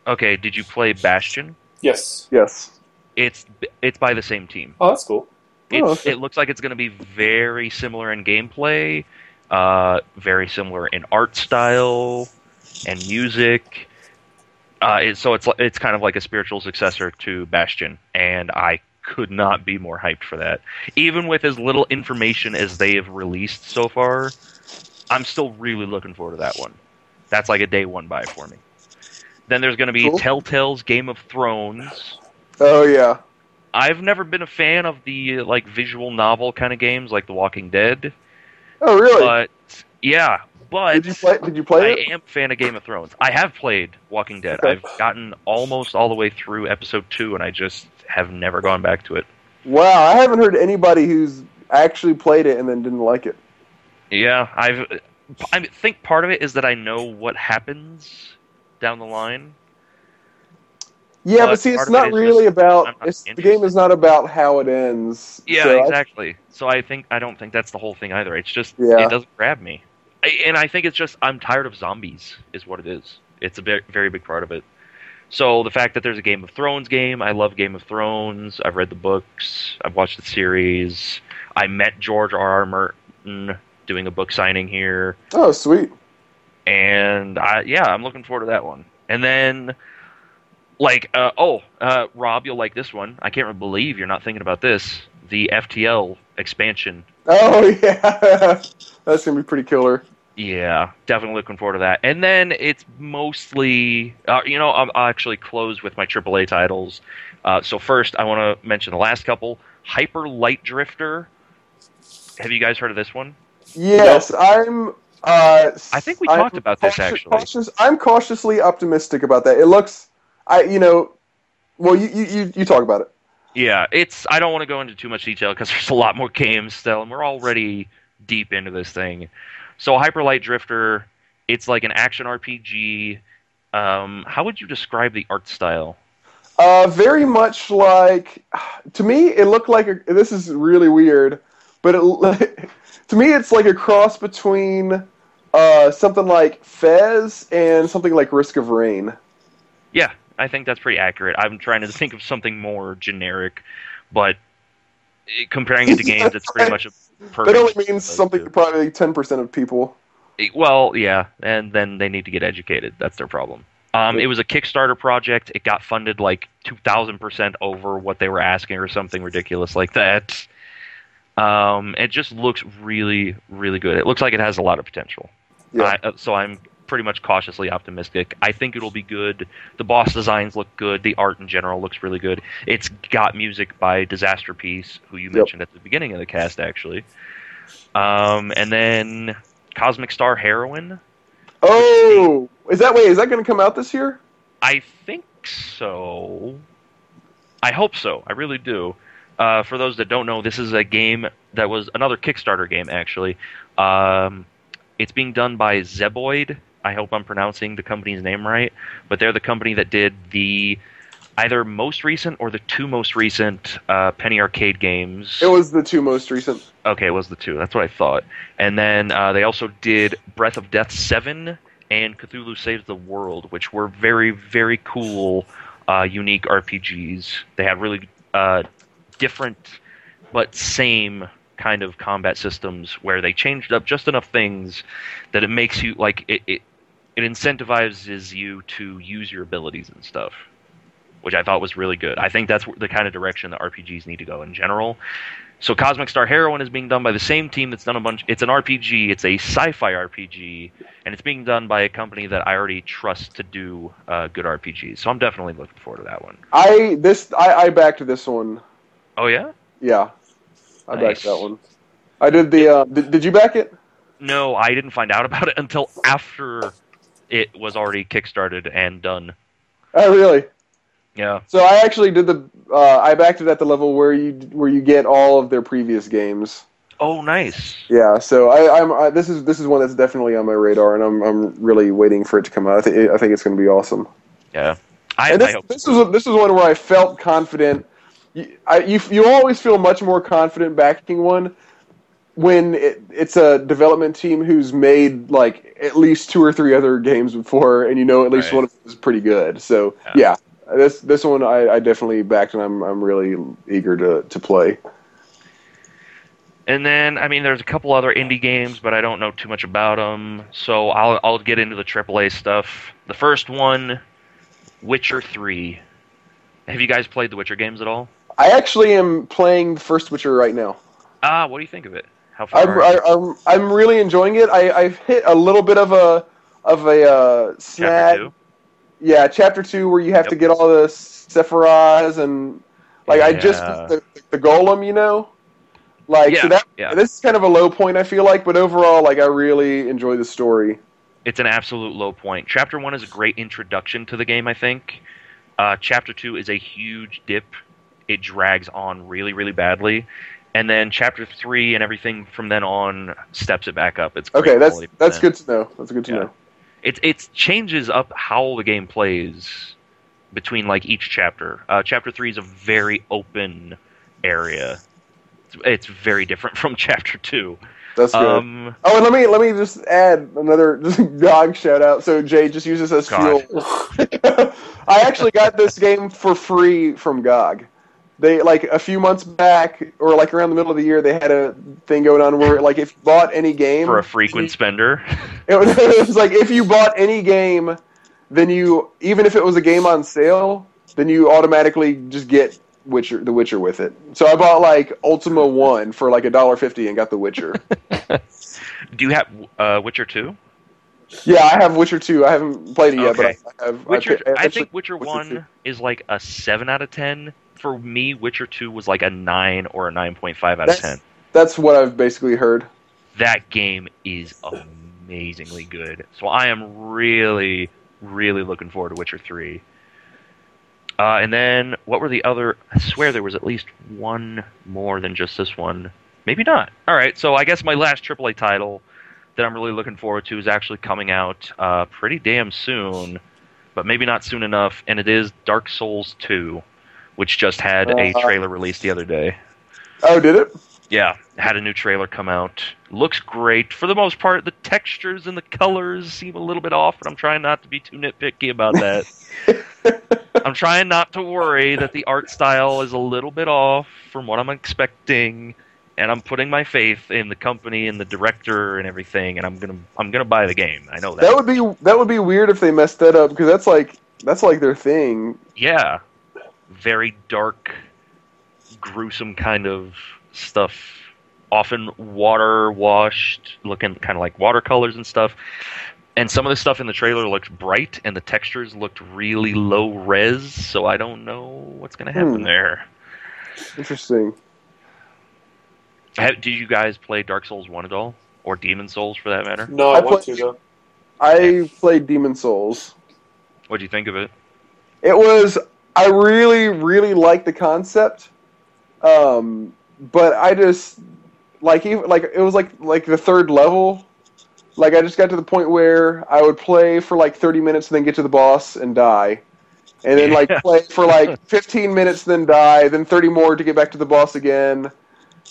Okay, did you play Bastion? Yes. Yes. It's it's by the same team. Oh, that's cool. It's, Oh, okay. It looks like it's going to be very similar in gameplay, uh, very similar in art style and music. Uh, so it's it's kind of like a spiritual successor to Bastion, and I could not be more hyped for that. Even with as little information as they have released so far, I'm still really looking forward to that one. That's like a day one buy for me. Then there's going to be Cool. Telltale's Game of Thrones. Oh yeah. I've never been a fan of the like visual novel kind of games like The Walking Dead, Oh really? but yeah, but did you play? Did you play I it? am a fan of Game of Thrones. I have played Walking Dead. Okay. I've gotten almost all the way through episode two, and I just have never gone back to it. Wow, I haven't heard anybody who's actually played it and then didn't like it. Yeah, I've. I think part of it is that I know what happens down the line. Yeah, But but see, it's of it not really just about. not It's, the game is not about how it ends. Yeah, So I- exactly. So I think I don't think that's the whole thing either. It's just Yeah. it doesn't grab me, I, and I think it's just I'm tired of zombies. Is what it is. It's a very, very big part of it. So the fact that there's a Game of Thrones game, I love Game of Thrones. I've read the books. I've watched the series. I met George R. R. Martin doing a book signing here, oh, sweet. and I yeah, I'm looking forward to that one. And then. Like, uh, oh, uh, Rob, you'll like this one. I can't believe you're not thinking about this. The FTL expansion Oh (laughs) yeah, that's gonna be pretty killer. Yeah, definitely looking forward to that. And then it's mostly, uh, you know, I'll, I'll actually close with my AAA titles. Uh, so first, I want to mention the last couple. Hyper Light Drifter. Have you guys heard of this one? Yes, I'm. Uh, I think we I'm talked about this, actually. cautious- I'm cautiously optimistic about that. It looks, I you know, well you you you, you talk about it. Yeah, it's. I don't want to go into too much detail because there's a lot more games still, and we're already deep into this thing. So Hyperlight Drifter, it's like an action RPG. Um, how would you describe the art style? Uh, very much like, to me, it looked like a, this is really weird, but it, (laughs) to me, it's like a cross between uh, something like Fez and something like Risk of Rain. Yeah, I think that's pretty accurate. I'm trying to think of something more generic, but eh, comparing it to (laughs) games, it's pretty much a That only means something to probably ten percent of people. Well, yeah, and then they need to get educated. That's their problem. Um, it was a Kickstarter project. It got funded like two thousand percent over what they were asking, or something ridiculous like that. Um, it just looks really, really good. It looks like it has a lot of potential. Yeah. I, uh, so I'm pretty much cautiously optimistic. I think it'll be good. The boss designs look good. The art in general looks really good. It's got music by Disasterpeace, who you Yep. mentioned at the beginning of the cast, actually. Um, and then Cosmic Star Heroine. Oh, is that wait? Is that going to come out this year? I think so. I hope so. I really do. Uh, for those that don't know, this is a game that was another Kickstarter game, actually. Um, it's being done by Zeboyd. I hope I'm pronouncing the company's name right, but they're the company that did the either most recent or the two most recent uh, Penny Arcade games. It was the two most recent. Okay, it was the two. That's what I thought. And then uh, they also did Breath of Death 7 and Cthulhu Saves the World, which were very, very cool, uh, unique RPGs. They had really uh, different but same kind of combat systems where they changed up just enough things that it makes you, like, it, it, it incentivizes you to use your abilities and stuff. Which I thought was really good. I think that's the kind of direction that RPGs need to go in general. So Cosmic Star Heroine is being done by the same team that's done a bunch. It's an RPG. It's a sci-fi RPG, and it's being done by a company that I already trust to do uh, good RPGs. So I'm definitely looking forward to that one. I this I, I backed this one. Oh yeah? Yeah, I Nice. backed that one. I did the. Uh, did, did you back it? No, I didn't find out about it until after it was already kickstarted and done. Oh, really? Yeah. So I actually did the. Uh, I backed it at the level where you where you get all of their previous games. Oh, nice. Yeah, so I, I'm I, this is this is one that's definitely on my radar, and I'm I'm really waiting for it to come out. I think I think it's going to be awesome. Yeah. I, and I this, hope this is this is one where I felt confident. You, I, you you always feel much more confident backing one when it, it's a development team who's made like at least two or three other games before, and you know at least Right. one of them is pretty good. So Yeah. yeah, this this one I, I definitely backed, and I'm I'm really eager to to play. And then, I mean, there's a couple other indie games, but I don't know too much about them. So I'll I'll get into the AAA stuff. The first one, Witcher Three. Have you guys played the Witcher games at all? I actually am playing the first Witcher right now. Ah, what do you think of it? How far? I'm, are you? I, I'm I'm really enjoying it. I, I've hit a little bit of a of a uh, snag. Chapter two. Yeah, chapter two where you have to get all the Sephiroths and like I just the, the golem, you know. Like Yeah, so that yeah. this is kind of a low point I feel like, but overall like I really enjoy the story. It's an absolute low point. Chapter one is a great introduction to the game, I think. Uh, chapter two is a huge dip. It drags on really, really badly. And then chapter three and everything from then on steps it back up. It's Okay, that's that's then. good to know. That's good to Yeah. know. it it changes up how the game plays between like each chapter. Uh, chapter three is a very open area. It's, it's very different (laughs) from chapter two. That's good. Um, oh, and let me let me just add another (laughs) dog shout out. So Jay just uses as fuel. (laughs) I actually got this game for free from GOG. They like a few months back, or like around the middle of the year, they had a thing going on where like if you bought any game for a frequent spender. it was, (laughs) it was like if you bought any game, then you even if it was a game on sale, then you automatically just get Witcher, The Witcher with it. So I bought like Ultima One for like a dollar fifty and got The Witcher. (laughs) Do you have uh, Witcher two? yeah, I have Witcher Two. I haven't played it yet, Okay. but I have. Witcher, I, I, actually- think Witcher Witcher one 2. is like a seven out of ten. For me, Witcher two was like a nine or a nine point five out of ten. That's what I've basically heard. That game is amazingly good. So I am really, really looking forward to Witcher three. Uh, and then what were the other? I swear there was at least one more than just this one. Maybe not. All right, so I guess my last AAA title that I'm really looking forward to is actually coming out uh, pretty damn soon, but maybe not soon enough. And it is Dark Souls 2, which just had a Uh. trailer released the other day. Oh, did it? Yeah, had a new trailer come out. Looks great for the most part. The textures and the colors seem a little bit off, but I'm trying not to be too nitpicky about that. (laughs) I'm trying not to worry that the art style is a little bit off from what I'm expecting, and I'm putting my faith in the company and the director and everything, and I'm gonna I'm gonna buy the game. I know that. That would be that would be weird if they messed that up because that's like that's like their thing. yeah, very dark, gruesome kind of stuff. Often water washed, looking kind of like watercolors and stuff. And some of the stuff in the trailer looked bright, and the textures looked really low res. So I don't know what's going to happen Hmm. there. Interesting. Have, did you guys play Dark Souls one at all, or Demon Souls for that matter? No, I, I want played- to though. I played Demon Souls. What do you think of it? It was I really really liked the concept, um, but I just like even like it was like like the third level. Like I just got to the point where I would play for like thirty minutes and then get to the boss and die, and then like play for like (laughs) fifteen minutes then die, then thirty more to get back to the boss again,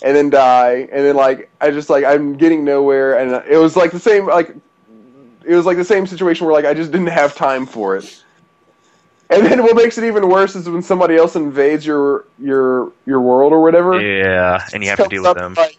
and then die, and then like I just like I'm getting nowhere, and it was like the same like it was like the same situation where like I just didn't have time for it. And then what makes it even worse is when somebody else invades your your your world or whatever. Yeah, and you have to deal with them. like,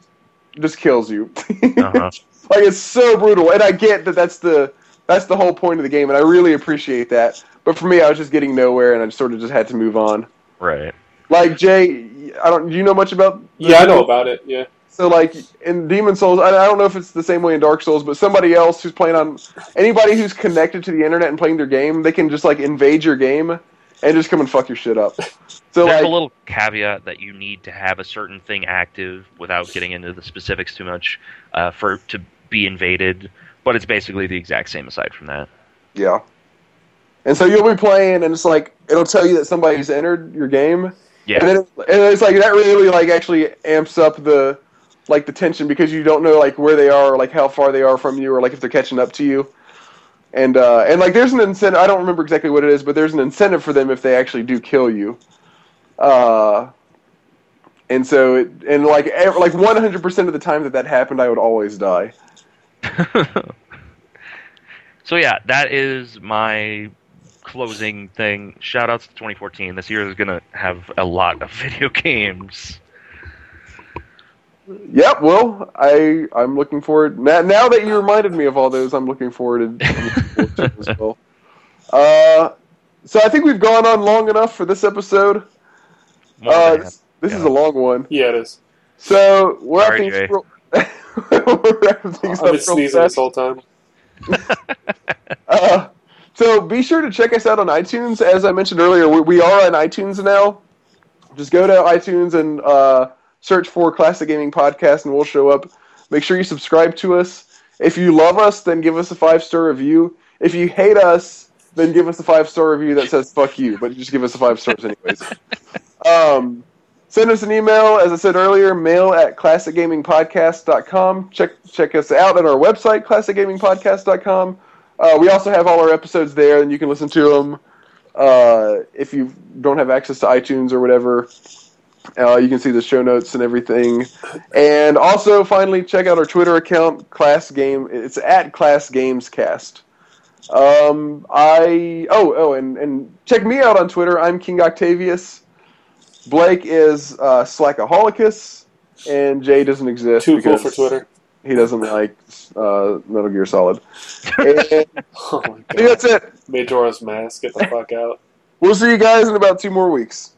just kills you. Uh-huh. (laughs) like it's so brutal, and I get that that's the that's the whole point of the game, and I really appreciate that. But for me, I was just getting nowhere, and I sort of just had to move on. Right. Like Jay, I don't. Do you know much about? the Yeah, I know about it. Yeah. So like in Demon Souls, I, I don't know if it's the same way in Dark Souls, but somebody else who's playing on anybody who's connected to the internet and playing their game, they can just like invade your game and just come and fuck your shit up. So There's like, a little caveat that you need to have a certain thing active without getting into the specifics too much uh, for to be invaded. But it's basically the exact same aside from that. yeah. And so you'll be playing, and it's like it'll tell you that somebody's entered your game, Yeah. and then and it's like that really like actually amps up the like the tension because you don't know like where they are, or, like how far they are from you, or like if they're catching up to you. And uh, and like there's an incentive. I don't remember exactly what it is, but there's an incentive for them if they actually do kill you. Uh, and so it, and like ev- like 100 percent of the time that that happened, I would always die. (laughs) so yeah, that is my closing thing. Shout outs to 2014. This year is gonna have a lot of (laughs) video games. Yep. Well, I I'm looking forward now. Now that you reminded me of all those, I'm looking forward to, looking forward to as (laughs) well. Uh, so I think we've gone on long enough for this episode. Uh, than this, this is a long one. Yeah, it is. So we're Sorry, wrapping, Jay. real- (laughs) we're wrapping things I've been sneezing fast. this whole time. Uh, so be sure to check us out on iTunes. As I mentioned earlier, we, we are on iTunes now. Just go to iTunes and uh, search for Classic Gaming Podcast, and we'll show up. Make sure you subscribe to us. If you love us, then give us a five star review. If you hate us, then give us a five star review that says "fuck you," but just give us a five stars anyways. (laughs) um, send us an email, as I said earlier, mail at classicgamingpodcast.com. Check check us out at our website, classicgamingpodcast.com. Uh, we also have all our episodes there, and you can listen to them uh, if you don't have access to iTunes or whatever. Uh, you can see the show notes and everything. And also, finally, check out our Twitter account, Class Game. It's at Class Games Cast. Um, I oh oh, and and check me out on Twitter. I'm King Octavius. Blake is uh, Slackaholicus, and Jay doesn't exist. Too cool for Twitter. He doesn't like uh, Metal Gear Solid. (laughs) And Oh my think that's it. Majora's Mask, get the fuck out. We'll see you guys in about two more weeks.